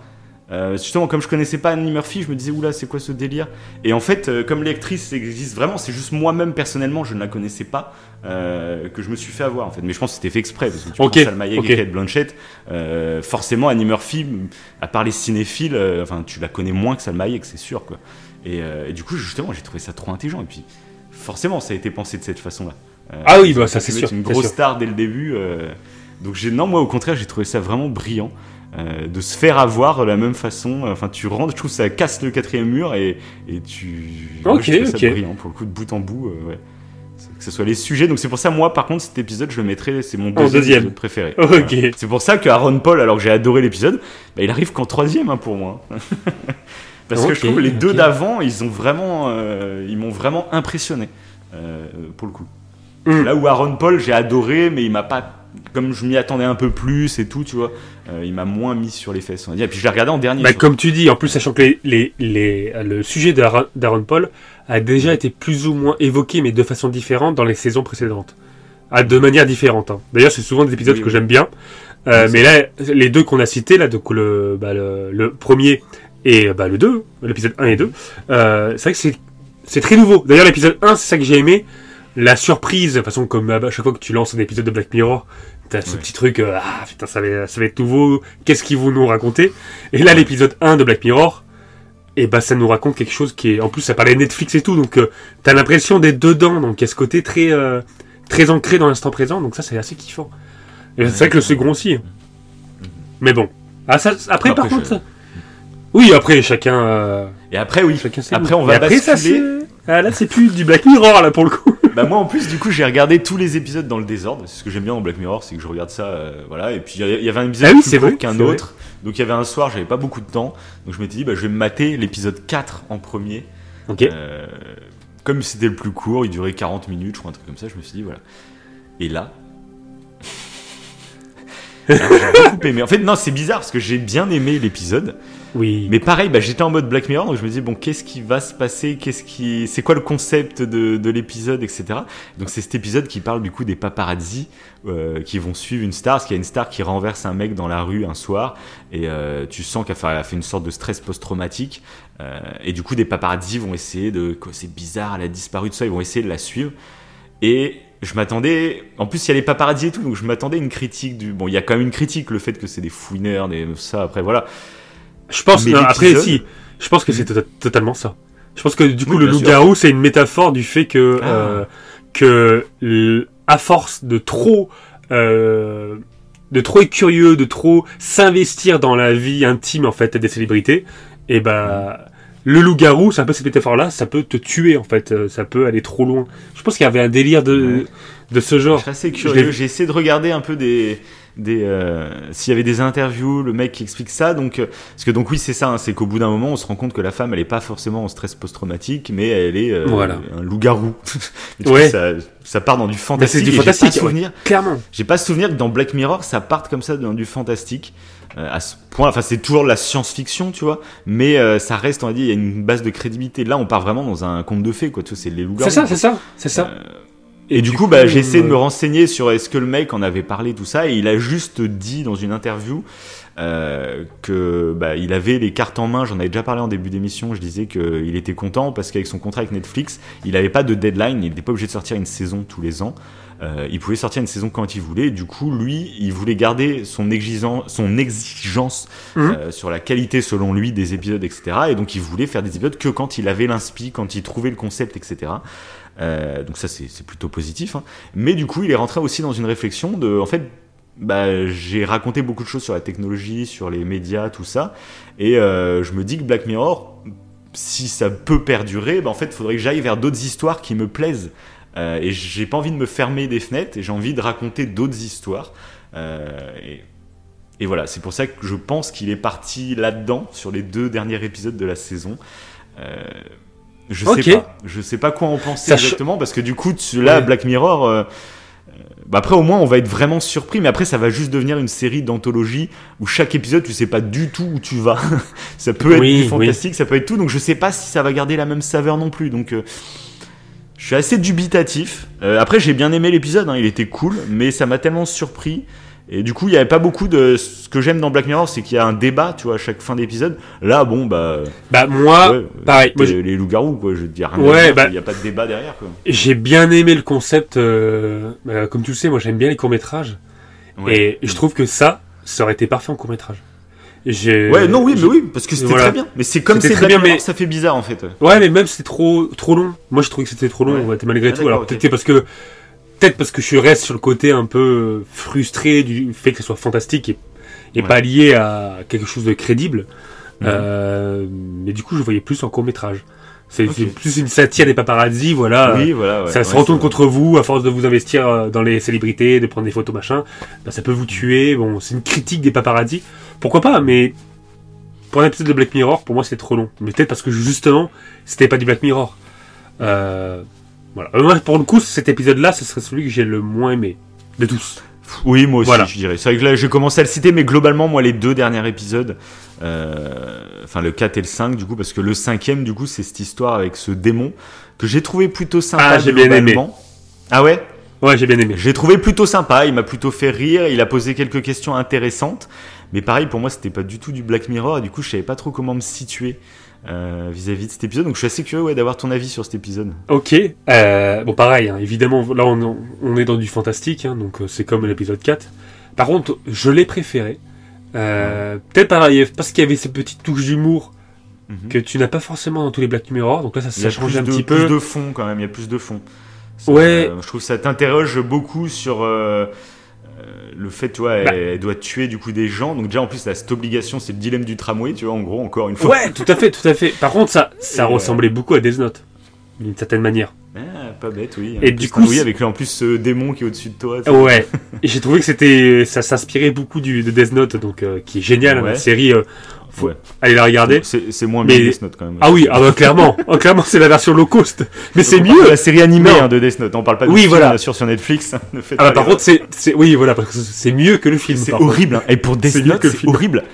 Euh, justement, comme je connaissais pas Annie Murphy, je me disais oula, c'est quoi ce délire? Et en fait, euh, comme l'actrice existe vraiment, c'est juste moi-même personnellement, je ne la connaissais pas, euh, que je me suis fait avoir en fait. Mais je pense que c'était fait exprès parce que tu Ok, prends Salma Hayek ok. et Kate Blanchett, forcément Annie Murphy, à part les cinéphiles, enfin tu la connais moins que Salma Hayek, c'est sûr quoi. Et, et du coup, justement, j'ai trouvé ça trop intelligent. Et puis, forcément, ça a été pensé de cette façon-là. Ah oui, bah, ça, c'est sûr, être une c'est grosse star dès le début. donc non, moi au contraire, j'ai trouvé ça vraiment brillant. Euh, de se faire avoir de la même façon, enfin tu rentres, je trouve que ça casse le quatrième mur et, et tu. Ok, je ok. ça brillant pour le coup de bout en bout, euh, ouais. Que ce soit les sujets, donc c'est pour ça moi par contre cet épisode je le mettrais, c'est mon deuxième, préféré. Ok. Voilà. C'est pour ça que Aaron Paul, alors que j'ai adoré l'épisode, bah, il arrive qu'en troisième hein, pour moi. [LAUGHS] Parce que je trouve les deux d'avant, ils ont vraiment, euh, ils m'ont vraiment impressionné pour le coup. Mm. Là où Aaron Paul, j'ai adoré, mais il m'a pas, comme je m'y attendais un peu plus et tout, tu vois, euh, il m'a moins mis sur les fesses. on va dire. Et puis je l'ai regardé en dernier. Bah, comme tu dis, en plus, sachant que les, les, les- le sujet d'Aaron Paul a déjà été plus ou moins évoqué, mais de façon différente dans les saisons précédentes. Ah, de manière différente. hein. D'ailleurs, c'est souvent des épisodes Oui, que oui. j'aime bien. Euh, Oui, mais là, les deux qu'on a cités, là, donc le, bah, le, le premier et bah, le 2, l'épisode 1 et 2, euh, c'est vrai que c'est, c'est très nouveau. D'ailleurs, l'épisode 1, c'est ça que j'ai aimé. La surprise, de toute façon, comme à chaque fois que tu lances un épisode de Black Mirror, t'as ce Ouais. petit truc, euh, ah putain, ça va, ça va être nouveau, qu'est-ce qu'ils vont nous raconter? Et là, l'épisode 1 de Black Mirror, et bah ça nous raconte quelque chose qui est... En plus, ça parlait Netflix et tout, donc euh, t'as l'impression d'être dedans, donc il y a ce côté très, euh, très ancré dans l'instant présent, donc ça, c'est assez kiffant. Et c'est vrai que le second aussi. hein. Mais bon. Ah, ça, après, par Après, contre... je- ça- Oui, après, chacun... euh, Et après, oui. chacun Après, on va après, ça, basculer. c'est- ah, là, c'est plus du Black Mirror, là, pour le coup. Bah moi en plus du coup j'ai regardé tous les épisodes dans le désordre. C'est ce que j'aime bien dans Black Mirror, c'est que je regarde ça, euh, voilà. Et puis il y avait- un épisode Ah oui, plus court qu'un vrai. autre. Donc il y avait un soir, j'avais pas beaucoup de temps, donc je m'étais dit bah je vais me mater l'épisode 4 en premier. Ok. Euh, comme c'était le plus court, il durait 40 minutes, je crois un truc comme ça. Je me suis dit voilà. Et là. [LAUGHS] J'ai beaucoup aimé. En fait, non, c'est bizarre parce que j'ai bien aimé l'épisode. Oui. Mais pareil, bah, j'étais en mode Black Mirror, donc je me disais, bon, qu'est-ce qui va se passer? Qu'est-ce qui, c'est quoi le concept de, de l'épisode, etc. Donc c'est cet épisode qui parle du coup des paparazzi euh, qui vont suivre une star, parce qu'il y a une star qui renverse un mec dans la rue un soir, et euh, tu sens qu'elle a fait, une sorte de stress post-traumatique, euh, et du coup des paparazzi vont essayer de, c'est bizarre, elle a disparu, tout ça, ils vont essayer de la suivre, et je m'attendais, en plus il y a les paparazzi et tout, donc je m'attendais à une critique du, bon, il y a quand même une critique, le fait que c'est des fouineurs, des ça, après voilà. Je pense, non, après, si. Je pense que c'est to- totalement ça. Je pense que du coup, Oui, le loup-garou, c'est une métaphore du fait que, Ah. euh, que à force de trop, euh, de trop être curieux, de trop s'investir dans la vie intime en fait des célébrités, et bah le loup-garou, c'est un peu cette métaphore-là, ça peut te tuer en fait, euh, ça peut aller trop loin. Je pense qu'il y avait un délire de Ouais. de ce Je genre. suis assez Je curieux. J'ai essayé de regarder un peu des, des euh, s'il y avait des interviews, le mec qui explique ça. Donc, euh, parce que donc oui, c'est ça. hein, c'est qu'au bout d'un moment, on se rend compte que la femme, elle est pas forcément en stress post-traumatique, mais elle est euh, Voilà. un loup-garou. [LAUGHS] Du Ouais. ça, ça part dans du fantastique. du et j'ai fantastique, Pas ouais. souvenir. Clairement. J'ai pas souvenir que dans Black Mirror, ça parte comme ça dans du fantastique. euh, à ce point, enfin c'est toujours de la science-fiction, tu vois, mais euh, ça reste, on va dire, il y a une base de crédibilité. Là, on part vraiment dans un conte de fées, quoi. Tu vois, c'est les loups-garous. C'est ça, c'est ça, c'est ça. Euh, Et, du, coup, bah, j'ai essayé de me euh, renseigner sur est-ce que le mec en avait parlé, tout ça, et il a juste dit dans une interview euh, que bah, il avait les cartes en main. J'en avais déjà parlé en début d'émission. Je disais qu'il était content parce qu'avec son contrat avec Netflix, il n'avait pas de deadline. Il n'était pas obligé de sortir une saison tous les ans. Euh, il pouvait sortir une saison quand il voulait. Du coup, lui, il voulait garder son exigence, son exigence Mhm. euh, sur la qualité selon lui des épisodes, etc. Et donc, il voulait faire des épisodes que quand il avait l'inspi, quand il trouvait le concept, etc. Euh, donc ça, c'est plutôt positif. hein. Mais du coup, il est rentré aussi dans une réflexion de, en fait, bah, j'ai raconté beaucoup de choses sur la technologie, sur les médias, tout ça. Et je me dis que Black Mirror, si ça peut perdurer, bah, en fait, il faudrait que j'aille vers d'autres histoires qui me plaisent. Euh, et j'ai pas envie de me fermer des fenêtres et j'ai envie de raconter d'autres histoires. Euh, et, et voilà, c'est pour ça que je pense qu'il est parti là-dedans sur les deux derniers épisodes de la saison. Euh, je sais pas, je sais pas quoi en penser Ça exactement parce que du coup, tu- là, Ouais. Black Mirror. bah après, au moins, on va être vraiment surpris, mais après, ça va juste devenir une série d'anthologie où chaque épisode, tu sais pas du tout où tu vas. [LAUGHS] ça peut être Oui, du fantastique, ça peut être tout, donc je sais pas si ça va garder la même saveur non plus. Donc, je suis assez dubitatif. Euh, après, j'ai bien aimé l'épisode, hein, il était cool, mais ça m'a tellement surpris. Et du coup, il n'y avait pas beaucoup de. Ce que j'aime dans Black Mirror, c'est qu'il y a un débat, tu vois, à chaque fin d'épisode. Là, bon, bah. Bah moi, ouais, pareil. Moi, les, loups-garous, quoi, je veux dire. rien Ouais, bah- Il n'y a pas de débat derrière, quoi. J'ai bien aimé le concept. euh, euh, comme tu le sais, moi j'aime bien les courts métrages. Ouais. Et je trouve que ça, ça aurait été parfait en court métrage. J'ai- Ouais, non, oui, mais oui, parce que c'était Voilà. très bien. Mais c'est comme C'était c'est très bien, mais- ça fait bizarre, en fait. Ouais, mais même c'est trop trop long. Moi, je trouvais que c'était trop long. Ouais. ouais, malgré Ah, tout, alors ok. peut-être parce que peut-être parce que je reste sur le côté un peu frustré du fait que ce soit fantastique et, et Ouais. pas lié à quelque chose de crédible. Mhm. Euh, mais du coup, je voyais plus en court métrage. C'est plus une satire des paparazzi, voilà. oui, voilà. ouais, ça se retourne contre vous à force de vous investir euh, dans les célébrités, de prendre des photos machin. Bah, ça peut vous tuer. Bon, c'est une critique des paparazzi. Pourquoi pas Mais pour un épisode de Black Mirror, pour moi, c'était trop long. Mais peut-être parce que justement, c'était pas du Black Mirror. Euh, voilà. Euh, Moi, pour le coup, cet épisode-là, ce serait celui que j'ai le moins aimé de tous. Oui, moi aussi, Voilà. je dirais. C'est vrai que là, j'ai commencé à le citer, mais globalement, moi, les deux derniers épisodes, euh, enfin le 4 et le 5, du coup, parce que le cinquième, du coup, c'est cette histoire avec ce démon que j'ai trouvé plutôt sympa. Ah, j'ai bien aimé. Ah ouais? Ouais, j'ai bien aimé. J'ai trouvé plutôt sympa, il m'a plutôt fait rire, il a posé quelques questions intéressantes. Mais pareil, pour moi, c'était pas du tout du Black Mirror, et du coup, je savais pas trop comment me situer euh, vis-à-vis de cet épisode. Donc, je suis assez curieux ouais, d'avoir ton avis sur cet épisode. Ok. Euh, bon, pareil, hein, évidemment, là, on, on est dans du fantastique, hein, donc euh, c'est comme l'épisode 4. Par contre, je l'ai préféré. Euh, Peut-être pareil, parce qu'il y avait ces petites touches d'humour Mhm. que tu n'as pas forcément dans tous les Black Mirror, donc là, ça, Il y ça a change plus un de, petit plus peu. de fond quand même, il y a plus de fond. Ça, Ouais. je trouve que ça t'interroge beaucoup sur le fait, tu vois, elle, Bah. elle doit tuer du coup des gens. Donc déjà en plus, cette obligation, c'est le dilemme du tramway, tu vois, en gros, encore une fois. Ouais, tout à fait, tout à fait. Par contre, ça, ça Et, euh, ressemblait beaucoup à Death Note, d'une certaine manière. Ah, pas bête, oui. Et du coup, oui, avec en plus ce démon qui est au-dessus de toi. Ouais. Et j'ai trouvé que c'était, ça s'inspirait beaucoup du de Death Note, donc euh, qui est génial, hein, la série. euh, faut Ouais. aller la regarder. C'est moins Mais- bien Death Note quand même. Ah oui, ah bah, clairement, Oh, clairement, c'est la version low cost. Mais c'est mieux. La série animée hein, de Death Note, on parle pas de Oui, film, voilà. bien sûr sur Netflix. [LAUGHS] ne Ah bah, par contre, c'est, oui, voilà, parce que c'est mieux que le film. C'est horrible. hein. Et pour Death Note, c'est horrible.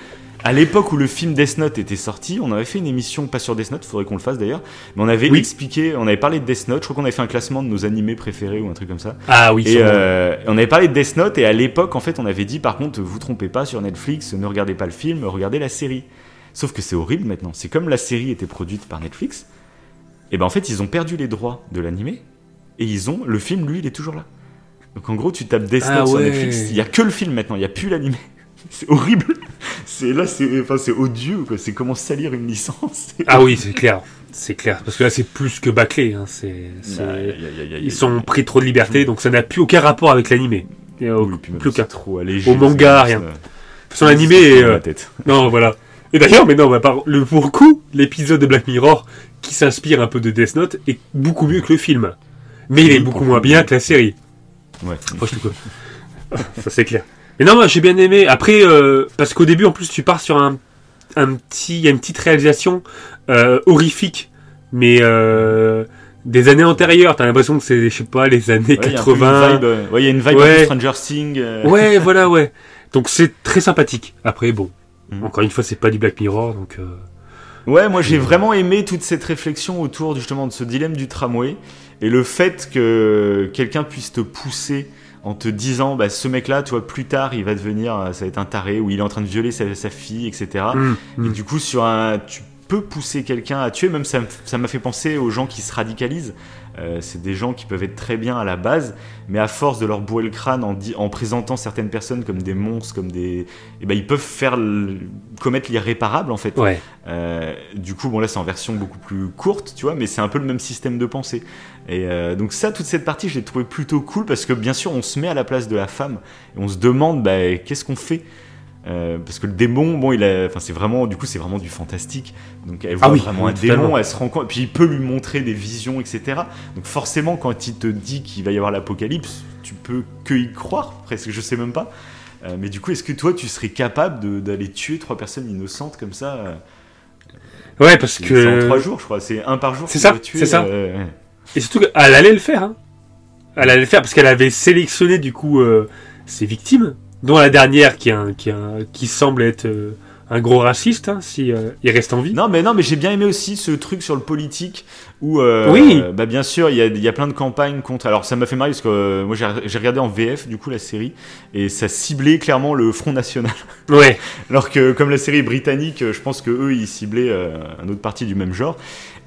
À l'époque où le film Death Note était sorti, on avait fait une émission, pas sur Death Note, faudrait qu'on le fasse d'ailleurs, mais on avait Oui. expliqué, on avait parlé de Death Note, je crois qu'on avait fait un classement de nos animés préférés ou un truc comme ça. Ah oui, Et euh, on avait parlé de Death Note et à l'époque, en fait, on avait dit par contre, vous trompez pas sur Netflix, ne regardez pas le film, regardez la série. Sauf que c'est horrible maintenant. C'est comme la série était produite par Netflix, et ben en fait, ils ont perdu les droits de l'animé et ils ont le film, lui, il est toujours là. Donc en gros, tu tapes Death Ah Note sur. Netflix, il y a que le film maintenant, il y a plus l'animé. C'est horrible. c'est là, c'est enfin, c'est odieux, quoi. C'est comment salir une licence. Ah oui, c'est clair. C'est clair. Parce que là, c'est plus que bâclé. Hein. C'est. Ils sont pris trop de liberté, donc ça n'a plus aucun rapport avec l'animé. Et, euh, Oui, plus aucun. trop allégé. Au manga, rien. ça- Son animé ça est, euh, la tête. [LAUGHS] Non, voilà. Et d'ailleurs, mais non, bah, par, le, pour le coup, l'épisode de Black Mirror, qui s'inspire un peu de Death Note, est beaucoup mieux que le film. Mais il est beaucoup moins bien que la série. Ouais. Que- [LAUGHS] Ça, c'est clair. Mais non, moi, j'ai bien aimé. Après, euh, parce qu'au début, en plus, tu pars sur un, un petit, il y a une petite réalisation euh, horrifique, mais euh, des années antérieures. T'as l'impression que c'est, je sais pas, les années Ouais, il y a un peu une 80. vibe, euh, ouais, il y a une vibe Ouais. peu Stranger Things. Ouais, [LAUGHS] voilà, ouais. Donc c'est très sympathique. Après, bon, Mhm. encore une fois, c'est pas du Black Mirror, donc. Ouais, moi j'ai vraiment aimé toute cette réflexion autour justement de ce dilemme du tramway et le fait que quelqu'un puisse te pousser en te disant bah ce mec là tu vois plus tard il va devenir euh, ça va être un taré ou il est en train de violer sa, sa fille etc hum, et hum. du coup sur un tu peux pousser quelqu'un à tuer. Même ça m'a fait penser aux gens qui se radicalisent Euh, c'est des gens qui peuvent être très bien à la base mais à force de leur bourrer le crâne en, en présentant certaines personnes comme des monstres comme des et ben ils peuvent faire commettre l'irréparable en fait Ouais. euh, du coup, bon là c'est en version beaucoup plus courte, tu vois, mais c'est un peu le même système de pensée. Et euh, donc ça, toute cette partie, je l'ai trouvé plutôt cool parce que bien sûr, on se met à la place de la femme et on se demande, bah, qu'est-ce qu'on fait? Euh, parce que le démon, bon, il a, enfin, c'est vraiment, du coup, c'est vraiment du fantastique. Donc, elle voit Ah oui, vraiment oui, un totalement. démon, elle se rend compte, puis il peut lui montrer des visions, etc. Donc, forcément, quand il te dit qu'il va y avoir l'apocalypse, tu peux que y croire, presque, je sais même pas. Euh, mais du coup, est-ce que toi, tu serais capable d'aller tuer trois personnes innocentes comme ça euh, Ouais, parce c'est c'est en trois que. jours, je crois. C'est un par jour. C'est ça, c'est ça. Et surtout qu'elle allait le faire. Hein. Elle allait le faire parce qu'elle avait sélectionné du coup ses victimes, dont la dernière qui, un- qui, un- qui semble être euh, un gros raciste, hein, si euh, il reste en vie. Non, mais non, mais j'ai bien aimé aussi ce truc sur le politique où, euh, Oui. bah bien sûr, il y a, il y a plein de campagnes contre. Alors, ça m'a fait marrer parce que euh, moi, j'ai regardé en VF du coup la série et ça ciblait clairement le Front National. Ouais. [LAUGHS] Alors que comme la série est britannique, je pense que eux ils ciblaient euh, un autre parti du même genre.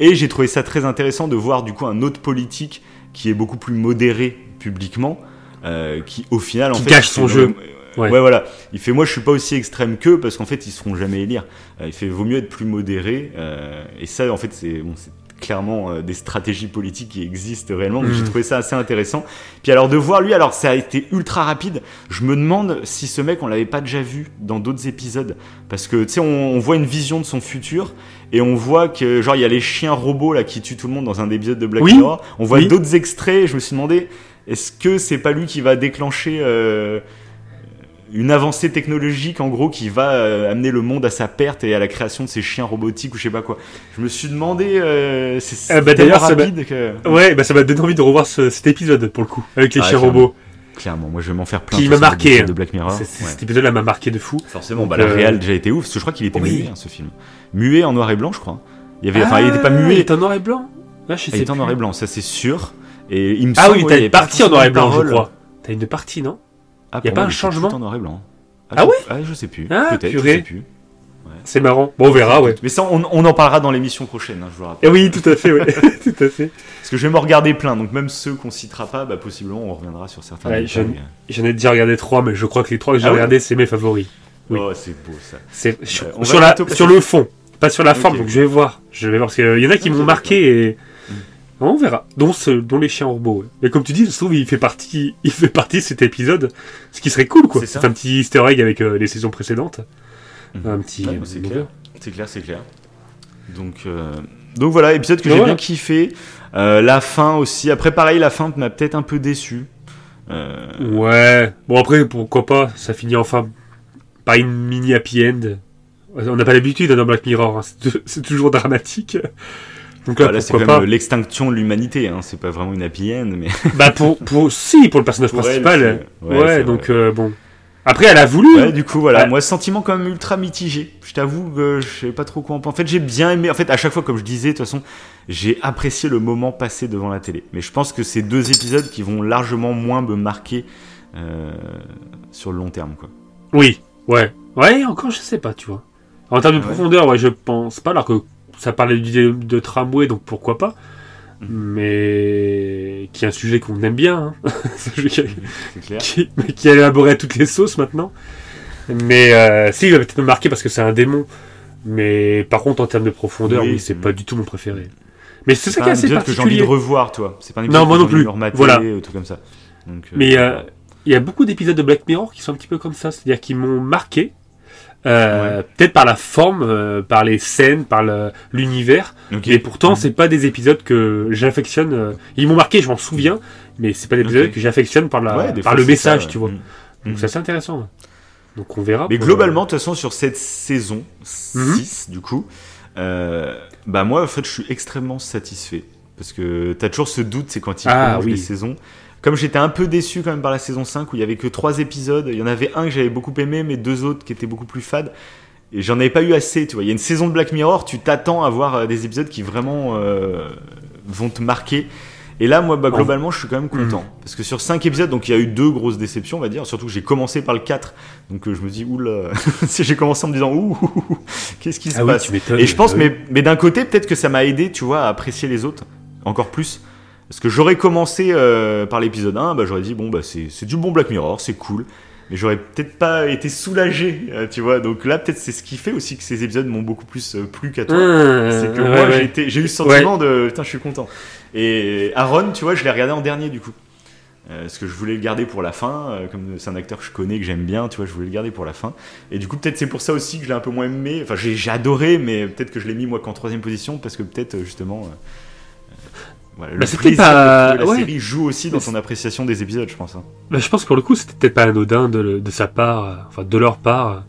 Et j'ai trouvé ça très intéressant de voir du coup un autre politique qui est beaucoup plus modéré publiquement, euh, qui au final en Qui fait cache son jeu. Ouais. Ouais. voilà. Il fait moi je suis pas aussi extrême qu'eux parce qu'en fait ils se feront jamais élire. Euh, il fait vaut mieux être plus modéré. euh, et ça en fait c'est bon, c'est clairement euh, des stratégies politiques qui existent réellement. Mhm. j'ai trouvé ça assez intéressant. Puis alors de voir lui, alors ça a été ultra rapide. Je me demande si ce mec on l'avait pas déjà vu dans d'autres épisodes parce que tu sais on, on voit une vision de son futur et on voit que genre il y a les chiens robots là qui tuent tout le monde dans un épisode de Black Oui. Mirror. On voit Oui. d'autres extraits. Et je me suis demandé est-ce que c'est pas lui qui va déclencher euh, une avancée technologique en gros qui va euh, amener le monde à sa perte et à la création de ces chiens robotiques ou je sais pas quoi. Je me suis demandé euh, c'est Ah bah, tellement d'ailleurs, ça m'a- rapide que Ouais, bah ça m'a donné envie de revoir ce- cet épisode pour le coup, avec les Ah, chiens clairement. robots. clairement moi je vais m'en faire plein Qui de m'a marqué, de Black Mirror. Ouais. Cet épisode-là m'a marqué de fou. Forcément, bah, la euh, réal déjà été ouf parce que je crois qu'il était Oui. muet hein, ce film. Muet en noir et blanc je crois. Il y avait enfin il était pas Ah, muet, Il était en noir et blanc Ah, je il sais était en noir et blanc, ça c'est sûr. Et il me Ah semble, oui, t'as il une partie en noir et blanc, je crois. T'as une partie, non? Ah, Y a pas un il changement en noir et blanc. Ah je- ouais Ah, je sais plus. Ah, Peut-être, je sais plus. C'est marrant. Bon, on verra, ouais. Mais ça, on, on en parlera dans l'émission prochaine, hein, je vous le rappelle. Eh oui, tout à fait, ouais. [LAUGHS] [LAUGHS] tout à fait. Parce que je vais me regarder plein, donc même ceux qu'on citera pas, bah, possiblement on reviendra sur certains Ouais. J'en ai déjà regardé trois, mais je crois que les trois que j'ai Ah regardés, c'est mes favoris. Oui. Oh, c'est beau ça. C'est sur, la, sur le fond, pas sur la forme. Donc je vais voir. Je vais voir parce qu'il y en a qui m'ont marqué et Mm. on verra. Dont, ce- dont les chiens robots. ouais. Mais comme tu dis, se trouve, il fait partie, [LAUGHS] il fait partie de cet épisode. Ce qui serait cool, quoi. C'est un petit Easter egg avec euh, les saisons précédentes. Mhm. Un petit. Ouais, c'est clair. C'est clair, c'est clair. Donc, euh, donc voilà, épisode que j'ai bien kiffé. Euh, la fin aussi. Après, pareil, la fin m'a peut-être un peu déçu. Ouais. Bon après, pourquoi pas Ça finit enfin par une mini happy end. On n'a pas l'habitude hein, dans Black Mirror. hein. C'est [LAUGHS] toujours dramatique. Donc là, voilà, c'est quand même l'extinction de l'humanité. Hein. C'est pas vraiment une happy end, mais [LAUGHS] Bah pour, pour si pour le personnage Pour principal. ouais, donc euh, bon. Après elle a voulu. Ouais, du coup, voilà. Ouais. Moi, sentiment quand même ultra mitigé. Je t'avoue que je sais pas trop quoi en penser. En fait, j'ai bien aimé. En fait, à chaque fois, comme je disais, de toute façon, j'ai apprécié le moment passé devant la télé. Mais je pense que c'est deux épisodes qui vont largement moins me marquer euh, sur le long terme, quoi. Oui. Ouais. Ouais. Encore je sais pas tu vois. En termes de Ouais. profondeur ouais je pense pas alors que ça parlait du de tramway donc pourquoi pas. Mhm. Mais qui est un sujet qu'on aime bien. hein. [LAUGHS] Qui- clair. qui, qui a élaboré à toutes les sauces maintenant. Mais euh, si, il va peut-être me marquer parce que c'est un démon. Mais par contre, en termes de profondeur, Oui, oui, c'est pas du tout mon préféré. Mais c'est ça qui est assez épisode que j'ai envie de particulier. revoir, toi. C'est pas un Non, moi non plus. remater, Voilà. ou tout comme ça. Donc, euh, Mais euh, il y a beaucoup d'épisodes de Black Mirror qui sont un petit peu comme ça, c'est-à-dire qui m'ont marqué. Euh, Peut-être par la forme, euh, par les scènes, par l'univers, et pourtant Mhm. c'est pas des épisodes que j'affectionne. euh, Ils m'ont marqué, je m'en souviens, mais c'est pas des épisodes que j'affectionne par, la, Ouais, par fois, le message, ça, tu vois. Mhm. Donc Mhm. c'est assez intéressant. Donc on verra. Mais globalement, de toute façon, sur cette saison Mhm. 6, du coup, bah moi, en fait, je suis extrêmement satisfait. Parce que t'as toujours ce doute, c'est quand ils Ah, oui. les saisons. Comme j'étais un peu déçu quand même par la saison 5, où il y avait que 3 épisodes, il y en avait un que j'avais beaucoup aimé, mais deux autres qui étaient beaucoup plus fades. Et j'en avais pas eu assez, tu vois. Il y a une saison de Black Mirror, tu t'attends à voir euh, des épisodes qui vraiment euh, vont te marquer. Et là, moi, bah, globalement, je suis quand même content. Mm. Parce que sur 5 épisodes, donc il y a eu deux grosses déceptions, on va dire. Surtout que j'ai commencé par le 4. Donc euh, je me dis, oula, [LAUGHS] j'ai commencé en me disant, ouh, ouh, [LAUGHS] ouh, qu'est-ce qui se Ah passe. Et je pense, Ah mais d'un côté, peut-être que ça m'a aidé, tu vois, à apprécier les autres encore plus. Parce que j'aurais commencé euh, par l'épisode 1, bah, j'aurais dit, bon, bah, c'est du bon Black Mirror, c'est cool. Mais j'aurais peut-être pas été soulagé, euh, tu vois. Donc là, peut-être c'est ce qui fait aussi que ces épisodes m'ont beaucoup plus euh, plu qu'à toi. Ah, c'est que ouais, moi, ouais. j'ai eu ce sentiment de, putain, je suis content. Et Aaron, tu vois, je l'ai regardé en dernier, du coup. Euh, parce que je voulais le garder pour la fin, euh, comme c'est un acteur que je connais, que j'aime bien, tu vois, je voulais le garder pour la fin. Et du coup, peut-être c'est pour ça aussi que je l'ai un peu moins aimé. Enfin, j'ai adoré, mais peut-être que je l'ai mis moi qu'en troisième position, parce que peut-être euh, justement, euh, euh, voilà, Bah, plaisir pas- de la ouais. série joue aussi dans son appréciation des épisodes, je pense. hein. Bah, je pense que pour le coup, c'était peut-être pas anodin de, de sa part, euh, enfin de leur part,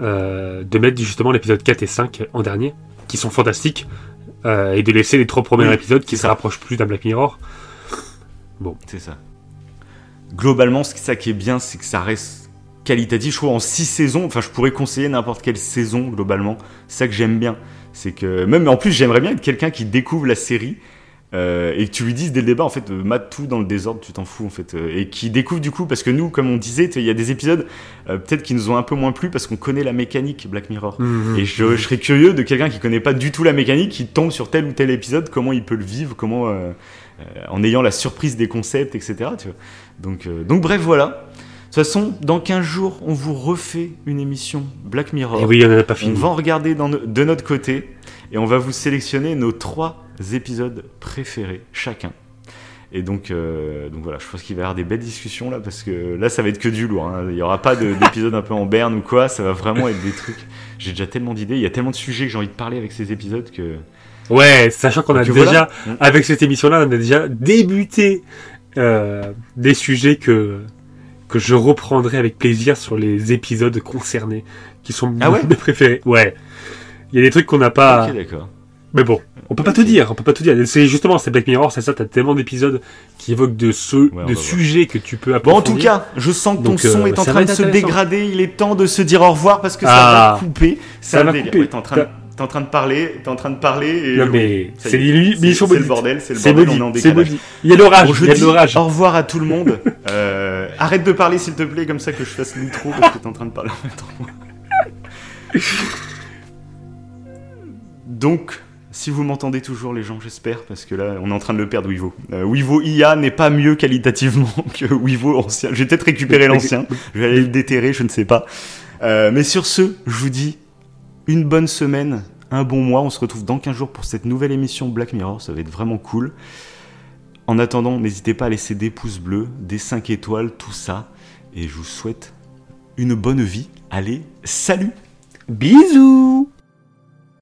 euh, de mettre justement l'épisode 4 et 5 en dernier, qui sont fantastiques, euh, et de laisser les trois premiers Oui, épisodes qui se rapprochent plus d'un Black Mirror. C'est ça. Globalement, ce ça qui est bien, c'est que ça reste qualitatif. Je trouve en six saisons, enfin, je pourrais conseiller n'importe quelle saison globalement. C'est ça que j'aime bien. C'est que même en plus, j'aimerais bien être quelqu'un qui découvre la série euh, et que tu lui dises dès le début, en fait, euh, mate tout dans le désordre, tu t'en fous en fait, euh, et qui découvre du coup, parce que nous, comme on disait, il y a des épisodes peut-être qui nous ont un peu moins plu parce qu'on connaît la mécanique Black Mirror. Mhm. Et je, je serais curieux de quelqu'un qui connaît pas du tout la mécanique, qui tombe sur tel ou tel épisode, comment il peut le vivre, comment en ayant la surprise des concepts, etc. Tu vois. Donc, donc bref, voilà. De toute façon, dans 15 jours, on vous refait une émission Black Mirror. Et oui, on n'en a pas on fini. va en regarder dans de notre côté et on va vous sélectionner nos trois épisodes préférés chacun. Et donc, euh, donc voilà, je pense qu'il va y avoir des belles discussions là parce que là, ça va être que du lourd. hein. Il n'y aura pas de- [LAUGHS] d'épisode un peu en berne ou quoi. Ça va vraiment être des trucs. J'ai déjà tellement d'idées. Il y a tellement de sujets que j'ai envie de parler avec ces épisodes que. Ouais, sachant qu'on a Donc déjà, voilà. avec cette émission-là, on a déjà débuté euh, des sujets que que je reprendrai avec plaisir sur les épisodes concernés, qui sont Ah ouais? [LAUGHS] mes préférés. Ouais. Il y a des trucs qu'on n'a pas. Ok, d'accord. Mais bon, on peut pas te dire, on peut pas te dire. C'est justement, c'est Black Mirror, c'est ça, t'as tellement d'épisodes qui évoquent de va de voir. sujets que tu peux Bon, en tout cas, je sens que ton Donc, son euh, est en train de se dégrader. Il est temps de se dire au revoir parce que ça Ah. va couper. Ça va couper. Ouais, T'es en, train de- t'es en train de parler. T'es en train de parler. Et Non, mais c'est est. l'émission C'est c'est le bordel. C'est le C'est bordel. On est en décalage. Il y a l'orage, Bon, je il y a l'orage. au revoir à tout le monde. [LAUGHS] Euh, arrête de parler s'il te plaît, comme ça que je fasse l'intro parce que t'es en train de parler en même temps. Donc, si vous m'entendez toujours, les gens, j'espère, parce que là, on est en train de le perdre, Wivo. Euh, Wivo IA n'est pas mieux qualitativement [LAUGHS] que Wivo ancien. Je vais peut-être récupérer l'ancien. Je vais aller le déterrer, je ne sais pas. Euh, mais sur ce, je vous dis une bonne semaine, un bon mois. On se retrouve dans 15 jours pour cette nouvelle émission Black Mirror. Ça va être vraiment cool. En attendant, n'hésitez pas à laisser des pouces bleus, des 5 étoiles, tout ça. Et je vous souhaite une bonne vie. Allez, salut Bisous